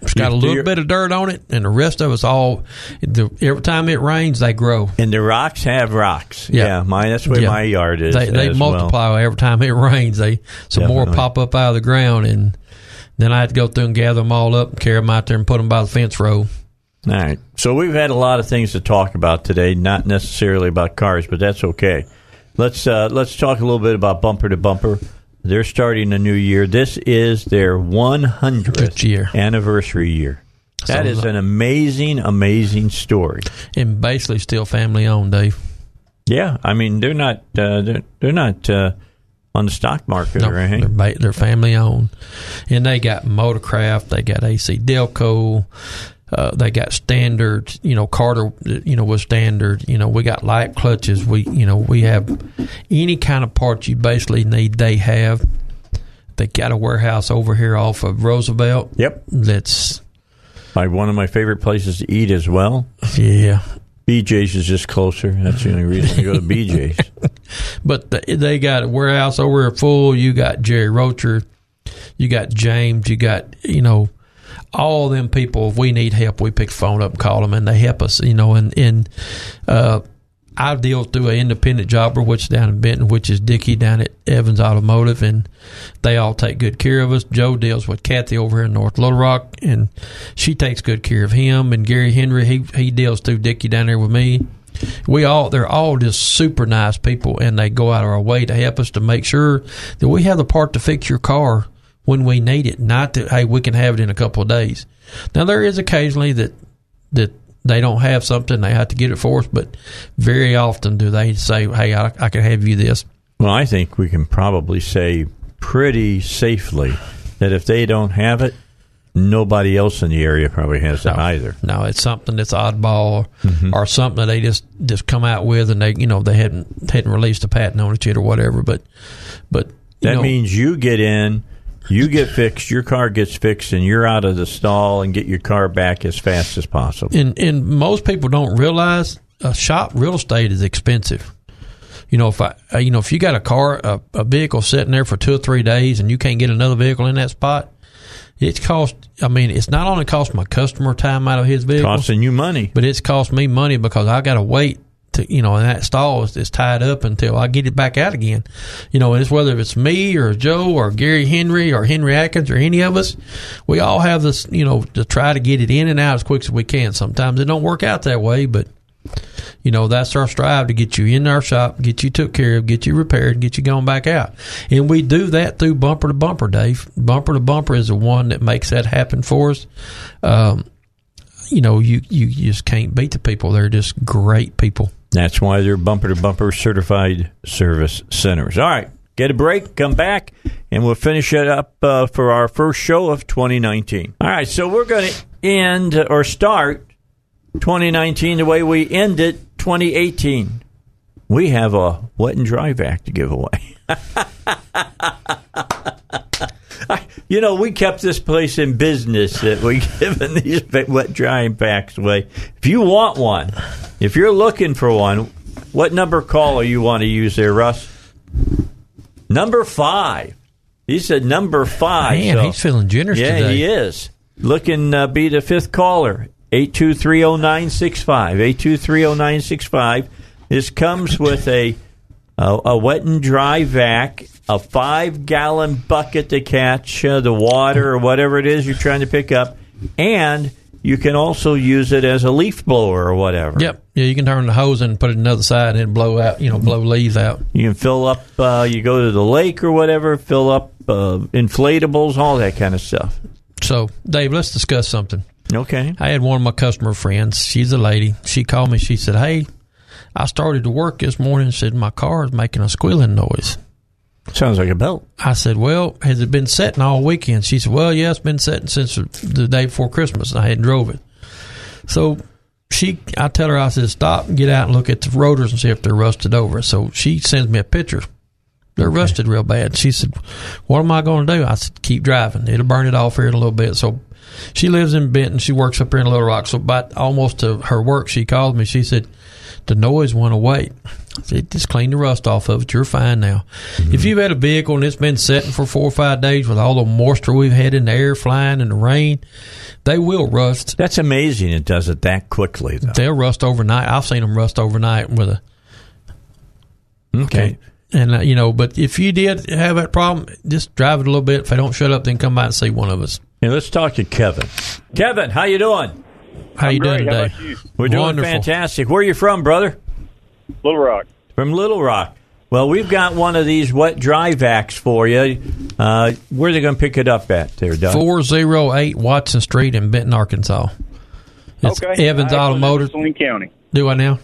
It's got a little bit of dirt on it, and the rest of it's all. The, every time it rains, they grow. And the rocks have rocks. Yeah. Yeah, my that's where Yeah. my yard is. They they as well. multiply every time it rains. They some more pop up out of the ground, and then I have to go through and gather them all up and carry them out there and put them by the fence row. All right. So we've had a lot of things to talk about today, not necessarily about cars, but that's okay. Let's uh, let's talk a little bit about bumper to bumper. They're starting a new year. This is their 100th year. anniversary year. That So- is an amazing, amazing story. And basically, still family owned, Dave. Yeah, I mean they're not uh, they're, they're not uh, on the stock market No, or they're, anything. ba- they're family owned, and they got Motorcraft, they got AC Delco, uh, they got standard. You know, Carter, you know, was standard. You know, we got light clutches. We, you know, we have any kind of parts you basically need. They have. They got a warehouse over here off of Roosevelt. Yep, That's like one of my favorite places to eat as well. yeah. BJ's is just closer. That's the only reason I go to BJ's. But they, they got a warehouse over here full. You got Jerry Rocher, you got James, you got you know all them people. If we need help, we pick the phone up and call them, and they help us. You know, and and uh, I deal through an independent jobber, which is down in Benton, which is Dickie down at Evans Automotive, and they all take good care of us. Joe deals with Kathy over here in North Little Rock, and she takes good care of him. And Gary Henry, he he deals through Dickie down there with me we all they're all just super nice people and they go out of our way to help us to make sure that we have the part to fix your car when we need it, not that hey we can have it in a couple of days. Now there is occasionally that that they don't have something they have to get it for us, but very often do they say hey I, I can have you this. Well, I think we can probably say pretty safely that if they don't have it, nobody else in the area probably has it either. No, it's something that's oddball mm-hmm. or something that they just just come out with and they you know they hadn't hadn't released a patent on it yet or whatever. But but That know, means you get in, you get fixed, your car gets fixed, and you're out of the stall and get your car back as fast as possible. and and most people don't realize a shop real estate is expensive. You know, if I, uh, you know, if you got a car, a, a vehicle sitting there for two or three days, and you can't get another vehicle in that spot, it's cost. I mean, it's not only cost my customer time out of his vehicle, Costing you money. but it's cost me money because I got to wait to, you know, and that stall is, is tied up until I get it back out again. You know, it's whether it's me or Joe or Gary Henry or Henry Atkins or any of us, we all have this, you know, to try to get it in and out as quick as we can. Sometimes it don't work out that way, but you know, that's our strive to get you in our shop, get you took care of, get you repaired, get you going back out. And we do that through bumper to bumper, Dave. Bumper to bumper is the one that makes that happen for us. Um, you know, you, you just can't beat the people. They're just great people. That's why they're bumper to bumper certified service centers. All right, get a break, come back, and we'll finish it up uh, for our first show of 2019. All right, so we're going to end or start 2019 the way we ended 2018. We have a wet and dry vac to give away. you know, we kept this place in business that we giving these wet drying packs away. If you want one, if you're looking for one, what number caller you want to use there, Russ? Number five. He said number five. Man, so- he's feeling generous yeah, today. he is. Looking uh, be the fifth caller. 8230965. 8230965. This comes with a, a a wet and dry vac, a five gallon bucket to catch uh, the water or whatever it is you're trying to pick up, and you can also use it as a leaf blower or whatever. Yep. Yeah, you can turn the hose and put it another side and blow out, you know, blow leaves out. You can fill up. Uh, you go to the lake or whatever, fill up uh, inflatables, all that kind of stuff. So, Dave, let's discuss something. Okay. I had one of my customer friends. She's a lady. She called me. She said, "Hey, I started to work this morning. and Said my car is making a squealing noise." Sounds like a belt. I said, "Well, has it been setting all weekend?" She said, "Well, yeah, it's been setting since the day before Christmas. And I hadn't drove it." So she, I tell her, I said, "Stop and get out and look at the rotors and see if they're rusted over." So she sends me a picture. They're rusted real bad. She said, "What am I going to do?" I said, "Keep driving. It'll burn it off here in a little bit." So she lives in Benton. She works up here in Little Rock. So about almost to her work, she called me. She said, "The noise went away." Said, "Just clean the rust off of it. You're fine now." If you've had a vehicle and it's been sitting for four or five days with all the moisture we've had in the air flying and the rain, they will rust. That's amazing. It does it that quickly, though. They'll rust overnight. I've seen them rust overnight with a Okay. And uh, you know, but if you did have that problem, just drive it a little bit. If they don't shut up, then come by and see one of us. Yeah, let's talk to Kevin. Kevin, how you doing? How you doing great. How today? about you? We're doing Wonderful. fantastic. Where are you from, brother? Little Rock. From Little Rock. Well, we've got one of these wet dry vacs for you. Uh, where are they going to pick it up at there, Doug? Four zero eight Watson Street in Benton, Arkansas. It's okay. Evans I actually Automotive. in Saline County. Do I now?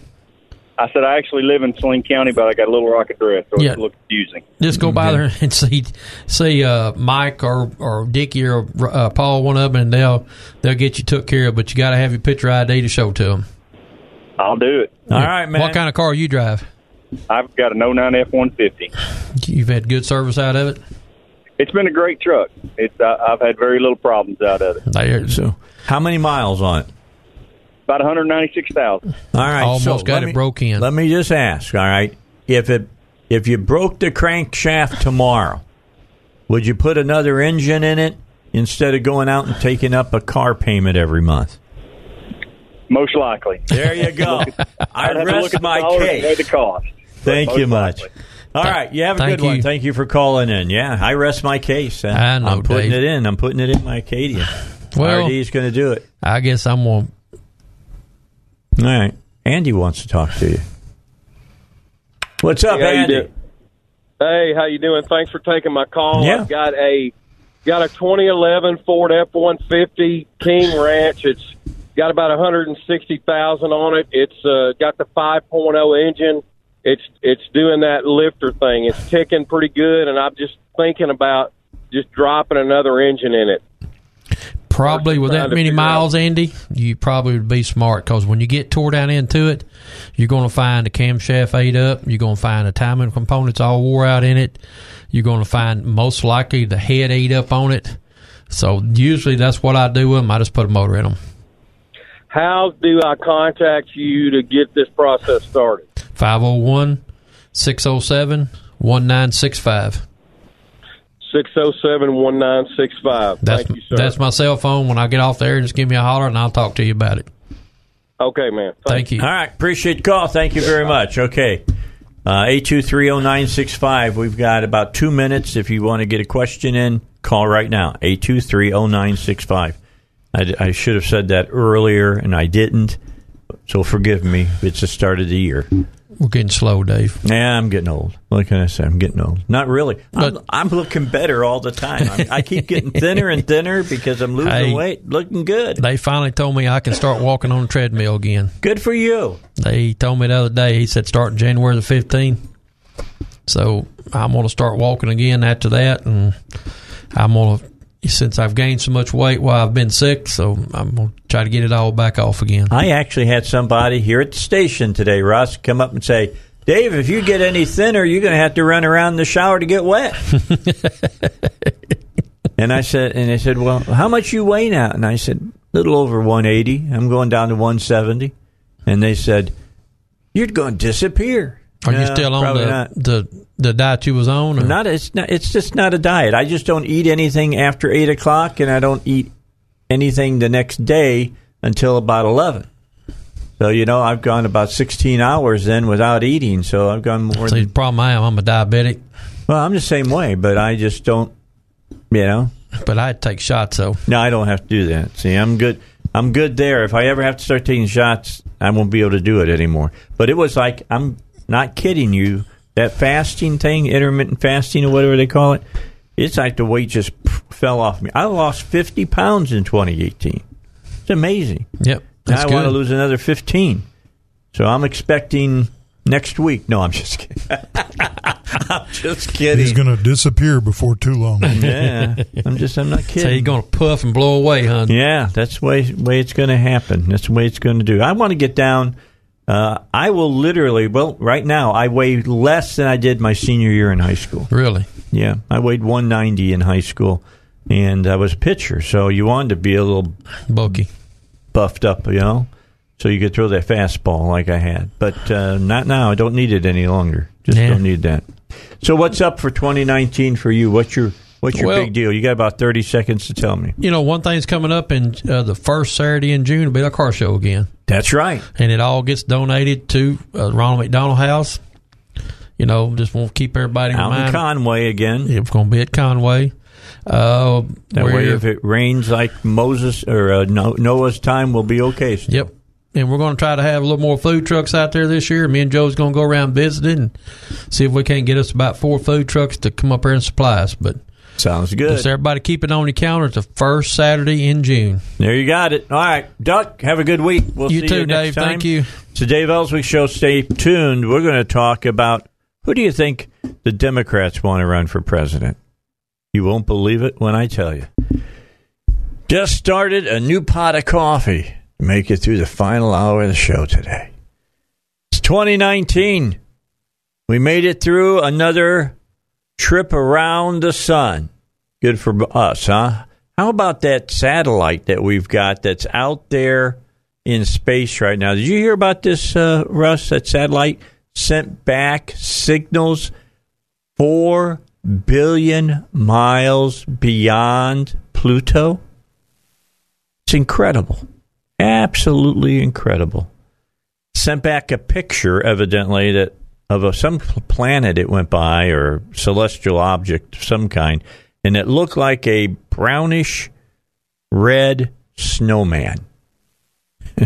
I said I actually live in Saline County, but I got a Little Rock address, so Yeah. it's a little confusing. Just go by there and see see uh, Mike or or Dickie or uh, Paul, one of them, and they'll they'll get you took care of. But you got to have your picture ID to show to them. I'll do it. All right, man. What kind of car you drive? I've got an 09 F-150. You've had good service out of it. It's been a great truck. It's uh, I've had very little problems out of it. There, So, how many miles on it? About 196,000. All right, Almost so got let it me- broke in. Let me just ask. All right, if it if you broke the crankshaft tomorrow, would you put another engine in it instead of going out and taking up a car payment every month? Most likely. There you go. I I'd to look rest at my dollars case. the cost. Thank Most you much. likely. All right, you have a Thank good one. you. Thank you for calling in. Yeah, I rest my case. Uh, I know, I'm putting Dave. it in. I'm putting it in my Acadia. Well- RD is going to do it. I guess I'm going. All right. Andy wants to talk to you. What's up, Hey, how Andy? doing? Hey, how you doing? Thanks for taking my call. Yeah. I've got a got a 2011 Ford F150 King Ranch. It's got about 160,000 on it. It's uh, got the 5.0 engine. It's it's doing that lifter thing. It's ticking pretty good, and I'm just thinking about just dropping another engine in it. Probably with that many miles, Andy, you probably would be smart because when you get tore down into it, you're going to find the camshaft ate up. You're going to find the timing components all wore out in it. You're going to find most likely the head ate up on it. So usually that's what I do with them. I just put a motor in them. How do I contact you to get this process started? 501 607 1965. 607 1965. That's Thank you, sir. that's my cell phone. When I get off there, just give me a holler and I'll talk to you about it. Okay, man. Thank you. All right. Appreciate the call. Thank you very much. Okay. Uh, 8230965. We've got about two minutes. If you want to get a question in, call right now. 8230965. I, I should have said that earlier, and I didn't. So forgive me. It's the start of the year. We're getting slow, Dave. Yeah, I'm getting old. What can I say? I'm getting old. Not really. I'm, I'm looking better all the time. I'm, I keep getting thinner and thinner because I'm losing Hey. weight, looking good. They finally told me I can start walking on the treadmill again. Good for you. They told me the other day. He said starting January the fifteenth. So I'm going to start walking again after that, and I'm going to since I've gained so much weight while I've been sick. So I'm going to try to get it all back off again. I actually had somebody here at the station today, Russ, come up and say, Dave, if you get any thinner, you're going to have to run around in the shower to get wet. and I said, and they said, well, how much you weigh now? And I said, little over 180. I'm going down to 170. And they said, you're going to disappear. Are you still on the, not. the the diet you was on? Or? Not it's not it's just not a diet. I just don't eat anything after eight o'clock, and I don't eat anything the next day until about eleven. So you know, I've gone about sixteen hours then without eating. So I've gone more. See, Than, the problem I am, I'm a diabetic, well, I'm the same way, but I just don't. You know, but I take shots though. no, I don't have to do that. See, I'm good. I'm good there. If I ever have to start taking shots, I won't be able to do it anymore. But it was like I'm not kidding you. That fasting thing, intermittent fasting or whatever they call it, it's like the weight just fell off me. I lost 50 pounds in 2018. It's amazing. Yep, Now that's I good. want to lose another 15. So I'm expecting next week. No, I'm just kidding. I'm just kidding. He's going to disappear before too long. yeah, I'm just. I'm not kidding. So you're going to puff and blow away, huh? Yeah, that's the way, way it's going to happen. That's the way it's going to do. I want to get down. Uh, I will literally, well, right now, I weigh less than I did my senior year in high school. Really? Yeah, I weighed 190 in high school, and I was a pitcher, so you wanted to be a little bulky, buffed up, you know, so you could throw that fastball like I had. But uh, not now. I don't need it any longer. Just Yeah. don't need that. So what's up for 2019 for you? What's your What's your Well- big deal? You got about 30 seconds to tell me. You know, one thing's coming up in uh, the first Saturday in June will be the car show again. That's right. And it all gets donated to uh, Ronald McDonald House. You know, just want to keep everybody in Out in. Conway again. It's going to be at Conway. Uh, That way, if it rains like Moses or uh, Noah's time, we'll be okay. still. Yep. And we're going to try to have a little more food trucks out there this year. Me and Joe's going to go around visiting and see if we can't get us about four food trucks to come up here and supply us. But sounds good. Just everybody keep it on your calendar. It's the first Saturday in June. There you got it. All right, Duck. Have a good week. We'll see You see too, you next Dave. time. Thank you. It's the Dave Elswick Show. Stay tuned. We're going to talk about who do you think the Democrats want to run for president? You won't believe it when I tell you. Just started a new pot of coffee. Make it through the final hour of the show today. It's 2019. We made it through another trip around the sun. Good for us, huh? How about that satellite that we've got that's out there in space right now? Did you hear about this, uh, Russ? That satellite sent back signals four billion miles beyond Pluto? It's incredible. Absolutely incredible. Sent back a picture, evidently, that of a, some planet it went by or celestial object of some kind, and it looked like a brownish red snowman.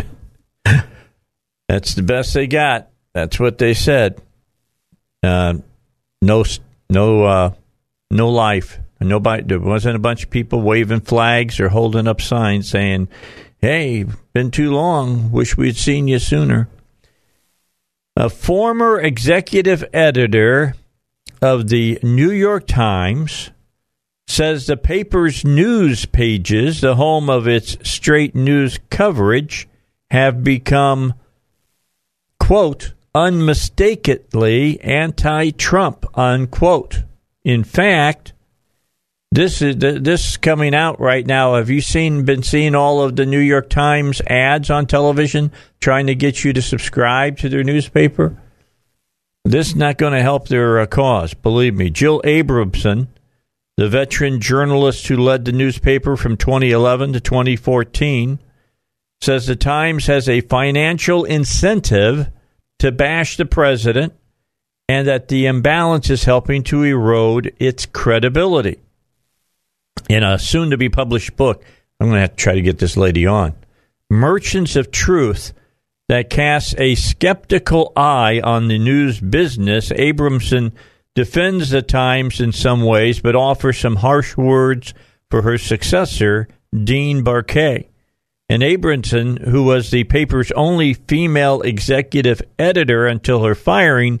That's the best they got. That's what they said. Uh, no, no, uh, no life Nobody, there wasn't a bunch of people waving flags or holding up signs saying, "Hey, been too long. Wish we'd seen you sooner." A former executive editor of the New York Times says the paper's news pages, the home of its straight news coverage, have become, quote, unmistakably anti Trump, unquote. In fact, this is this is coming out right now. Have you seen been seeing all of the New York Times ads on television trying to get you to subscribe to their newspaper? This is not going to help their uh, cause, believe me. Jill Abramson, the veteran journalist who led the newspaper from 2011 to 2014, says the Times has a financial incentive to bash the president and that the imbalance is helping to erode its credibility. In a soon to be published book, I'm going to have to try to get this lady on. Merchants of Truth that casts a skeptical eye on the news business. Abramson defends the Times in some ways, but offers some harsh words for her successor, Dean Baquet. And Abramson, who was the paper's only female executive editor until her firing,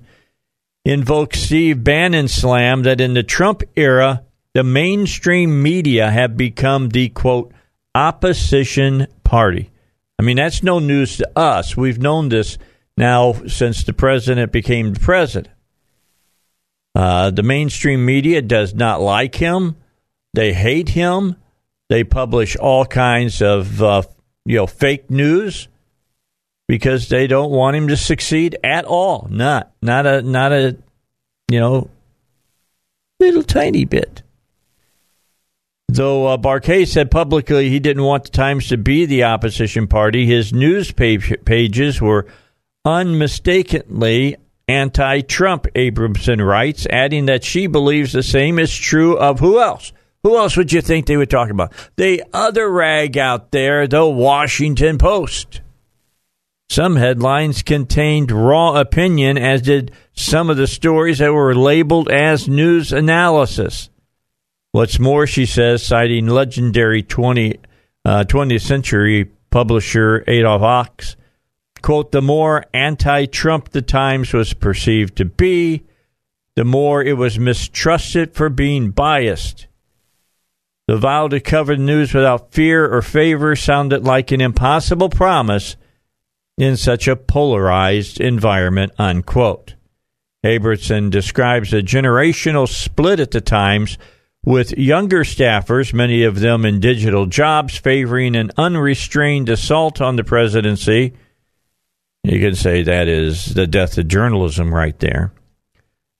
invokes Steve Bannon's slam that in the Trump era, the mainstream media have become the quote opposition party. I mean, that's no news to us. We've known this now since the president became the president. Uh, the mainstream media does not like him. They hate him. They publish all kinds of uh, you know fake news because they don't want him to succeed at all. Not not a not a you know little tiny bit. Though uh, Baquet said publicly he didn't want the Times to be the opposition party, his news page- pages were unmistakably anti Trump, Abramson writes, adding that she believes the same is true of who else? Who else would you think they would talk about? The other rag out there, the Washington Post. Some headlines contained raw opinion, as did some of the stories that were labeled as news analysis. What's more, she says, citing legendary 20, uh, 20th century publisher Adolf Ochs, quote, the more anti Trump the Times was perceived to be, the more it was mistrusted for being biased. The vow to cover the news without fear or favor sounded like an impossible promise in such a polarized environment, unquote. Abramson describes a generational split at the Times with younger staffers, many of them in digital jobs, favoring an unrestrained assault on the presidency. You can say that is the death of journalism right there.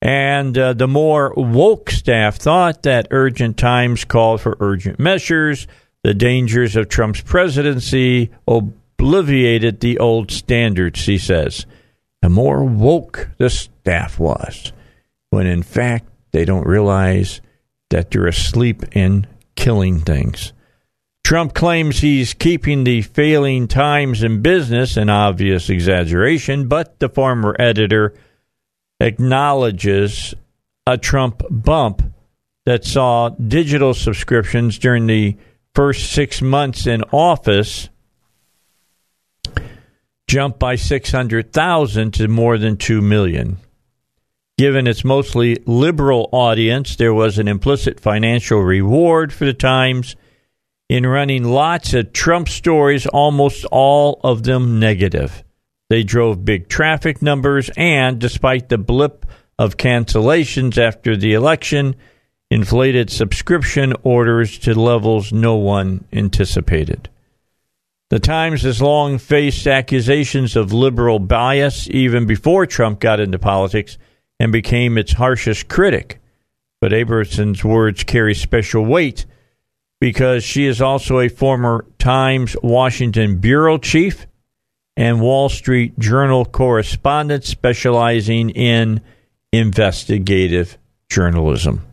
And uh, the more woke staff thought that urgent times called for urgent measures. The dangers of Trump's presidency obliviated the old standards, he says. The more woke the staff was, when in fact they don't realize that they're asleep and killing things. Trump claims he's keeping the failing Times in business, an obvious exaggeration, but the former editor acknowledges a Trump bump that saw digital subscriptions during the first six months in office jump by 600,000 to more than 2 million. Given its mostly liberal audience, there was an implicit financial reward for the Times in running lots of Trump stories, almost all of them negative. They drove big traffic numbers and, despite the blip of cancellations after the election, inflated subscription orders to levels no one anticipated. The Times has long faced accusations of liberal bias even before Trump got into politics and became its harshest critic. But Abramson's words carry special weight because she is also a former Times Washington bureau chief and Wall Street Journal correspondent specializing in investigative journalism.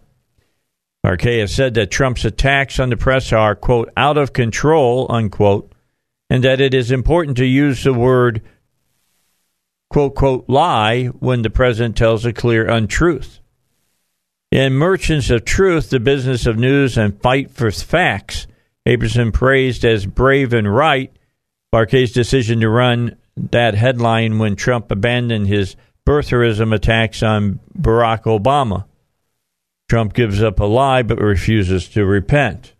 Baquet said that Trump's attacks on the press are, quote, out of control, unquote, and that it is important to use the word quote, quote, lie when the president tells a clear untruth. In Merchants of Truth, the business of news and fight for facts, Abramson praised as brave and right Baquet's decision to run that headline when Trump abandoned his birtherism attacks on Barack Obama. Trump gives up a lie but refuses to repent.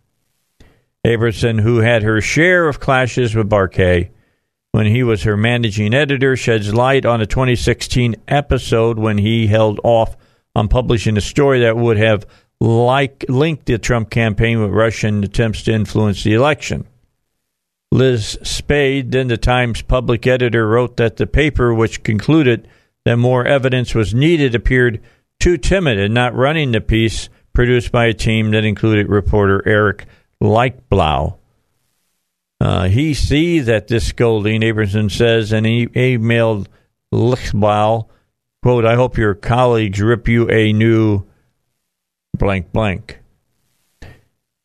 Abramson, who had her share of clashes with Barkay when he was her managing editor, sheds light on a 2016 episode when he held off on publishing a story that would have like linked the Trump campaign with Russian attempts to influence the election. Liz Spayd, then the Times public editor, wrote that the paper, which concluded that more evidence was needed, appeared too timid in not running the piece produced by a team that included reporter Eric Lichtblau. Uh, he sees that this scolding, Abramson says, and he emailed Lichtblau, quote, I hope your colleagues rip you a new blank blank.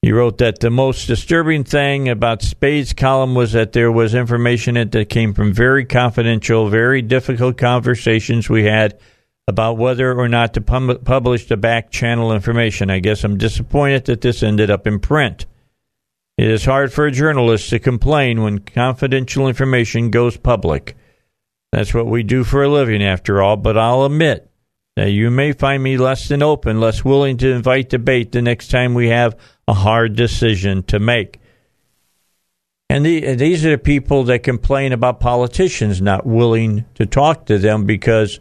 He wrote that the most disturbing thing about Spayd's column was that there was information that came from very confidential, very difficult conversations we had about whether or not to pub- publish the back channel information. I guess I'm disappointed that this ended up in print. It is hard for a journalist to complain when confidential information goes public. That's what we do for a living, after all, but I'll admit that you may find me less than open, less willing to invite debate the next time we have a hard decision to make. And the, these are the people that complain about politicians not willing to talk to them because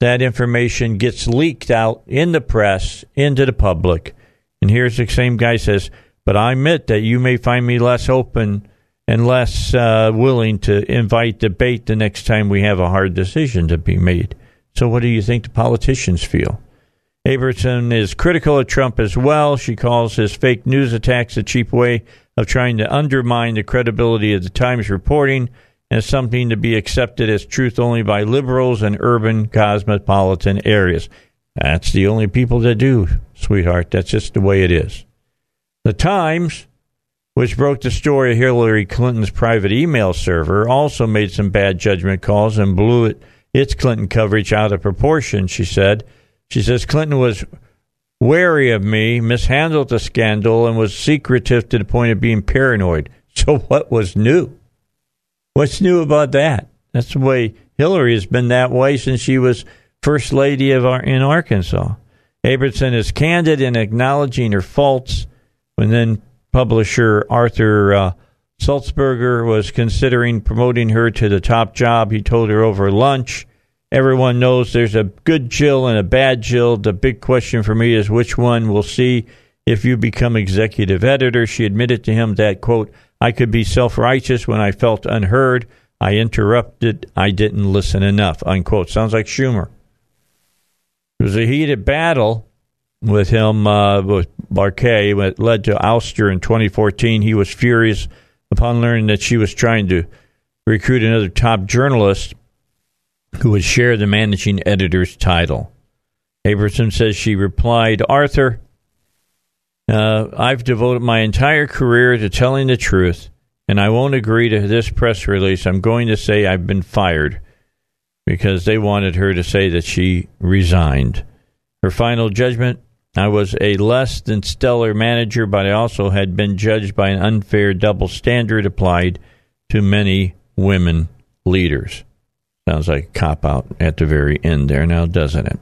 that information gets leaked out in the press, into the public. And here's the same guy says, but I admit that you may find me less open and less uh, willing to invite debate the next time we have a hard decision to be made. So, what do you think the politicians feel? Abramson is critical of Trump as well. She calls his fake news attacks a cheap way of trying to undermine the credibility of the Times reporting and something to be accepted as truth only by liberals and urban cosmopolitan areas. That's the only people that do, sweetheart. That's just the way it is. The Times, which broke the story of Hillary Clinton's private email server, also made some bad judgment calls and blew it, its Clinton coverage out of proportion, she said. She says Clinton was wary of me, mishandled the scandal, and was secretive to the point of being paranoid. So, what was new? What's new about that? That's the way Hillary has been that way since she was first lady of our, in Arkansas. Abramson is candid in acknowledging her faults. When then publisher Arthur uh, Sulzberger was considering promoting her to the top job, he told her over lunch Everyone knows there's a good Jill and a bad Jill. The big question for me is which one will see if you become executive editor. She admitted to him that, quote, I could be self righteous when I felt unheard. I interrupted. I didn't listen enough, unquote. Sounds like Schumer. It was a heated battle with him, uh, with that led to ouster in 2014. He was furious upon learning that she was trying to recruit another top journalist who would share the managing editor's title. Abramson says she replied, Arthur, uh, I've devoted my entire career to telling the truth, and I won't agree to this press release. I'm going to say I've been fired because they wanted her to say that she resigned. Her final judgment I was a less than stellar manager, but I also had been judged by an unfair double standard applied to many women leaders. Sounds like a cop out at the very end there now, doesn't it?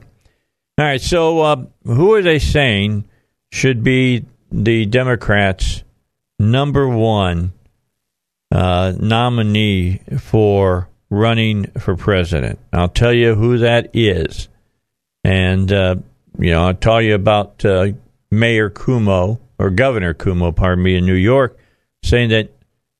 All right, so uh, who are they saying should be the Democrats' number one uh, nominee for running for president? I'll tell you who that is. And, uh, you know, I'll tell you about uh, Mayor Cuomo, or Governor Cuomo, pardon me, in New York, saying that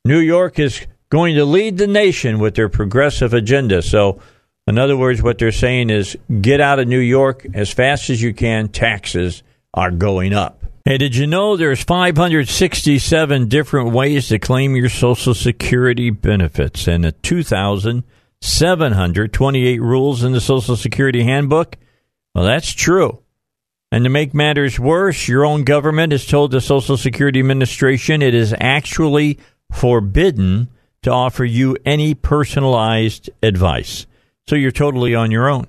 New York is going to lead the nation with their progressive agenda. So, in other words, what they're saying is get out of New York as fast as you can. Taxes are going up. Hey, did you know there's 567 different ways to claim your Social Security benefits and 2,728 rules in the Social Security Handbook? Well, that's true. And to make matters worse, your own government has told the Social Security Administration it is actually forbidden to offer you any personalized advice. So you're totally on your own.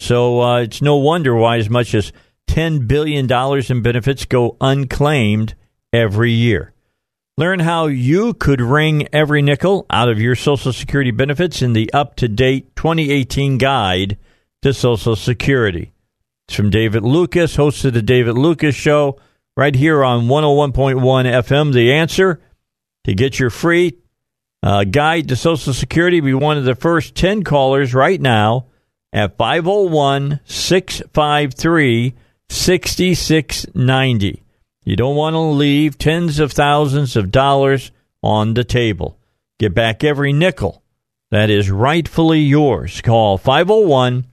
So uh, it's no wonder why as much as $10 billion in benefits go unclaimed every year. Learn how you could wring every nickel out of your Social Security benefits in the up to date 2018 guide to Social Security. It's from David Lucas, host of the David Lucas Show, right here on 101.1 FM. The answer to get your free uh, guide to Social Security, be one of the first 10 callers right now at 501 653 6690. You don't want to leave tens of thousands of dollars on the table. Get back every nickel that is rightfully yours. Call 501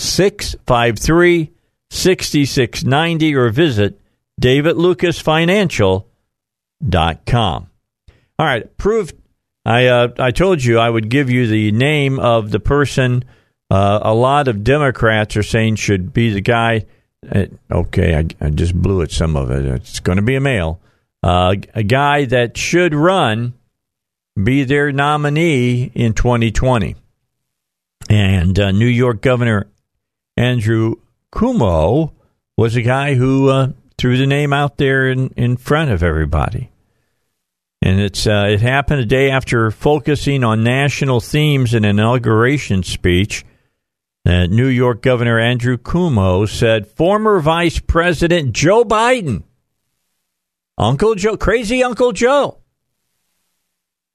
653 6690 or visit davidlucasfinancial.com. All right, proved I uh, I told you I would give you the name of the person uh, a lot of Democrats are saying should be the guy uh, okay, I, I, just blew it. Some of it. It's going to be a male, uh, a guy that should run, be their nominee in 2020. And uh, New York Governor Andrew Cuomo was a guy who uh, threw the name out there in, in front of everybody. And it's uh, it happened a day after focusing on national themes in an inauguration speech New York Governor Andrew Cuomo said former Vice President Joe Biden, Uncle Joe, crazy Uncle Joe,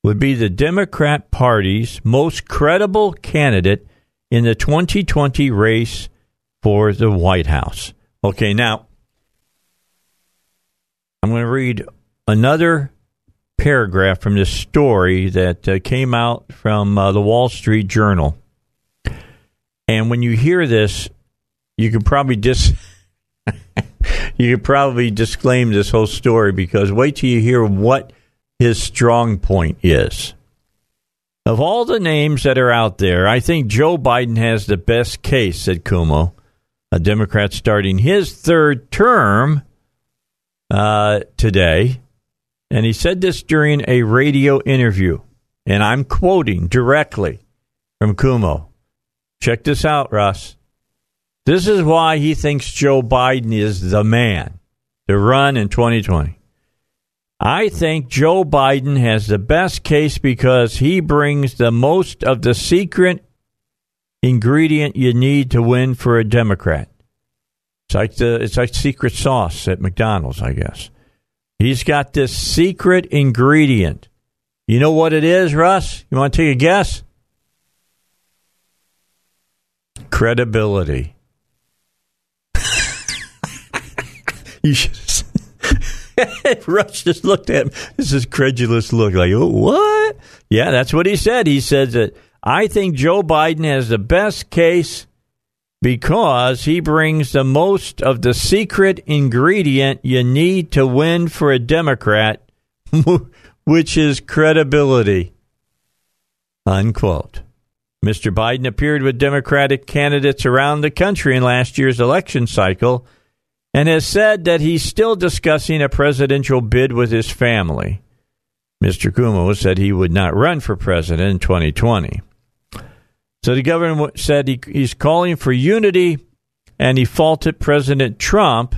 would be the Democrat Party's most credible candidate in the 2020 race for the White House. Okay, now I'm going to read another paragraph from this story that uh, came out from uh, the Wall Street Journal. And when you hear this, you can probably dis you could probably disclaim this whole story because wait till you hear what his strong point is. Of all the names that are out there, I think Joe Biden has the best case, said Cuomo, a Democrat starting his third term uh, today. And he said this during a radio interview. And I'm quoting directly from Cuomo. Check this out, Russ. This is why he thinks Joe Biden is the man to run in 2020. I think Joe Biden has the best case because he brings the most of the secret ingredient you need to win for a Democrat. It's like the it's like secret sauce at McDonald's, I guess. He's got this secret ingredient. You know what it is, Russ? You want to take a guess? credibility. you should. Rush just looked at him. This is credulous look, like, oh, what? Yeah, that's what he said. He said that I think Joe Biden has the best case because he brings the most of the secret ingredient you need to win for a Democrat, which is credibility. Unquote. Mr. Biden appeared with Democratic candidates around the country in last year's election cycle and has said that he's still discussing a presidential bid with his family. Mr. Cuomo said he would not run for president in 2020. So the governor said he, he's calling for unity and he faulted President Trump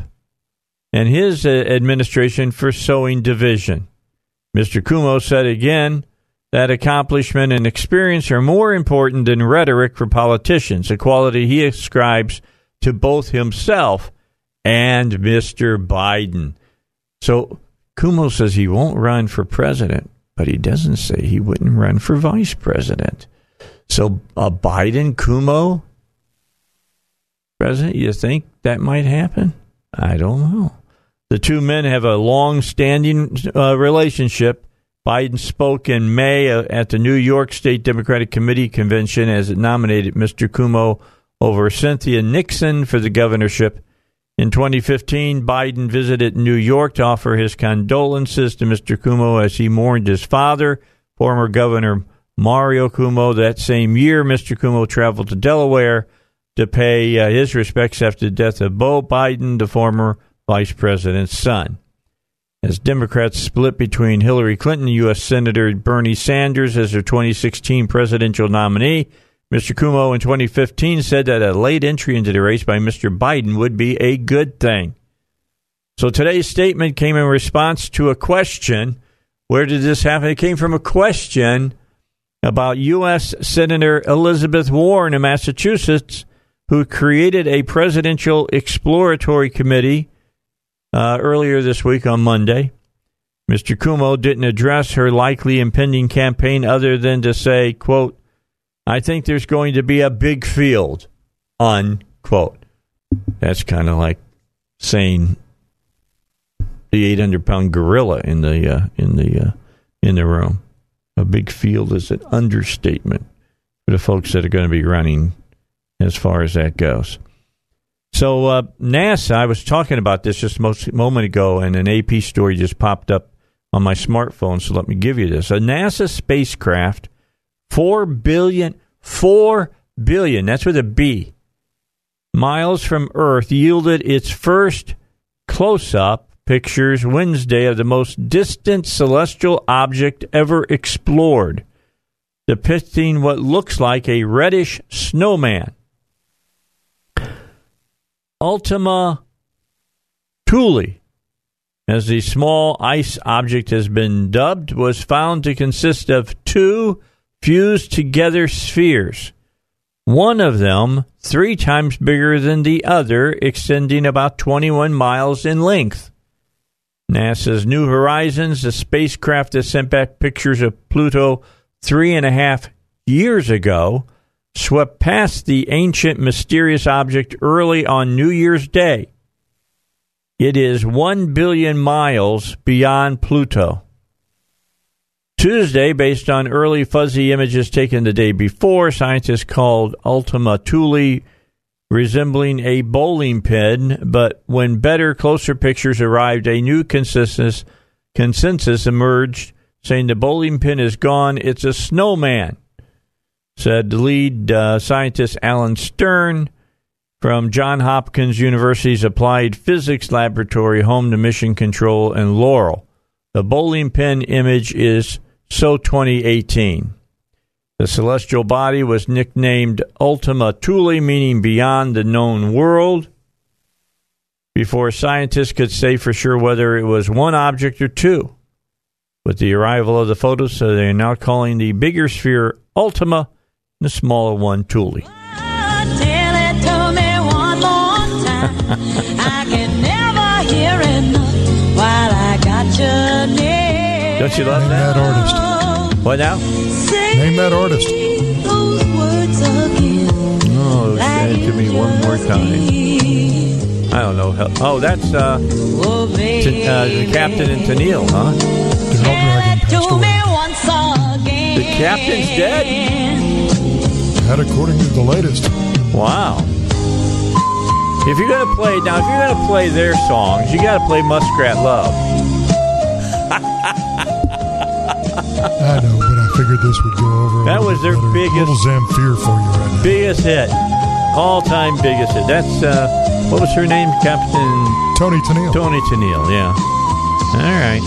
and his uh, administration for sowing division. Mr. Cuomo said again that accomplishment and experience are more important than rhetoric for politicians, a quality he ascribes to both himself and Mr. Biden. So Cuomo says he won't run for president, but he doesn't say he wouldn't run for vice president. So a Biden Cuomo president, you think that might happen? I don't know. The two men have a long standing uh, relationship Biden spoke in May uh, at the New York State Democratic Committee convention as it nominated Mr. Cuomo over Cynthia Nixon for the governorship. In 2015, Biden visited New York to offer his condolences to Mr. Cuomo as he mourned his father, former Governor Mario Cuomo. That same year, Mr. Cuomo traveled to Delaware to pay uh, his respects after the death of Beau Biden, the former vice president's son as Democrats split between Hillary Clinton, and U.S. Senator Bernie Sanders as their 2016 presidential nominee, Mr. Cuomo in 2015 said that a late entry into the race by Mr. Biden would be a good thing. So today's statement came in response to a question. Where did this happen? It came from a question about U.S. Senator Elizabeth Warren of Massachusetts, who created a presidential exploratory committee uh, earlier this week on Monday. Mr. Cuomo didn't address her likely impending campaign other than to say, quote, I think there's going to be a big field, unquote. That's kind of like saying the 800 pound gorilla in the uh, in the uh, in the room. A big field is an understatement for the folks that are going to be running as far as that goes. So uh, NASA, I was talking about this just a moment ago, and an AP story just popped up on my smartphone. So let me give you this: a NASA spacecraft, four billion, four billion. That's with a B. Miles from Earth yielded its first close-up pictures Wednesday of the most distant celestial object ever explored, depicting what looks like a reddish snowman. Ultima Thule, as the small ice object has been dubbed, was found to consist of two fused together spheres. One of them three times bigger than the other, extending about 21 miles in length. NASA's New Horizons, the spacecraft that sent back pictures of Pluto three and a half years ago, swept past the ancient mysterious object early on New Year's Day. It is 1 billion miles beyond Pluto. Tuesday, based on early fuzzy images taken the day before, scientists called Ultima Thule resembling a bowling pin, but when better, closer pictures arrived, a new consensus, consensus emerged saying the bowling pin is gone. It's a snowman, said the lead uh, scientist Alan Stern from Johns Hopkins University's Applied Physics Laboratory, home to Mission Control and Laurel. The bowling pin image is SO 2018. The celestial body was nicknamed Ultima Thule, meaning beyond the known world, before scientists could say for sure whether it was one object or two. With the arrival of the photos, so they are now calling the bigger sphere Ultima and the smaller one Thule. Don't you love that? that artist. What now? Name that artist. Oh, say it to me one more time. I don't know. Oh, that's uh, T- uh the captain and Tennille, huh? The captain's dead. That according to the latest. Wow. If you're gonna play now, if you're gonna play their songs, you got to play Muskrat Love. I know, but I figured this would go over. That was their better. biggest- little Zamfir for you right now. Biggest hit, all time biggest hit. That's uh, what was her name? Captain Toni Tennille. Toni Tennille. Yeah. All right.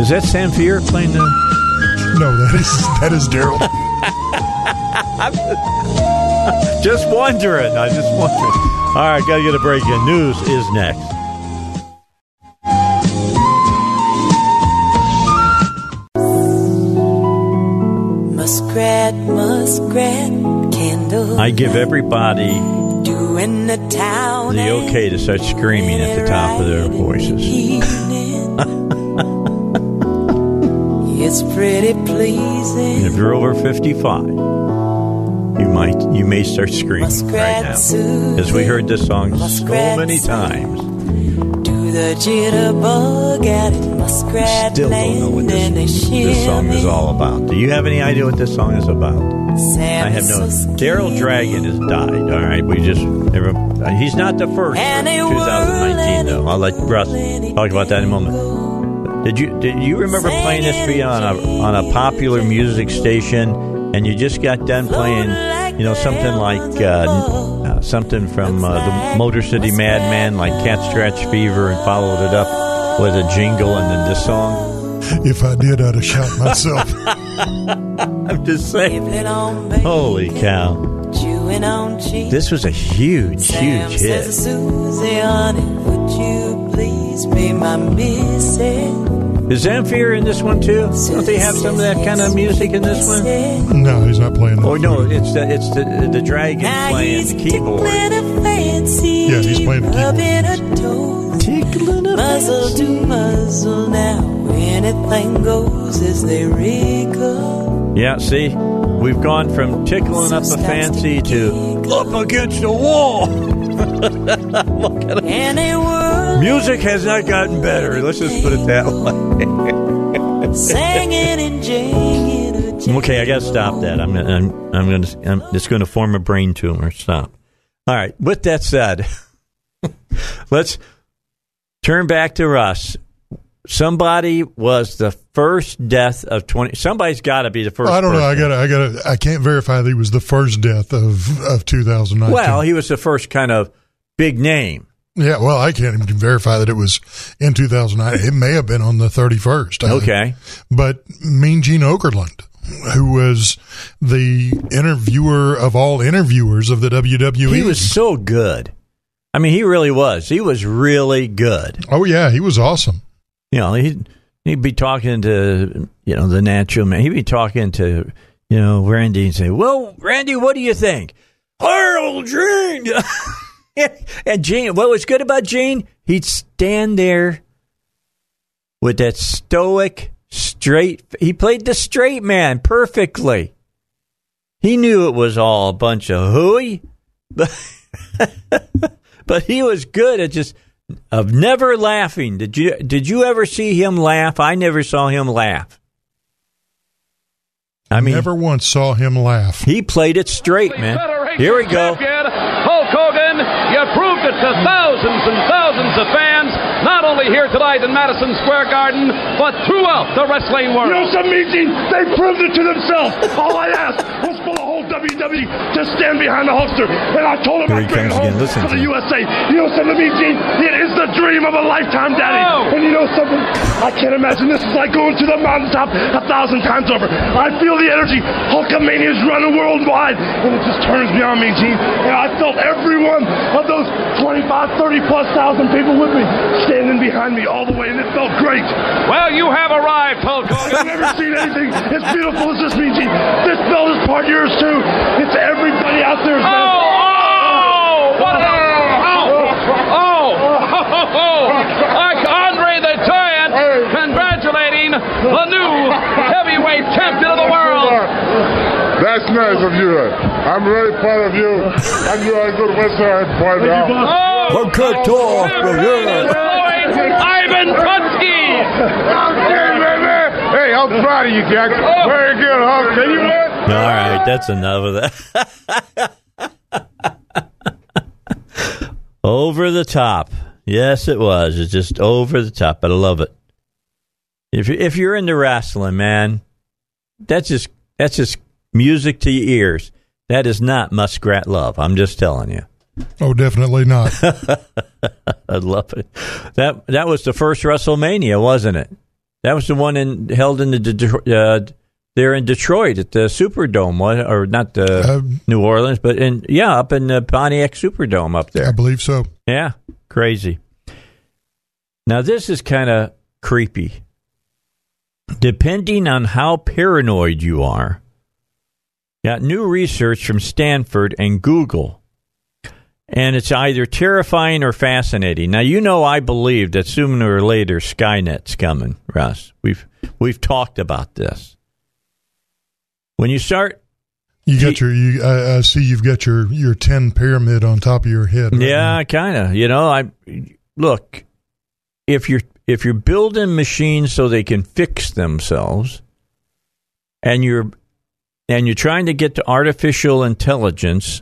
Is that Zamfir playing the? No, that is that is Daryl. Just wondering. I just wondering. All right, got to get a break in. News is next. Muskrat, muskrat, candle. I give everybody doing the town. the okay to start screaming at the top of their voices. It's pretty pleasing. And if you're over 55, you might you may start screaming right now, as we heard this song so many times. Do the jitterbug at it, muskrat I still don't know what this, this song is all about. Do you have any idea what this song is about? I have no. Daryl Dragon has died. All right, we just uh, He's not the first. for 2019 though. I'll let Russ talk about that in a moment. Did you did you remember playing this for you on a on a popular music station, and you just got done playing, you know, something like uh, uh, something from uh, the Motor City Madman, like Cat Scratch Fever, and followed it up with a jingle and then this song. If I did, I'd have shot myself. I'm just saying. Holy cow. Chewing on cheese. This was a huge, Sam huge says, hit. Susie, honey, would you please be my missing? Is Zamfir in this one too? Don't they have some of that kind of music in this one? No, he's not playing. Oh no, it's the it's the the dragon playing the keyboard. Yeah, he's playing the Rubbing her toes. Muzzle to muzzle now. Anything goes as they wrinkle. Yeah, see, we've gone from tickling up the fancy to up against the wall. Look at whirl Music has not gotten better. Let's just put it that way. singing and jinging. okay, I got to stop that. I'm gonna, I'm I'm to I'm it's going to form a brain tumor. Stop. All right. With that said, let's turn back to Russ. Somebody was the first death of twenty. Somebody's got to be the first. I don't know. I person. got. I got. I can't verify that he was the first death of of 2019. Well, he was the first kind of big name. yeah. Well, I can't even verify that it was in 2009. It may have been on the 31st. Uh, Okay. but Mean Gene Okerlund, who was the interviewer of all interviewers of the WWE, He was so good. I mean, he really was. He was really good. Oh yeah, he was awesome. You know, he'd, he'd be talking to, you know, the natural man. He'd be talking to, you know, Randy and say, well, Randy, what do you think? Harold Gene. and Gene, what was good about Gene? He'd stand there with that stoic, straight, he played the straight man perfectly. He knew it was all a bunch of hooey, but, but he was good at just of never laughing. Did you did you ever see him laugh? I never saw him laugh. I mean, never once saw him laugh. he played it straight, man. Here we go. Hulk Hogan, you proved it to thousands and thousands of fans, not only here tonight in Madison Square Garden, but throughout the wrestling world. You know some meeting, they proved it to themselves. All I asked was for the whole WWE to stand behind the Hulkster. And I told him Here he I'd bring it home again. For to the him. USA. You know something, me, Gene? It is the dream of a lifetime, Daddy. Oh. And you know something? I can't imagine this is like going to the mountaintop a thousand times over. I feel the energy. Hulkamania is running worldwide. And it just turns me on, me, Gene. And I felt every one of those 25, 30 plus thousand people with me standing behind me all the way. And it felt great. Well, you have arrived, Hulk I've never seen anything as beautiful as this, BG. This belt is part yours too. It's everybody out there. Oh, oh, what a, oh, oh, oh, oh, like Andre the Giant congratulating the new heavyweight champion of the world. That's nice of you. I'm very proud of you. And you are a good wrestler, boy. Now. Oh, Okay, talk, Ivan Putski. Hey, I'm proud of you, Jack. Very good, huh? Can you win? All right, that's enough of that. over the top. Yes, it was. It's just over the top, but I love it. If you if you're into wrestling, man, that's just that's just music to your ears. That is not muskrat love. I'm just telling you. Oh, definitely not. I love it. That that was the first WrestleMania, wasn't it? That was the one in held in the Detro- uh, there in Detroit at the Superdome, or not the Uh, New Orleans, but in yeah, up in the Pontiac Superdome up there. I believe so. Yeah, crazy. Now this is kind of creepy. Depending on how paranoid you are, got new research from Stanford and Google, and it's either terrifying or fascinating. Now you know I believe that sooner or later Skynet's coming, Russ. We've we've talked about this. When you start You got your. You, I, I see you've got your your ten pyramid on top of your head. right Yeah, kind of. You know, I look if you're if you're building machines so they can fix themselves, and you're and you're trying to get to artificial intelligence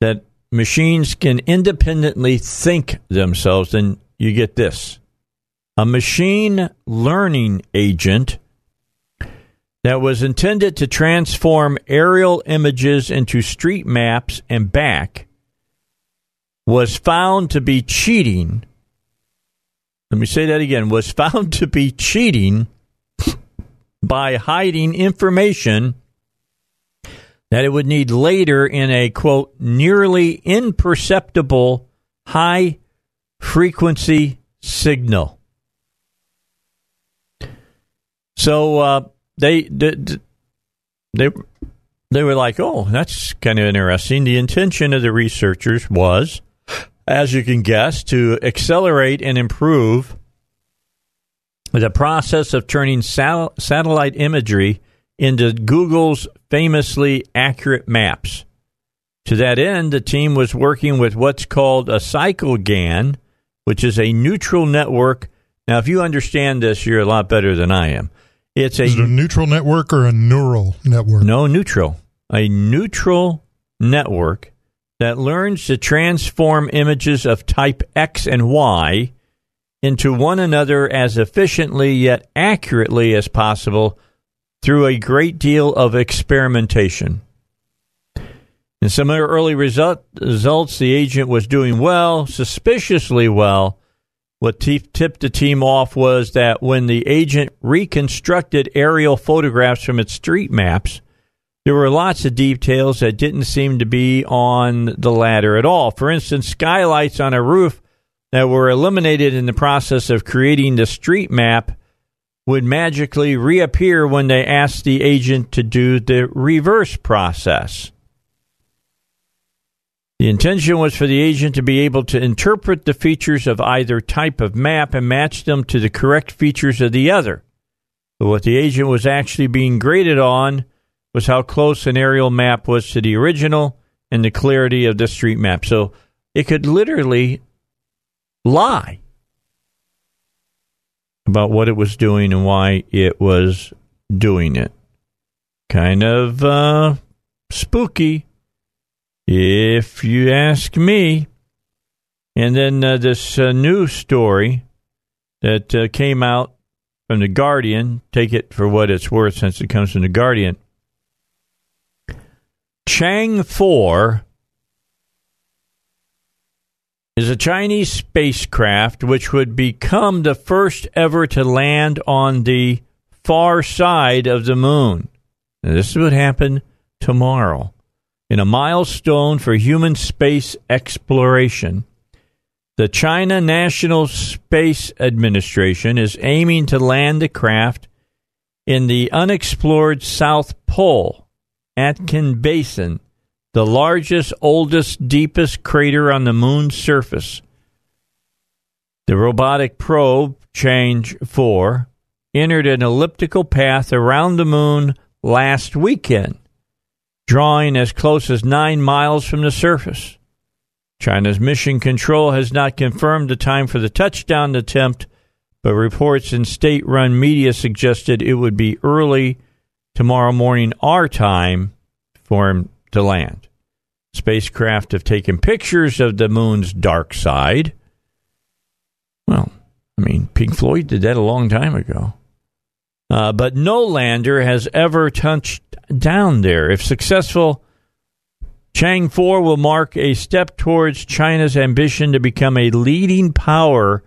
that machines can independently think themselves, then you get this: a machine learning agent that was intended to transform aerial images into street maps and back was found to be cheating. Let me say that again was found to be cheating by hiding information that it would need later in a quote nearly imperceptible high frequency signal. So uh, they, they they they were like, "Oh, that's kind of interesting." The intention of the researchers was, as you can guess, to accelerate and improve the process of turning sal- satellite imagery into Google's famously accurate maps. To that end, the team was working with what's called a CycleGAN, which is a neutral network. Now, if you understand this, you're a lot better than I am. It's a, Is it a neutral network or a neural network? no neutral, a neutral network that learns to transform images of type X and Y into one another as efficiently yet accurately as possible through a great deal of experimentation. In some early result, results, the agent was doing well, suspiciously well. What tipped the team off was that when the agent reconstructed aerial photographs from its street maps, there were lots of details that didn't seem to be on the ladder at all. For instance, skylights on a roof that were eliminated in the process of creating the street map would magically reappear when they asked the agent to do the reverse process. The intention was for the agent to be able to interpret the features of either type of map and match them to the correct features of the other. But what the agent was actually being graded on was how close an aerial map was to the original and the clarity of the street map. So it could literally lie about what it was doing and why it was doing it. Kind of uh, spooky, if you ask me. And then uh, this uh, new story that uh, came out from The Guardian, take it for what it's worth since it comes from The Guardian. Chang 4 is a Chinese spacecraft which would become the first ever to land on the far side of the moon. Now, this is what happened tomorrow. In a milestone for human space exploration, the China National Space Administration is aiming to land the craft in the unexplored South Pole, Aitken Basin, the largest, oldest, deepest crater on the moon's surface. The robotic probe, Chang'e 4, entered an elliptical path around the moon last weekend, drawing as close as nine miles from the surface. China's mission control has not confirmed the time for the touchdown attempt, but reports in state run media suggested it would be early tomorrow morning, our time, for him to land. Spacecraft have taken pictures of the moon's dark side. Well, I mean, Pink Floyd did that a long time ago. Uh, but no lander has ever touched down there. If successful, Chang 4 will mark a step towards China's ambition to become a leading power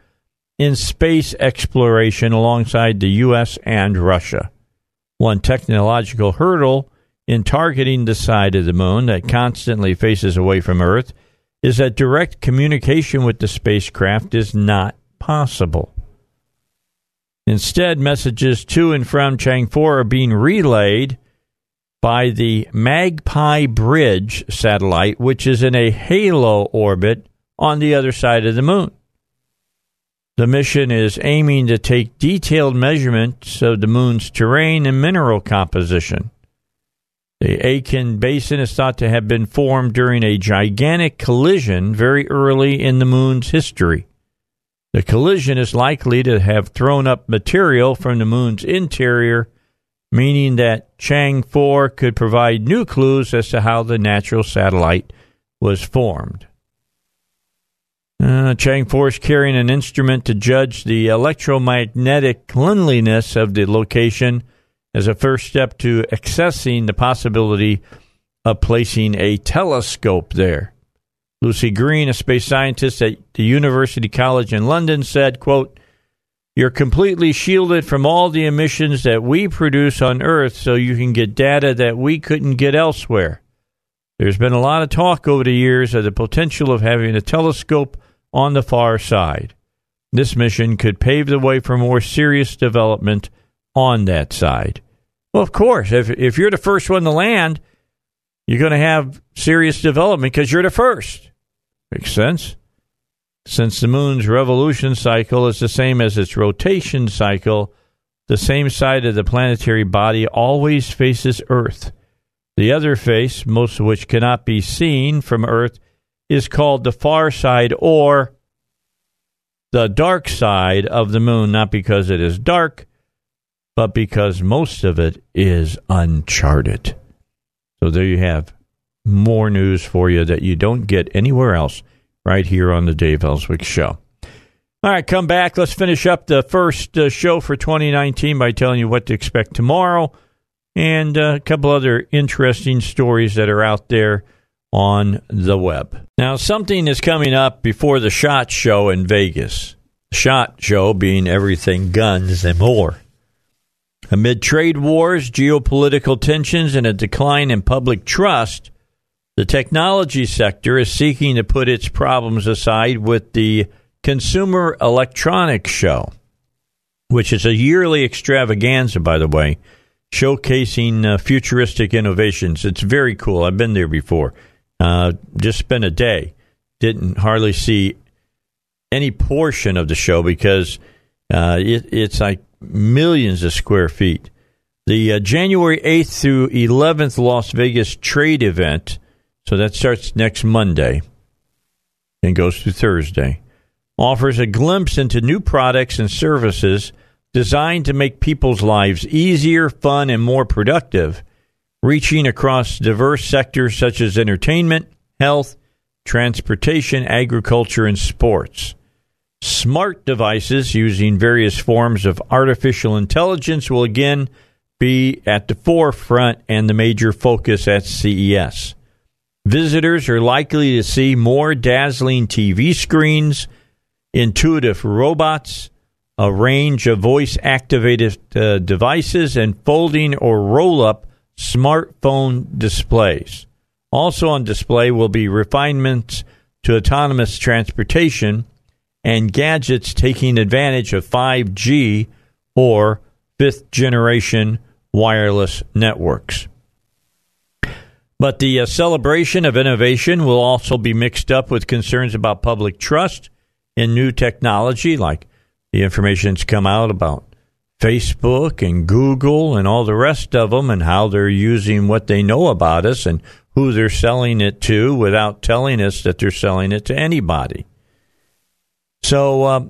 in space exploration alongside the U.S. and Russia. One technological hurdle in targeting the side of the moon that constantly faces away from Earth is that direct communication with the spacecraft is not possible. Instead, messages to and from Chang 4 are being relayed by the Magpie Bridge satellite, which is in a halo orbit on the other side of the moon. The mission is aiming to take detailed measurements of the moon's terrain and mineral composition. The Aitken Basin is thought to have been formed during a gigantic collision very early in the moon's history. The collision is likely to have thrown up material from the moon's interior, meaning that Chang 4 could provide new clues as to how the natural satellite was formed. Uh, Chang 4 is carrying an instrument to judge the electromagnetic cleanliness of the location as a first step to accessing the possibility of placing a telescope there. Lucy Green, a space scientist at the University College in London, said, quote, You're completely shielded from all the emissions that we produce on Earth so you can get data that we couldn't get elsewhere. There's been a lot of talk over the years of the potential of having a telescope on the far side. This mission could pave the way for more serious development on that side. Well, of course, if, if you're the first one to land, you're going to have serious development because you're the first. Makes sense? Since the moon's revolution cycle is the same as its rotation cycle, the same side of the planetary body always faces Earth. The other face, most of which cannot be seen from Earth, is called the far side or the dark side of the moon, not because it is dark, but because most of it is uncharted. So there you have more news for you that you don't get anywhere else right here on the Dave Elswick Show. All right, come back. Let's finish up the first uh, show for 2019 by telling you what to expect tomorrow and uh, a couple other interesting stories that are out there on the web. Now, something is coming up before the SHOT Show in Vegas. SHOT Show being everything guns and more. Amid trade wars, geopolitical tensions, and a decline in public trust, the technology sector is seeking to put its problems aside with the Consumer Electronics Show, which is a yearly extravaganza, by the way, showcasing uh, futuristic innovations. It's very cool. I've been there before. Uh, just spent a day. Didn't hardly see any portion of the show because uh, it, it's like millions of square feet. The uh, January 8th through 11th Las Vegas trade event so that starts next Monday and goes through Thursday. Offers a glimpse into new products and services designed to make people's lives easier, fun, and more productive, reaching across diverse sectors such as entertainment, health, transportation, agriculture, and sports. Smart devices using various forms of artificial intelligence will again be at the forefront and the major focus at CES. Visitors are likely to see more dazzling TV screens, intuitive robots, a range of voice activated uh, devices, and folding or roll up smartphone displays. Also on display will be refinements to autonomous transportation and gadgets taking advantage of 5G or fifth generation wireless networks. But the uh, celebration of innovation will also be mixed up with concerns about public trust in new technology, like the information that's come out about Facebook and Google and all the rest of them, and how they're using what they know about us and who they're selling it to without telling us that they're selling it to anybody. So, uh,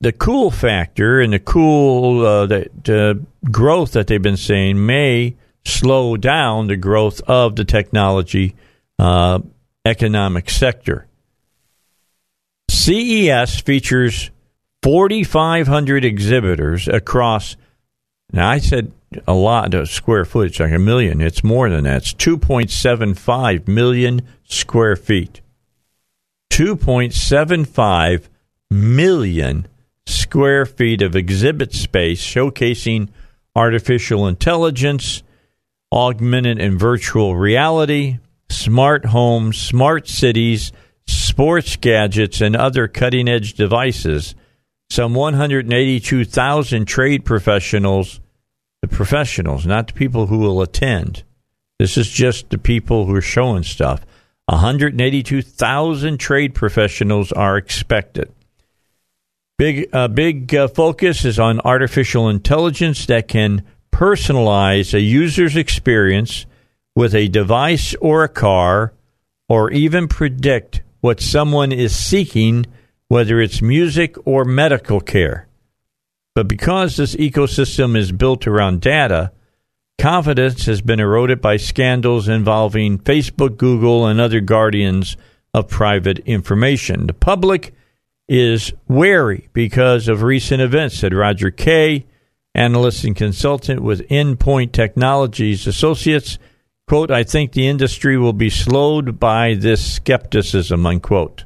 the cool factor and the cool uh, uh, growth that they've been saying may slow down the growth of the technology uh, economic sector. CES features 4,500 exhibitors across. Now, I said a lot of square footage, like a million. It's more than that. It's 2.75 million square feet. 2.75 million square feet of exhibit space showcasing artificial intelligence, augmented and virtual reality, smart homes, smart cities, sports gadgets, and other cutting edge devices. Some 182,000 trade professionals, the professionals, not the people who will attend. This is just the people who are showing stuff. 182,000 trade professionals are expected. Big, uh, big uh, focus is on artificial intelligence that can personalize a user's experience with a device or a car, or even predict what someone is seeking, whether it's music or medical care. But because this ecosystem is built around data, confidence has been eroded by scandals involving Facebook, Google, and other guardians of private information. The public is wary because of recent events, said Roger Kay, analyst and consultant with Endpoint Technologies Associates. Quote, I think the industry will be slowed by this skepticism, unquote.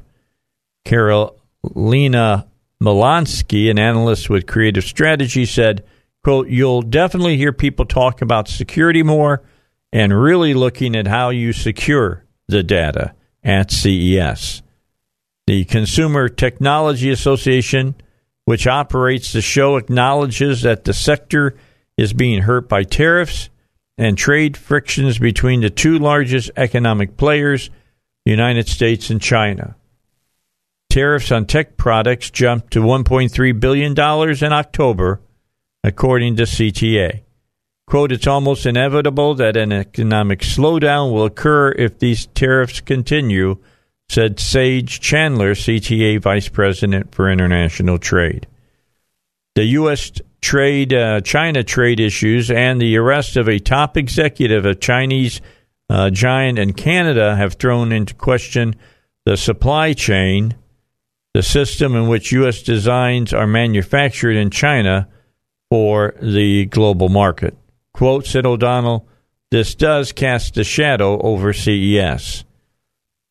Carolina Molansky, an analyst with creative strategy, said, quote, You'll definitely hear people talk about security more and really looking at how you secure the data at CES. The Consumer Technology Association, which operates the show, acknowledges that the sector is being hurt by tariffs and trade frictions between the two largest economic players, the United States and China. Tariffs on tech products jumped to $1.3 billion in October, according to CTA. Quote, it's almost inevitable that an economic slowdown will occur if these tariffs continue, said Sage Chandler, CTA Vice President for International Trade. The U.S. trade, uh, China trade issues, and the arrest of a top executive of Chinese uh, giant in Canada have thrown into question the supply chain, the system in which U.S. designs are manufactured in China for the global market. Quote, said O'Donnell, this does cast a shadow over CES.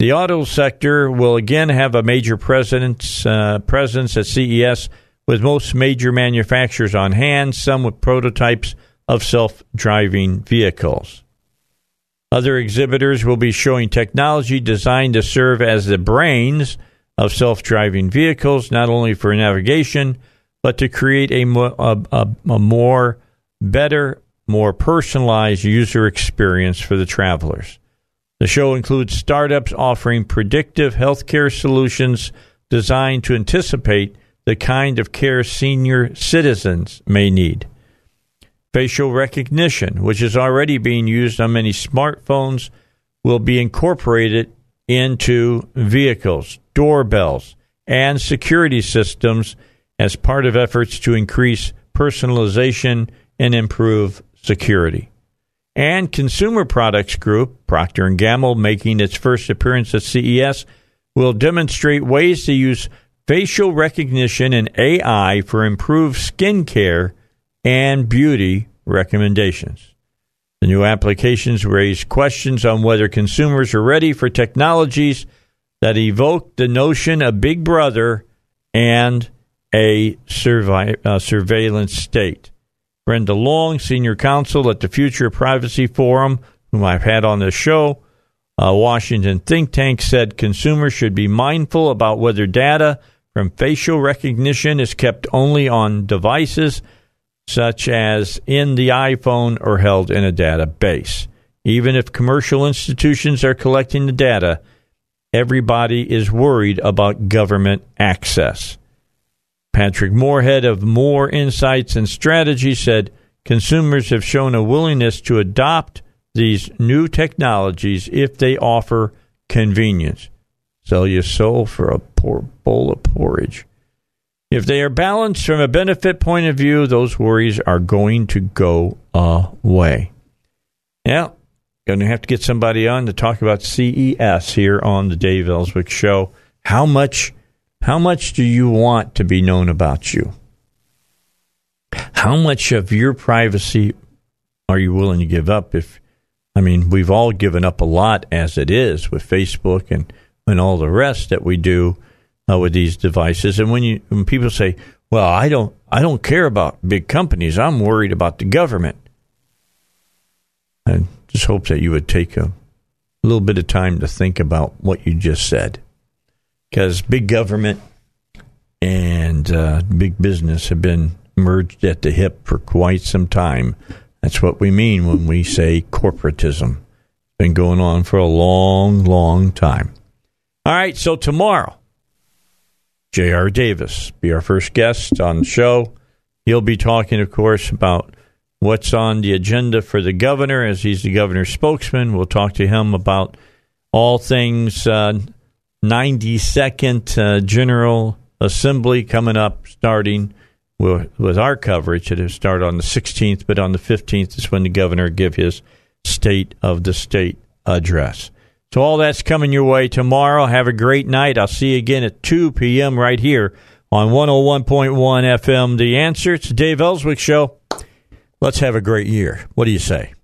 The auto sector will again have a major presence, uh, presence at CES with most major manufacturers on hand, some with prototypes of self driving vehicles. Other exhibitors will be showing technology designed to serve as the brains of self driving vehicles, not only for navigation, but to create a, a, a, a more better more personalized user experience for the travelers. The show includes startups offering predictive healthcare solutions designed to anticipate the kind of care senior citizens may need. Facial recognition, which is already being used on many smartphones, will be incorporated into vehicles, doorbells, and security systems as part of efforts to increase personalization and improve security. And Consumer Products Group, Procter & Gamble, making its first appearance at CES, will demonstrate ways to use facial recognition and AI for improved skin care and beauty recommendations. The new applications raise questions on whether consumers are ready for technologies that evoke the notion of Big Brother and a survi- uh, surveillance state. Brenda Leong, senior counsel at the Future Privacy Forum, whom I've had on this show, a Washington think tank, said consumers should be mindful about whether data from facial recognition is kept only on devices such as in the iPhone or held in a database. Even if commercial institutions are collecting the data, everybody is worried about government access. Patrick Moorhead of Moor Insights and Strategy said consumers have shown a willingness to adopt these new technologies if they offer convenience. Sell your soul for a poor bowl of porridge. If they are balanced from a benefit point of view, those worries are going to go away. Yeah, going to have to get somebody on to talk about CES here on the Dave Elswick Show. How much how much do you want to be known about you? How much of your privacy are you willing to give up? If I mean, we've all given up a lot as it is with Facebook and and all the rest that we do uh, with these devices. And when you when people say, "Well, I don't I don't care about big companies. I'm worried about the government," I just hope that you would take a little bit of time to think about what you just said because big government and uh, big business have been merged at the hip for quite some time. That's what we mean when we say corporatism. It's been going on for a long, long time. All right, so tomorrow, J.R. Davis be our first guest on the show. He'll be talking, of course, about what's on the agenda for the governor as he's the governor's spokesman. We'll talk to him about all things uh, 92nd uh, General Assembly coming up, starting with, with our coverage. It'll start on the 16th, but on the 15th is when the governor give his State of the State address. So all that's coming your way tomorrow. Have a great night. I'll see you again at 2 p.m. right here on 101.1 FM. The answer. It's the Dave Elswick Show. Let's have a great year. What do you say?